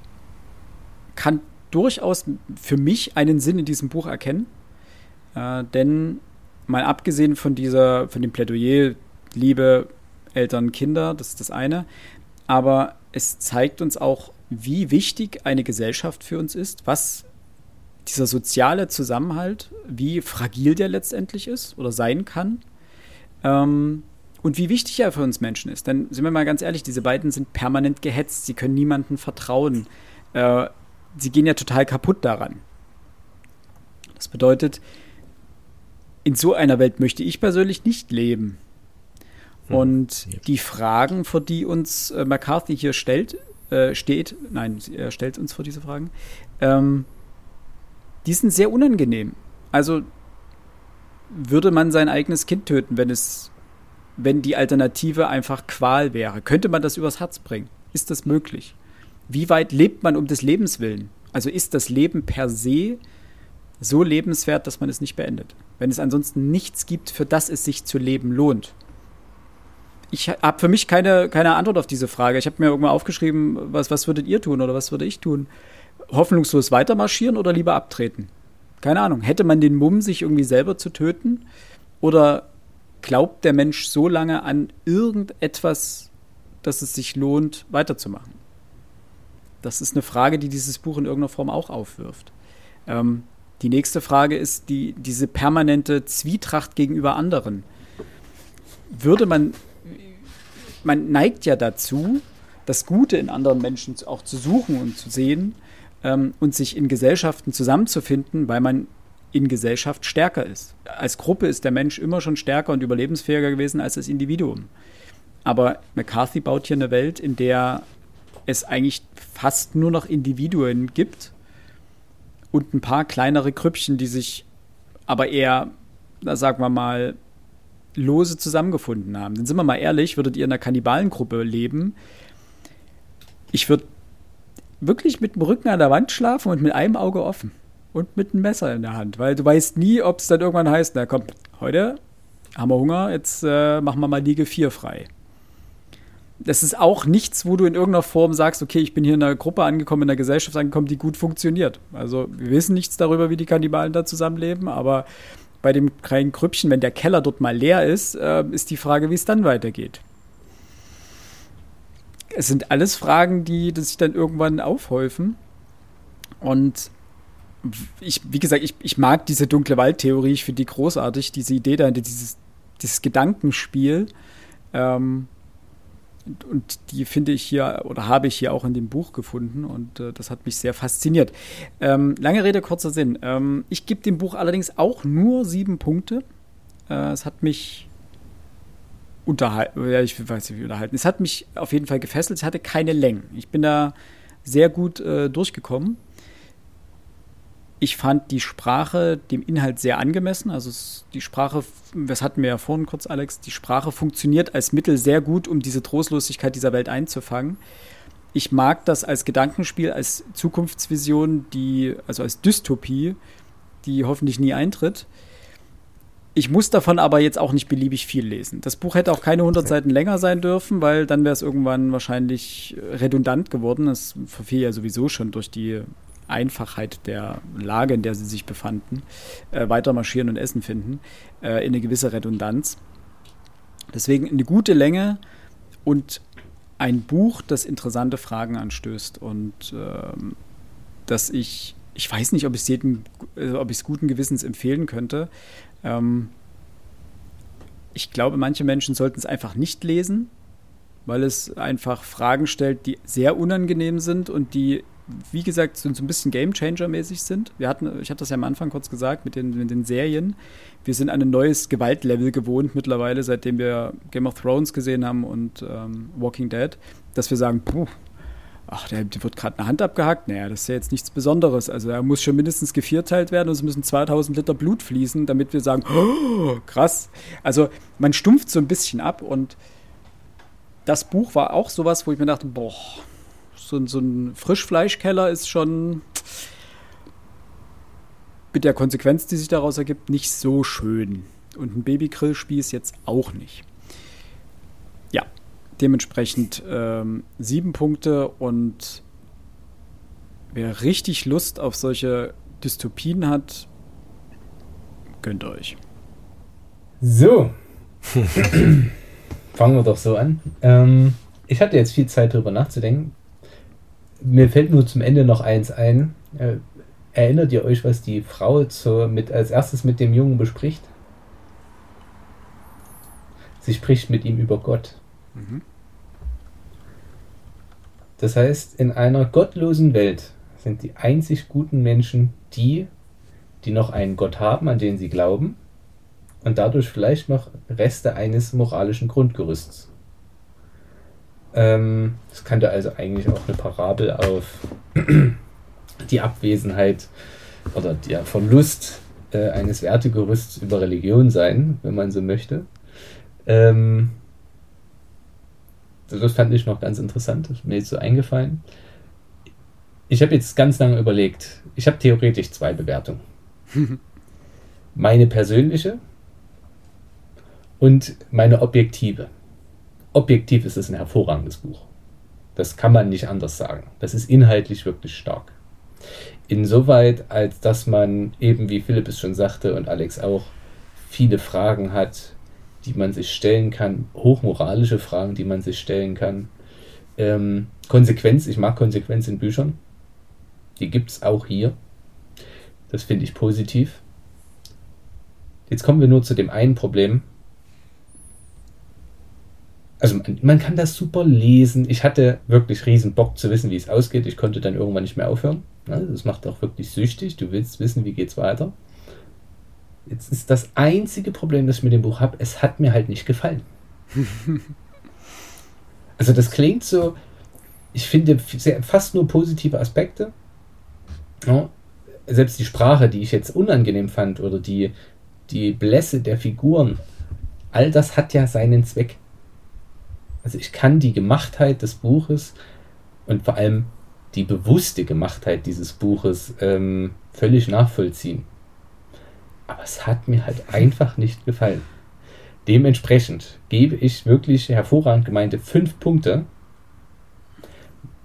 kann durchaus für mich einen Sinn in diesem Buch erkennen, äh, denn mal abgesehen von dieser, von dem Plädoyer, Liebe, Eltern, Kinder, das ist das eine, aber es zeigt uns auch, wie wichtig eine Gesellschaft für uns ist, was dieser soziale Zusammenhalt, wie fragil der letztendlich ist oder sein kann. Ähm, und wie wichtig er für uns Menschen ist. Denn sind wir mal ganz ehrlich, diese beiden sind permanent gehetzt, sie können niemandem vertrauen. Äh, sie gehen ja total kaputt daran. Das bedeutet, in so einer Welt möchte ich persönlich nicht leben. Hm. Und ja. die Fragen, vor die uns äh, McCarthy hier stellt, äh, steht, nein, er stellt uns vor diese Fragen, ähm, die sind sehr unangenehm. Also würde man sein eigenes Kind töten, wenn es, wenn die Alternative einfach Qual wäre? Könnte man das übers Herz bringen? Ist das möglich? Wie weit lebt man um des Lebens willen? Also ist das Leben per se so lebenswert, dass man es nicht beendet? wenn es ansonsten nichts gibt, für das es sich zu leben lohnt? Ich habe für mich keine, keine Antwort auf diese Frage. Ich habe mir irgendwann aufgeschrieben, was, was würdet ihr tun oder was würde ich tun? Hoffnungslos weitermarschieren oder lieber abtreten? Keine Ahnung. Hätte man den Mumm, sich irgendwie selber zu töten? Oder glaubt der Mensch so lange an irgendetwas, dass es sich lohnt, weiterzumachen? Das ist eine Frage, die dieses Buch in irgendeiner Form auch aufwirft. Ähm, die nächste Frage ist die, diese permanente Zwietracht gegenüber anderen. Würde man, man neigt ja dazu, das Gute in anderen Menschen auch zu suchen und zu sehen ähm, und sich in Gesellschaften zusammenzufinden, weil man in Gesellschaft stärker ist. Als Gruppe ist der Mensch immer schon stärker und überlebensfähiger gewesen als das Individuum. Aber McCarthy baut hier eine Welt, in der es eigentlich fast nur noch Individuen gibt und ein paar kleinere Krüppchen, die sich aber eher, da sagen wir mal, lose zusammengefunden haben. Dann sind wir mal ehrlich, würdet ihr in einer Kannibalengruppe leben, ich würde wirklich mit dem Rücken an der Wand schlafen und mit einem Auge offen und mit einem Messer in der Hand, weil du weißt nie, ob es dann irgendwann heißt, na komm, heute haben wir Hunger, jetzt äh, machen wir mal Liege 4 frei das ist auch nichts, wo du in irgendeiner Form sagst, okay, ich bin hier in einer Gruppe angekommen, in einer Gesellschaft angekommen, die gut funktioniert. Also wir wissen nichts darüber, wie die Kannibalen da zusammenleben, aber bei dem kleinen Krüppchen, wenn der Keller dort mal leer ist, äh, ist die Frage, wie es dann weitergeht. Es sind alles Fragen, die, die sich dann irgendwann aufhäufen. Und ich, wie gesagt, ich, ich mag diese dunkle Waldtheorie, ich finde die großartig, diese Idee dahinter, dieses, dieses Gedankenspiel. Ähm, und die finde ich hier oder habe ich hier auch in dem Buch gefunden und äh, das hat mich sehr fasziniert. Ähm, lange Rede, kurzer Sinn. Ähm, ich gebe dem Buch allerdings auch nur sieben Punkte. Äh, es hat mich unterhalten, ja, ich weiß nicht, wie unterhalten. Es hat mich auf jeden Fall gefesselt. Es hatte keine Längen. Ich bin da sehr gut äh, durchgekommen ich fand die Sprache dem Inhalt sehr angemessen. Also die Sprache, das hatten wir ja vorhin kurz, Alex, die Sprache funktioniert als Mittel sehr gut, um diese Trostlosigkeit dieser Welt einzufangen. Ich mag das als Gedankenspiel, als Zukunftsvision, die, also als Dystopie, die hoffentlich nie eintritt. Ich muss davon aber jetzt auch nicht beliebig viel lesen. Das Buch hätte auch keine 100 Seiten länger sein dürfen, weil dann wäre es irgendwann wahrscheinlich redundant geworden. Es verfiel ja sowieso schon durch die Einfachheit der Lage, in der sie sich befanden, äh, weiter marschieren und Essen finden, äh, in eine gewisse Redundanz. Deswegen eine gute Länge und ein Buch, das interessante Fragen anstößt und ähm, dass ich, ich weiß nicht, ob ich es jedem, äh, ob ich es guten Gewissens empfehlen könnte. Ähm, ich glaube, manche Menschen sollten es einfach nicht lesen, weil es einfach Fragen stellt, die sehr unangenehm sind und die wie gesagt, so, so ein bisschen Gamechanger-mäßig sind. Wir hatten, ich hatte das ja am Anfang kurz gesagt, mit den, mit den Serien. Wir sind an ein neues Gewaltlevel gewohnt mittlerweile, seitdem wir Game of Thrones gesehen haben und ähm, Walking Dead, dass wir sagen, puh, ach, der, der wird gerade eine Hand abgehackt. Naja, das ist ja jetzt nichts Besonderes. Also er muss schon mindestens gevierteilt werden und es müssen 2000 Liter Blut fließen, damit wir sagen, oh, krass. Also man stumpft so ein bisschen ab und das Buch war auch sowas, wo ich mir dachte, boah, so, so ein Frischfleischkeller ist schon mit der Konsequenz, die sich daraus ergibt, nicht so schön. Und ein Babygrillspieß jetzt auch nicht. Ja, dementsprechend ähm, sieben Punkte und wer richtig Lust auf solche Dystopien hat, gönnt euch. So. Fangen wir doch so an. Ähm, ich hatte jetzt viel Zeit darüber nachzudenken mir fällt nur zum Ende noch eins ein. Äh, erinnert ihr euch, was die Frau zu, mit, als erstes mit dem Jungen bespricht? Sie spricht mit ihm über Gott. Mhm. Das heißt, in einer gottlosen Welt sind die einzig guten Menschen die, die noch einen Gott haben, an den sie glauben und dadurch vielleicht noch Reste eines moralischen Grundgerüsts. Ähm, das könnte also eigentlich auch eine Parabel auf die Abwesenheit oder der Verlust äh, eines Wertegerüsts über Religion sein, wenn man so möchte. Ähm, das fand ich noch ganz interessant, das ist mir jetzt so eingefallen. Ich habe jetzt ganz lange überlegt, ich habe theoretisch zwei Bewertungen. meine persönliche und meine objektive objektiv ist es ein hervorragendes Buch. Das kann man nicht anders sagen. Das ist inhaltlich wirklich stark. Insoweit, als dass man eben, wie Philipp es schon sagte und Alex auch, viele Fragen hat, die man sich stellen kann, hochmoralische Fragen, die man sich stellen kann. Ähm, Konsequenz, ich mag Konsequenz in Büchern. Die gibt es auch hier. Das finde ich positiv. Jetzt kommen wir nur zu dem einen Problem, also man, kann das super lesen. Ich hatte wirklich riesen Bock zu wissen, wie es ausgeht. Ich konnte dann irgendwann nicht mehr aufhören. Das macht auch wirklich süchtig. Du willst wissen, wie geht es weiter. Jetzt ist das einzige Problem, das ich mit dem Buch habe, es hat mir halt nicht gefallen. also das klingt so, ich finde fast nur positive Aspekte. Ja, selbst die Sprache, die ich jetzt unangenehm fand, oder die, die Blässe der Figuren, all das hat ja seinen Zweck. Also ich kann die Gemachtheit des Buches und vor allem die bewusste Gemachtheit dieses Buches ähm, völlig nachvollziehen. Aber es hat mir halt einfach nicht gefallen. Dementsprechend gebe ich wirklich hervorragend gemeinte fünf Punkte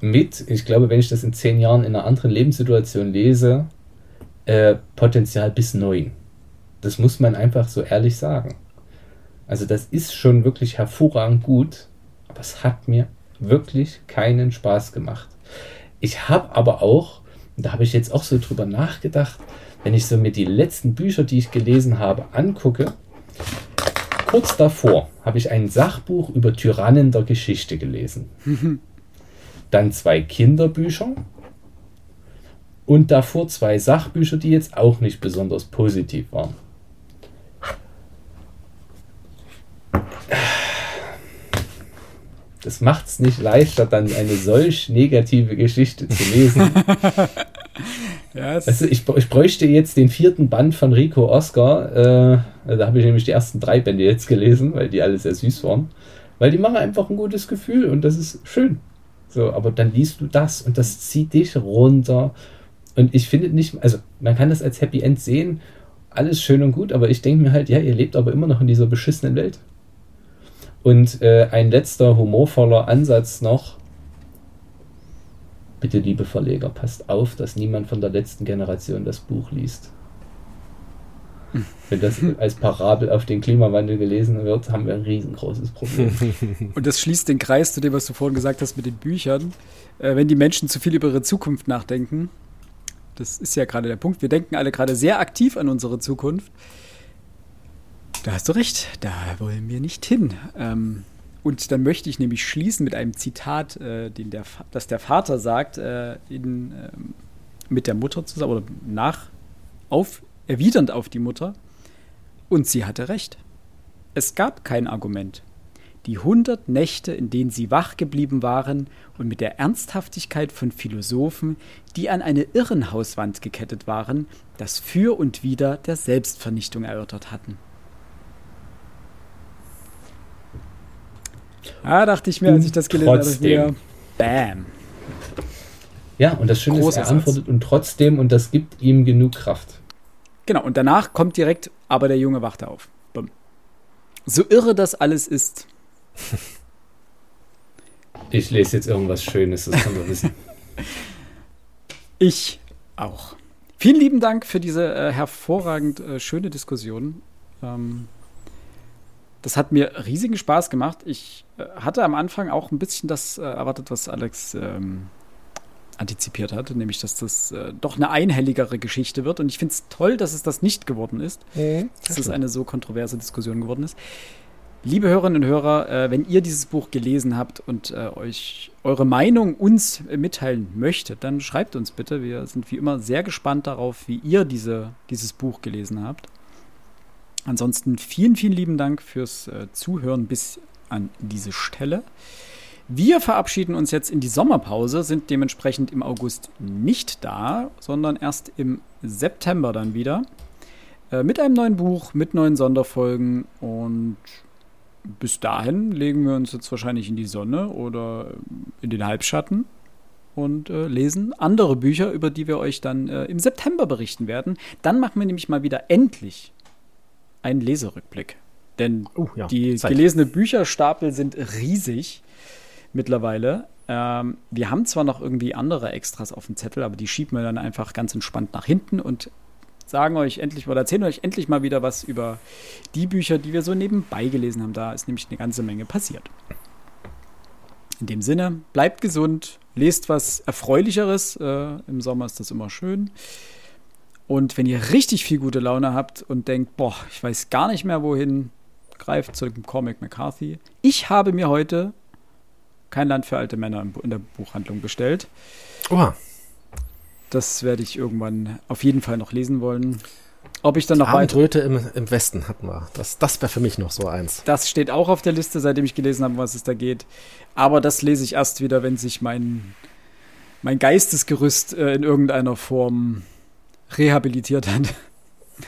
mit, ich glaube, wenn ich das in zehn Jahren in einer anderen Lebenssituation lese, äh, Potenzial bis neun. Das muss man einfach so ehrlich sagen. Also das ist schon wirklich hervorragend gut aber es hat mir wirklich keinen Spaß gemacht. Ich habe aber auch, da habe ich jetzt auch so drüber nachgedacht, wenn ich so mir die letzten Bücher, die ich gelesen habe, angucke, kurz davor habe ich ein Sachbuch über Tyrannen der Geschichte gelesen. Dann zwei Kinderbücher und davor zwei Sachbücher, die jetzt auch nicht besonders positiv waren. Das macht es nicht leichter, dann eine solch negative Geschichte zu lesen. yes. also ich, ich bräuchte jetzt den vierten Band von Rico Oscar. Äh, da habe ich nämlich die ersten drei Bände jetzt gelesen, weil die alle sehr süß waren. Weil die machen einfach ein gutes Gefühl und das ist schön. So, aber dann liest du das und das zieht dich runter und ich finde nicht, also man kann das als Happy End sehen, alles schön und gut, aber ich denke mir halt, ja, ihr lebt aber immer noch in dieser beschissenen Welt. Und äh, ein letzter humorvoller Ansatz noch. Bitte, liebe Verleger, passt auf, dass niemand von der letzten Generation das Buch liest. Wenn das als Parabel auf den Klimawandel gelesen wird, haben wir ein riesengroßes Problem. Und das schließt den Kreis zu dem, was du vorhin gesagt hast mit den Büchern. Äh, wenn die Menschen zu viel über ihre Zukunft nachdenken, das ist ja gerade der Punkt, wir denken alle gerade sehr aktiv an unsere Zukunft. Da hast du recht, da wollen wir nicht hin. Ähm, und dann möchte ich nämlich schließen mit einem Zitat, äh, den der, das der Vater sagt, äh, in, ähm, mit der Mutter zusammen oder nach, auf, erwidernd auf die Mutter. Und sie hatte recht. Es gab kein Argument. Die hundert Nächte, in denen sie wach geblieben waren und mit der Ernsthaftigkeit von Philosophen, die an eine Irrenhauswand gekettet waren, das Für und Wider der Selbstvernichtung erörtert hatten. Ah, dachte ich mir, als ich das gelesen habe, Bam. Ja, und das Schöne Großer ist, er antwortet und trotzdem, und das gibt ihm genug Kraft. Genau, und danach kommt direkt, aber der Junge wachte auf. Bumm. So irre das alles ist. Ich lese jetzt irgendwas Schönes, das kann man wissen. Ich auch. Vielen lieben Dank für diese äh, hervorragend äh, schöne Diskussion. Ähm, das hat mir riesigen Spaß gemacht. Ich äh, hatte am Anfang auch ein bisschen das äh, erwartet, was Alex ähm, antizipiert hat, nämlich dass das äh, doch eine einhelligere Geschichte wird. Und ich finde es toll, dass es das nicht geworden ist, mhm, dass es eine so kontroverse Diskussion geworden ist. Liebe Hörerinnen und Hörer, äh, wenn ihr dieses Buch gelesen habt und äh, euch eure Meinung uns mitteilen möchtet, dann schreibt uns bitte. Wir sind wie immer sehr gespannt darauf, wie ihr diese, dieses Buch gelesen habt. Ansonsten vielen, vielen lieben Dank fürs äh, Zuhören bis an diese Stelle. Wir verabschieden uns jetzt in die Sommerpause, sind dementsprechend im August nicht da, sondern erst im September dann wieder. Äh, mit einem neuen Buch, mit neuen Sonderfolgen und bis dahin legen wir uns jetzt wahrscheinlich in die Sonne oder in den Halbschatten und äh, lesen andere Bücher, über die wir euch dann äh, im September berichten werden. Dann machen wir nämlich mal wieder endlich einen Leserückblick. Denn uh, ja, die Zeit. gelesenen Bücherstapel sind riesig mittlerweile. Ähm, wir haben zwar noch irgendwie andere Extras auf dem Zettel, aber die schieben wir dann einfach ganz entspannt nach hinten und sagen euch endlich oder erzählen euch endlich mal wieder was über die Bücher, die wir so nebenbei gelesen haben. Da ist nämlich eine ganze Menge passiert. In dem Sinne, bleibt gesund, lest was Erfreulicheres. Äh, Im Sommer ist das immer schön. Und wenn ihr richtig viel gute Laune habt und denkt, boah, ich weiß gar nicht mehr wohin, greift zu dem Comic McCarthy. Ich habe mir heute kein Land für alte Männer in der Buchhandlung bestellt. Oha. Das werde ich irgendwann auf jeden Fall noch lesen wollen. Ob ich dann noch weiter. Röte im, im Westen hatten wir. Das, das wäre für mich noch so eins. Das steht auch auf der Liste, seitdem ich gelesen habe, was es da geht. Aber das lese ich erst wieder, wenn sich mein, mein Geistesgerüst äh, in irgendeiner Form rehabilitiert hat.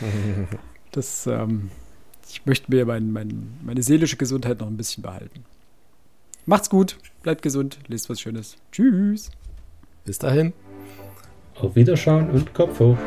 das, ähm, ich möchte mir mein, mein, meine seelische Gesundheit noch ein bisschen behalten. Macht's gut, bleibt gesund, lest was Schönes. Tschüss. Bis dahin. Auf Wiederschauen und Kopf hoch.